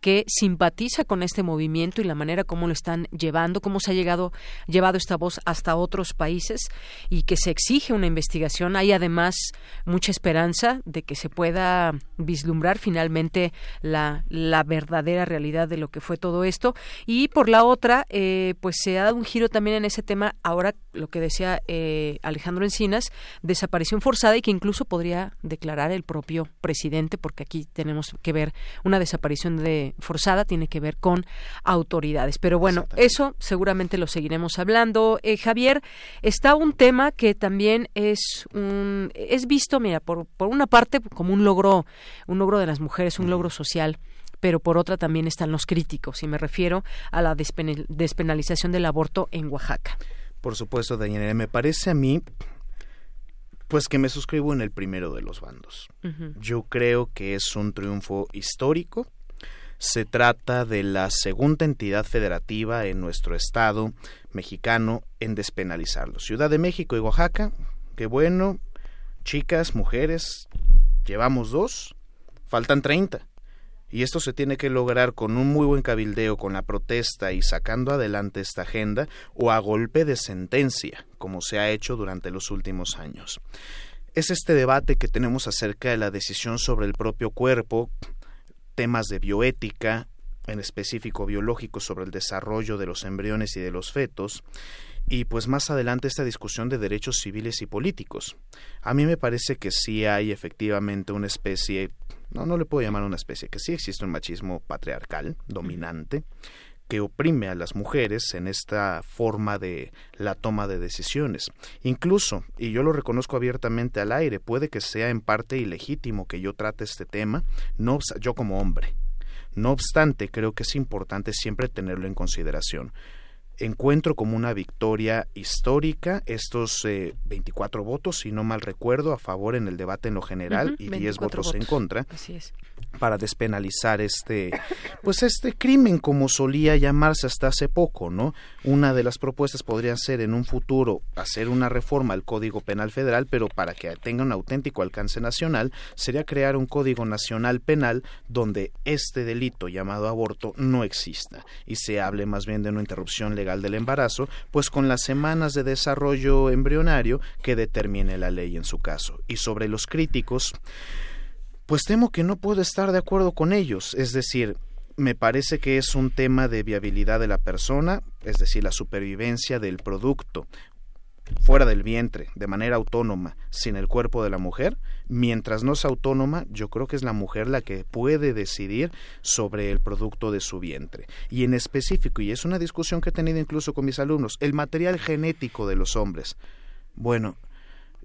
que simpatiza con este movimiento y la manera como lo están llevando, cómo se ha llegado llevado esta voz hasta otros países y que se exige una investigación investigación. Hay además mucha esperanza de que se pueda vislumbrar finalmente la, la verdadera realidad de lo que fue todo esto. Y por la otra, eh, pues se ha dado un giro también en ese tema. Ahora, lo que decía eh, Alejandro Encinas, desaparición forzada y que incluso podría declarar el propio presidente, porque aquí tenemos que ver una desaparición de forzada, tiene que ver con autoridades. Pero bueno, eso seguramente lo seguiremos hablando. Eh, Javier, está un tema que también es un, es visto, mira, por, por una parte como un logro, un logro de las mujeres, un logro social pero por otra también están los críticos, y me refiero a la despenalización del aborto en Oaxaca. Por supuesto, Daniela, me parece a mí pues que me suscribo en el primero de los bandos. Yo creo que es un triunfo histórico. Se trata de la segunda entidad federativa en nuestro estado mexicano en despenalizarlo. Ciudad de México y Oaxaca, qué bueno, chicas, mujeres, llevamos dos, faltan treinta. Y esto se tiene que lograr con un muy buen cabildeo, con la protesta y sacando adelante esta agenda, o a golpe de sentencia, como se ha hecho durante los últimos años. Es este debate que tenemos acerca de la decisión sobre el propio cuerpo, temas de bioética, en específico biológico sobre el desarrollo de los embriones y de los fetos, y pues más adelante esta discusión de derechos civiles y políticos. A mí me parece que sí hay efectivamente una especie no, no le puedo llamar una especie, que sí existe un machismo patriarcal, dominante, que oprime a las mujeres en esta forma de la toma de decisiones. Incluso, y yo lo reconozco abiertamente al aire, puede que sea en parte ilegítimo que yo trate este tema, no yo como hombre. No obstante, creo que es importante siempre tenerlo en consideración encuentro como una victoria histórica estos 24 eh, votos, si no mal recuerdo, a favor en el debate en lo general y 10 votos, en contra. Para despenalizar este, pues este crimen como solía llamarse hasta hace poco, ¿no? Una de las propuestas podría ser en un futuro hacer una reforma al Código Penal Federal, pero para que tenga un auténtico alcance nacional, sería crear un Código Nacional Penal donde este delito llamado aborto no exista y se hable más bien de una interrupción legal del embarazo, pues con las semanas de desarrollo embrionario que determine la ley en su caso. Y sobre los críticos, pues temo que no puedo estar de acuerdo con ellos, es decir, me parece que es un tema de viabilidad de la persona, es decir, la supervivencia del producto fuera del vientre, de manera autónoma, sin el cuerpo de la mujer, mientras no sea autónoma, yo creo que es la mujer la que puede decidir sobre el producto de su vientre. Y en específico, y es una discusión que he tenido incluso con mis alumnos, el material genético de los hombres. Bueno,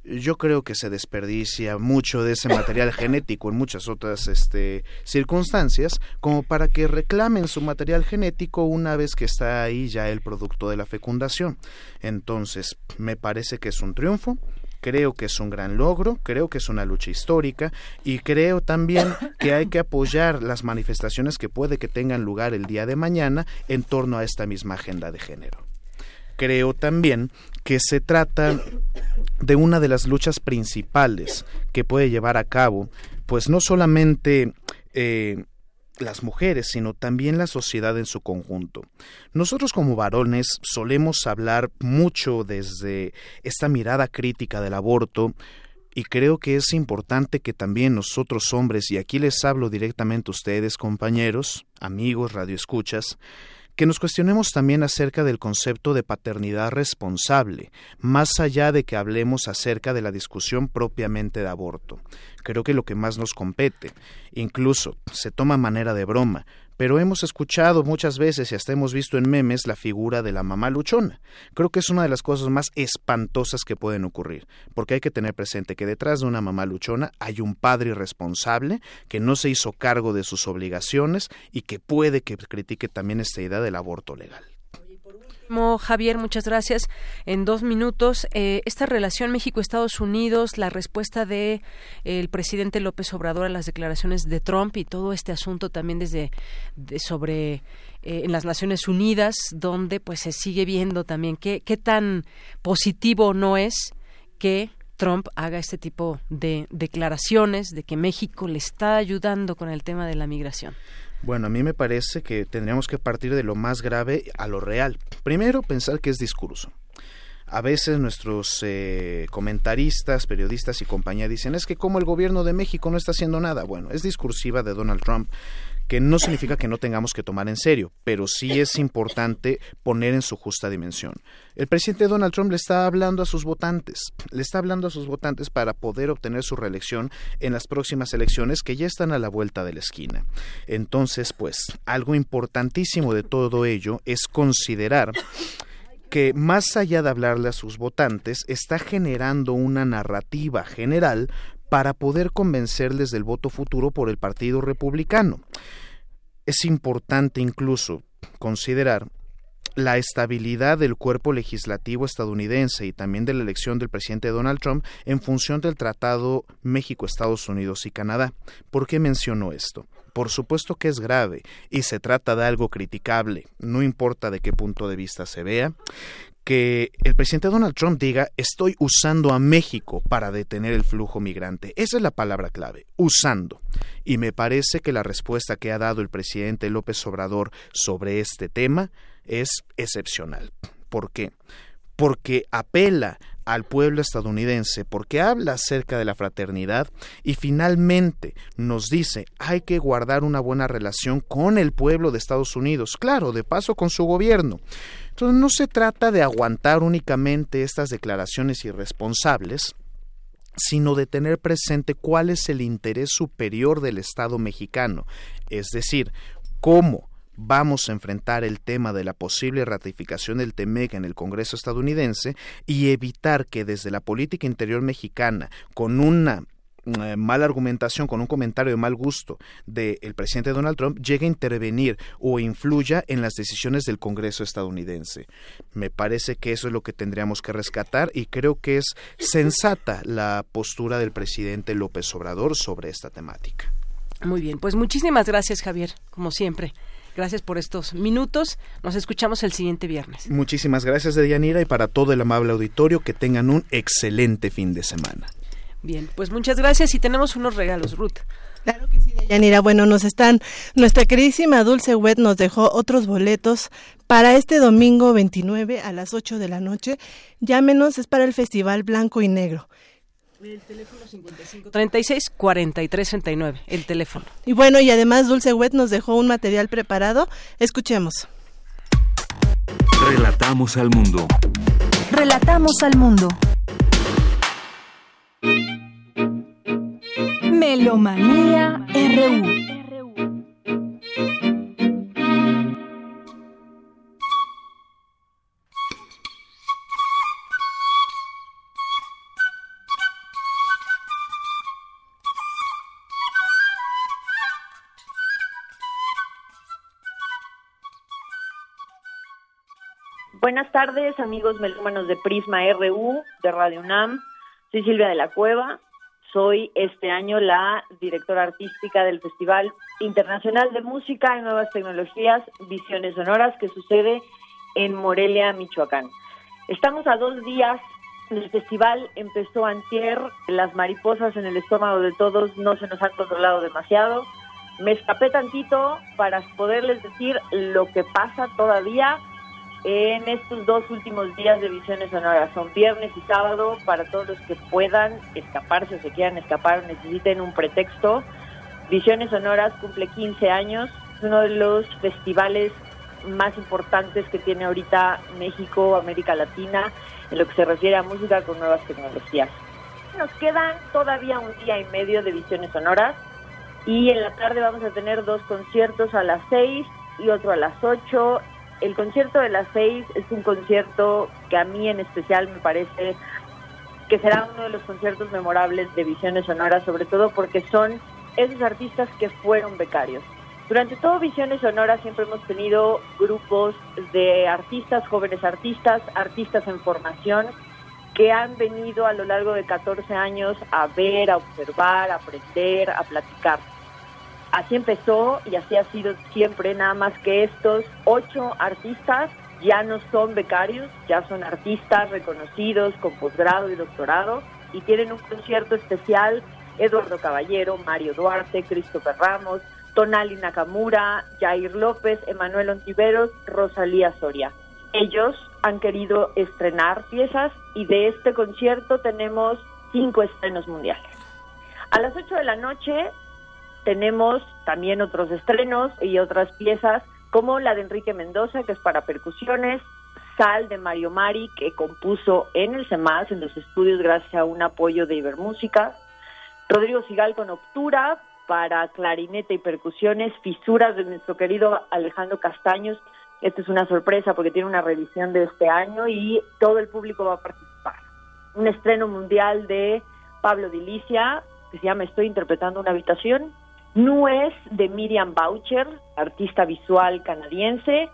yo creo que se desperdicia mucho de ese material genético en muchas otras este, circunstancias, como para que reclamen su material genético una vez que está ahí ya el producto de la fecundación. Entonces, me parece que es un triunfo, creo que es un gran logro, creo que es una lucha histórica y creo también que hay que apoyar las manifestaciones que puede que tengan lugar el día de mañana en torno a esta misma agenda de género creo también que se trata de una de las luchas principales que puede llevar a cabo, pues no solamente eh, las mujeres, sino también la sociedad en su conjunto. Nosotros como varones solemos hablar mucho desde esta mirada crítica del aborto, y creo que es importante que también nosotros hombres, y aquí les hablo directamente a ustedes, compañeros, amigos, radioescuchas, que nos cuestionemos también acerca del concepto de paternidad responsable, más allá de que hablemos acerca de la discusión propiamente de aborto. Creo que lo que más nos compete, incluso se toma manera de broma, pero hemos escuchado muchas veces y hasta hemos visto en memes la figura de la mamá luchona. Creo que es una de las cosas más espantosas que pueden ocurrir, porque hay que tener presente que detrás de una mamá luchona hay un padre irresponsable que no se hizo cargo de sus obligaciones y que puede que critique también esta idea del aborto legal. Javier, muchas gracias. En dos minutos, eh, esta relación México-Estados Unidos, la respuesta de el presidente López Obrador a las declaraciones de Trump y todo este asunto también desde sobre eh, en las Naciones Unidas, donde pues se sigue viendo también qué, qué tan positivo no es que Trump haga este tipo de declaraciones de que México le está ayudando con el tema de la migración. Bueno, a mí me parece que tendríamos que partir de lo más grave a lo real. Primero, pensar que es discurso. A veces nuestros eh, comentaristas, periodistas y compañía dicen es que como el gobierno de México no está haciendo nada. Bueno, es discursiva de Donald Trump que no significa que no tengamos que tomar en serio, pero sí es importante poner en su justa dimensión. El presidente Donald Trump le está hablando a sus votantes, le está hablando a sus votantes para poder obtener su reelección en las próximas elecciones que ya están a la vuelta de la esquina. Entonces, pues, algo importantísimo de todo ello es considerar que más allá de hablarle a sus votantes, está generando una narrativa general para poder convencerles del voto futuro por el Partido Republicano. Es importante incluso considerar la estabilidad del cuerpo legislativo estadounidense y también de la elección del presidente Donald Trump en función del Tratado México, Estados Unidos y Canadá. ¿Por qué menciono esto? Por supuesto que es grave y se trata de algo criticable, no importa de qué punto de vista se vea, que el presidente Donald Trump diga estoy usando a México para detener el flujo migrante. Esa es la palabra clave, usando. Y me parece que la respuesta que ha dado el presidente López Obrador sobre este tema es excepcional. ¿Por qué? Porque apela al pueblo estadounidense, porque habla acerca de la fraternidad y finalmente nos dice hay que guardar una buena relación con el pueblo de Estados Unidos, claro, de paso con su gobierno. Entonces no se trata de aguantar únicamente estas declaraciones irresponsables, sino de tener presente cuál es el interés superior del Estado mexicano, es decir, cómo vamos a enfrentar el tema de la posible ratificación del TEMEC en el Congreso estadounidense y evitar que desde la política interior mexicana, con una eh, mala argumentación, con un comentario de mal gusto del presidente Donald Trump, llegue a intervenir o influya en las decisiones del Congreso estadounidense. Me parece que eso es lo que tendríamos que rescatar y creo que es sensata la postura del presidente López Obrador sobre esta temática. Muy bien, pues muchísimas gracias Javier, como siempre. Gracias por estos minutos. Nos escuchamos el siguiente viernes. Muchísimas gracias, Deyanira, y para todo el amable auditorio, que tengan un excelente fin de semana. Bien, pues muchas gracias y tenemos unos regalos, Ruth. Claro que sí, Yanira. Bueno, nos están. Nuestra queridísima Dulce Wet nos dejó otros boletos para este domingo 29 a las 8 de la noche. Llámenos, es para el Festival Blanco y Negro. El teléfono 55 36 43 39. El teléfono. Y bueno, y además Dulce Wet nos dejó un material preparado. Escuchemos. Relatamos al mundo. Relatamos al mundo. Melomanía RU. Buenas tardes, amigos melómanos de Prisma RU, de Radio UNAM. Soy Silvia de la Cueva. Soy este año la directora artística del Festival Internacional de Música y Nuevas Tecnologías Visiones Sonoras que sucede en Morelia, Michoacán. Estamos a dos días del festival, empezó antier, las mariposas en el estómago de todos no se nos han controlado demasiado. Me escapé tantito para poderles decir lo que pasa todavía en estos dos últimos días de Visiones Sonoras. Son viernes y sábado para todos los que puedan escaparse o se quieran escapar necesiten un pretexto. Visiones Sonoras cumple 15 años, es uno de los festivales más importantes que tiene ahorita México, América Latina, en lo que se refiere a música con nuevas tecnologías. Nos quedan todavía un día y medio de Visiones Sonoras y en la tarde vamos a tener dos conciertos a las 6 y otro a las 8 el concierto de las seis es un concierto que a mí en especial me parece que será uno de los conciertos memorables de Visiones Sonoras, sobre todo porque son esos artistas que fueron becarios. Durante todo Visiones Sonoras siempre hemos tenido grupos de artistas, jóvenes artistas, artistas en formación, que han venido a lo largo de 14 años a ver, a observar, a aprender, a platicar. Así empezó y así ha sido siempre, nada más que estos ocho artistas ya no son becarios, ya son artistas reconocidos con posgrado y doctorado y tienen un concierto especial Eduardo Caballero, Mario Duarte, Christopher Ramos, Tonali Nakamura, Jair López, Emanuel Ontiveros, Rosalía Soria. ellos han querido estrenar piezas y de este concierto tenemos cinco estrenos mundiales. A las 8 de la noche tenemos también otros estrenos y otras piezas como la de Enrique Mendoza, que es para percusiones, Sal de Mario Mari, que compuso en el CEMAS, en los estudios, gracias a un apoyo de Ibermúsica, Rodrigo Sigal con Octura, para clarinete y percusiones, Fisuras de nuestro querido Alejandro Castaños. Esta es una sorpresa porque tiene una revisión de este año y todo el público va a participar. Un estreno mundial de Pablo Dilicia, que se llama Estoy interpretando una habitación. Nuez de Miriam Boucher, artista visual canadiense.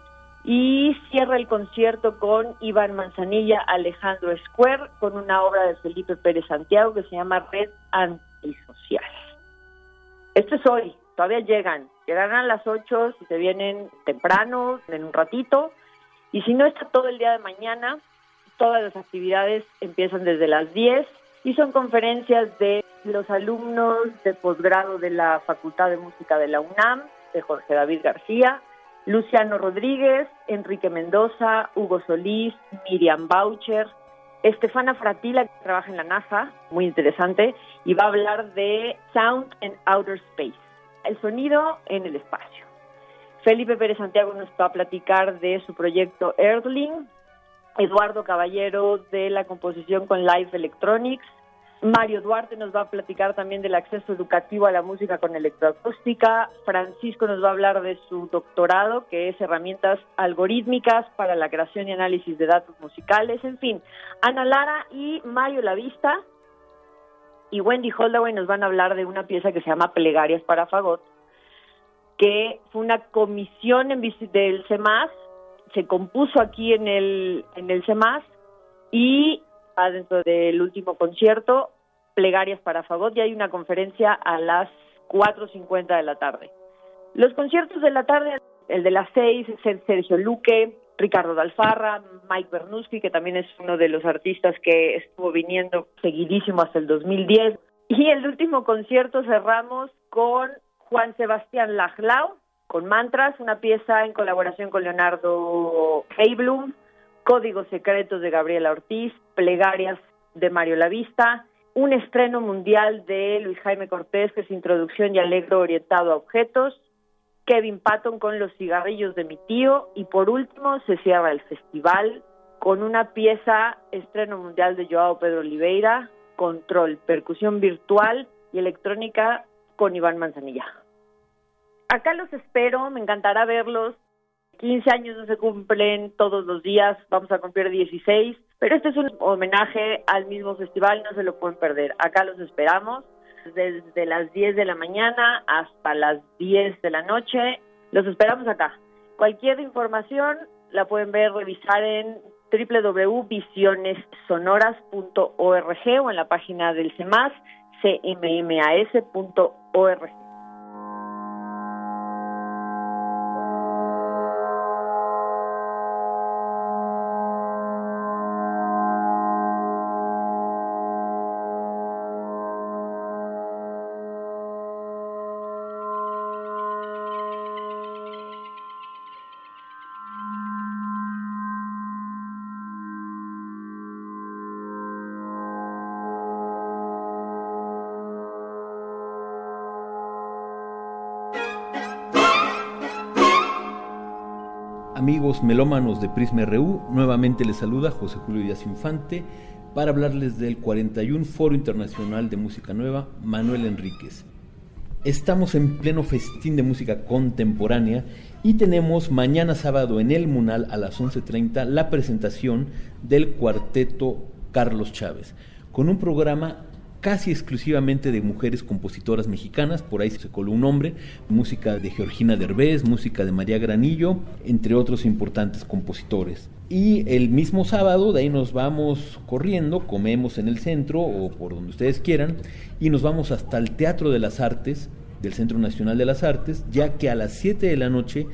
Y cierra el concierto con Iván Manzanilla, Alejandro Square, con una obra de Felipe Pérez Santiago que se llama Red Antisocial. Esto es hoy, todavía llegan. Llegarán a las 8 si se vienen temprano, en un ratito. Y si no está todo el día de mañana, todas las actividades empiezan desde las 10 y son conferencias de los alumnos de posgrado de la Facultad de Música de la UNAM, de Jorge David García, Luciano Rodríguez, Enrique Mendoza, Hugo Solís, Miriam Boucher, Estefana Fratila, que trabaja en la NASA, muy interesante, y va a hablar de Sound in Outer Space, el sonido en el espacio. Felipe Pérez Santiago nos va a platicar de su proyecto Earthling, Eduardo Caballero de la composición con Live Electronics, Mario Duarte nos va a platicar también del acceso educativo a la música con electroacústica. Francisco nos va a hablar de su doctorado, que es herramientas algorítmicas para la creación y análisis de datos musicales. En fin, Ana Lara y Mario Lavista y Wendy Holdaway nos van a hablar de una pieza que se llama Plegarias para Fagot, que fue una comisión en del CEMAS, se compuso aquí en el, en el CEMAS y dentro del último concierto, Plegarias para Fagot, y hay una conferencia a las 4.50 de la tarde. Los conciertos de la tarde, el de las 6 es Sergio Luque, Ricardo Dalfarra, Mike Bernuski, que también es uno de los artistas que estuvo viniendo seguidísimo hasta el 2010. Y el último concierto cerramos con Juan Sebastián Lajlau, con Mantras, una pieza en colaboración con Leonardo Heiblum, Códigos Secretos de Gabriela Ortiz, Plegarias de Mario Lavista, un estreno mundial de Luis Jaime Cortés, que es Introducción y Alegro orientado a objetos, Kevin Patton con Los cigarrillos de mi tío y por último se cierra el festival con una pieza estreno mundial de Joao Pedro Oliveira, Control, percusión virtual y electrónica con Iván Manzanilla. Acá los espero, me encantará verlos. 15 años no se cumplen todos los días, vamos a cumplir 16, pero este es un homenaje al mismo festival, no se lo pueden perder. Acá los esperamos desde las 10 de la mañana hasta las 10 de la noche. Los esperamos acá. Cualquier información la pueden ver, revisar en www.visionessonoras.org o en la página del CEMAS, cmmas.org. melómanos de Prisma RU, nuevamente les saluda José Julio Díaz Infante para hablarles del 41 Foro Internacional de Música Nueva Manuel Enríquez. Estamos en pleno festín de música contemporánea y tenemos mañana sábado en el Munal a las 11.30 la presentación del cuarteto Carlos Chávez, con un programa casi exclusivamente de mujeres compositoras mexicanas, por ahí se coló un nombre, música de Georgina Derbez, música de María Granillo, entre otros importantes compositores. Y el mismo sábado, de ahí nos vamos corriendo, comemos en el centro o por donde ustedes quieran, y nos vamos hasta el Teatro de las Artes, del Centro Nacional de las Artes, ya que a las 7 de la noche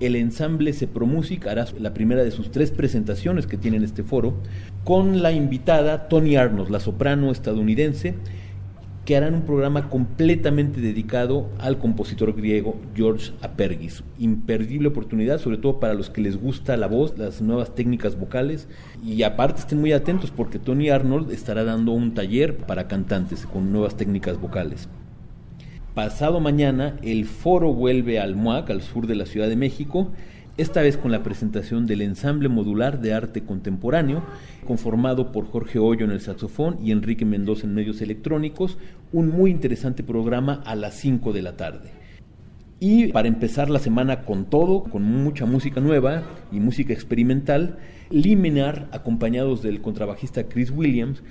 el ensamble Music hará la primera de sus tres presentaciones que tiene en este foro, con la invitada Tony Arnos, la soprano estadounidense, que harán un programa completamente dedicado al compositor griego George Apergis. Imperdible oportunidad, sobre todo para los que les gusta la voz, las nuevas técnicas vocales. Y aparte estén muy atentos porque Tony Arnold estará dando un taller para cantantes con nuevas técnicas vocales. Pasado mañana el foro vuelve al MUAC, al sur de la Ciudad de México, esta vez con la presentación del ensamble modular de arte contemporáneo, conformado por Jorge Hoyo en el saxofón y Enrique Mendoza en medios electrónicos, un muy interesante programa a las 5 de la tarde. Y para empezar la semana con todo, con mucha música nueva y música experimental, Liminar, acompañados del contrabajista Chris Williams,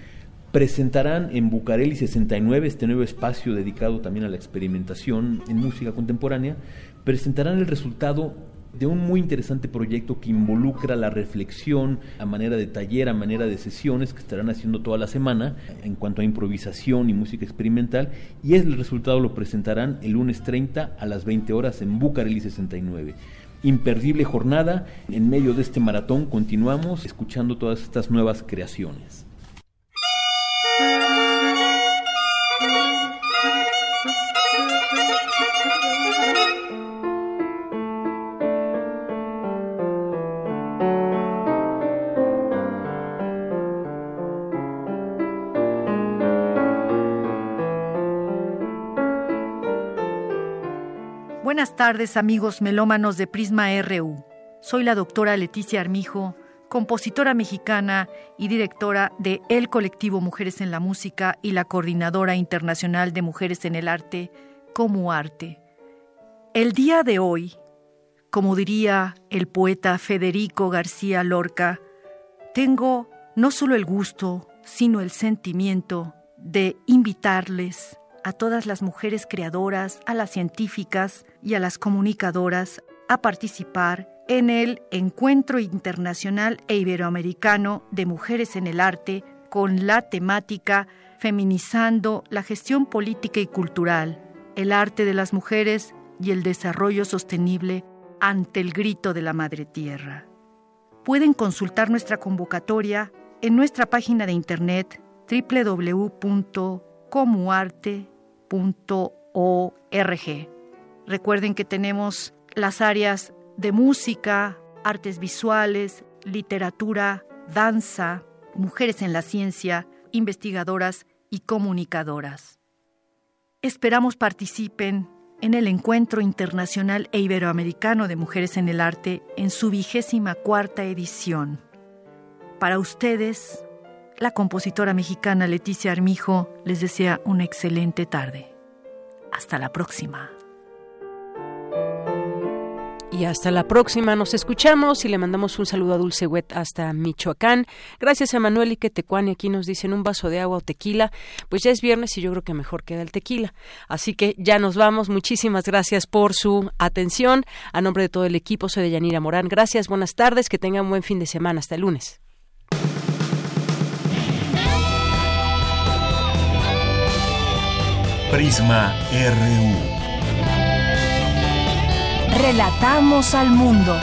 presentarán en Bucareli 69, este nuevo espacio dedicado también a la experimentación en música contemporánea, presentarán el resultado de un muy interesante proyecto que involucra la reflexión a manera de taller, a manera de sesiones que estarán haciendo toda la semana en cuanto a improvisación y música experimental y el resultado lo presentarán el lunes 30 a las 20 horas en Bucareli 69 imperdible jornada. En medio de este maratón continuamos escuchando todas estas nuevas creaciones. Buenas tardes amigos melómanos de Prisma RU. Soy la doctora Leticia Armijo, compositora mexicana y directora de El Colectivo Mujeres en la Música y la Coordinadora Internacional de Mujeres en el Arte, como Arte. El día de hoy, como diría el poeta Federico García Lorca, tengo no solo el gusto, sino el sentimiento de invitarles a todas las mujeres creadoras, a las científicas y a las comunicadoras a participar en el Encuentro Internacional e Iberoamericano de Mujeres en el Arte con la temática Feminizando la gestión política y cultural, el arte de las mujeres y el desarrollo sostenible ante el grito de la Madre Tierra. Pueden consultar nuestra convocatoria en nuestra página de internet www.comuarte.com org. Recuerden que tenemos las áreas de música, artes visuales, literatura, danza, mujeres en la ciencia, investigadoras y comunicadoras. Esperamos participen en el Encuentro Internacional e Iberoamericano de Mujeres en el Arte en su vigésima cuarta edición. Para ustedes, la compositora mexicana Leticia Armijo les desea una excelente tarde. Hasta la próxima. Y hasta la próxima. Nos escuchamos y le mandamos un saludo a Dulce Wet hasta Michoacán. Gracias a Manuel y Tecuani. Aquí nos dicen un vaso de agua o tequila. Pues ya es viernes y yo creo que mejor queda el tequila. Así que ya nos vamos. Muchísimas gracias por su atención. A nombre de todo el equipo, soy de Yanira Morán. Gracias, buenas tardes. Que tengan un buen fin de semana. Hasta el lunes. Prisma RU. Relatamos al mundo.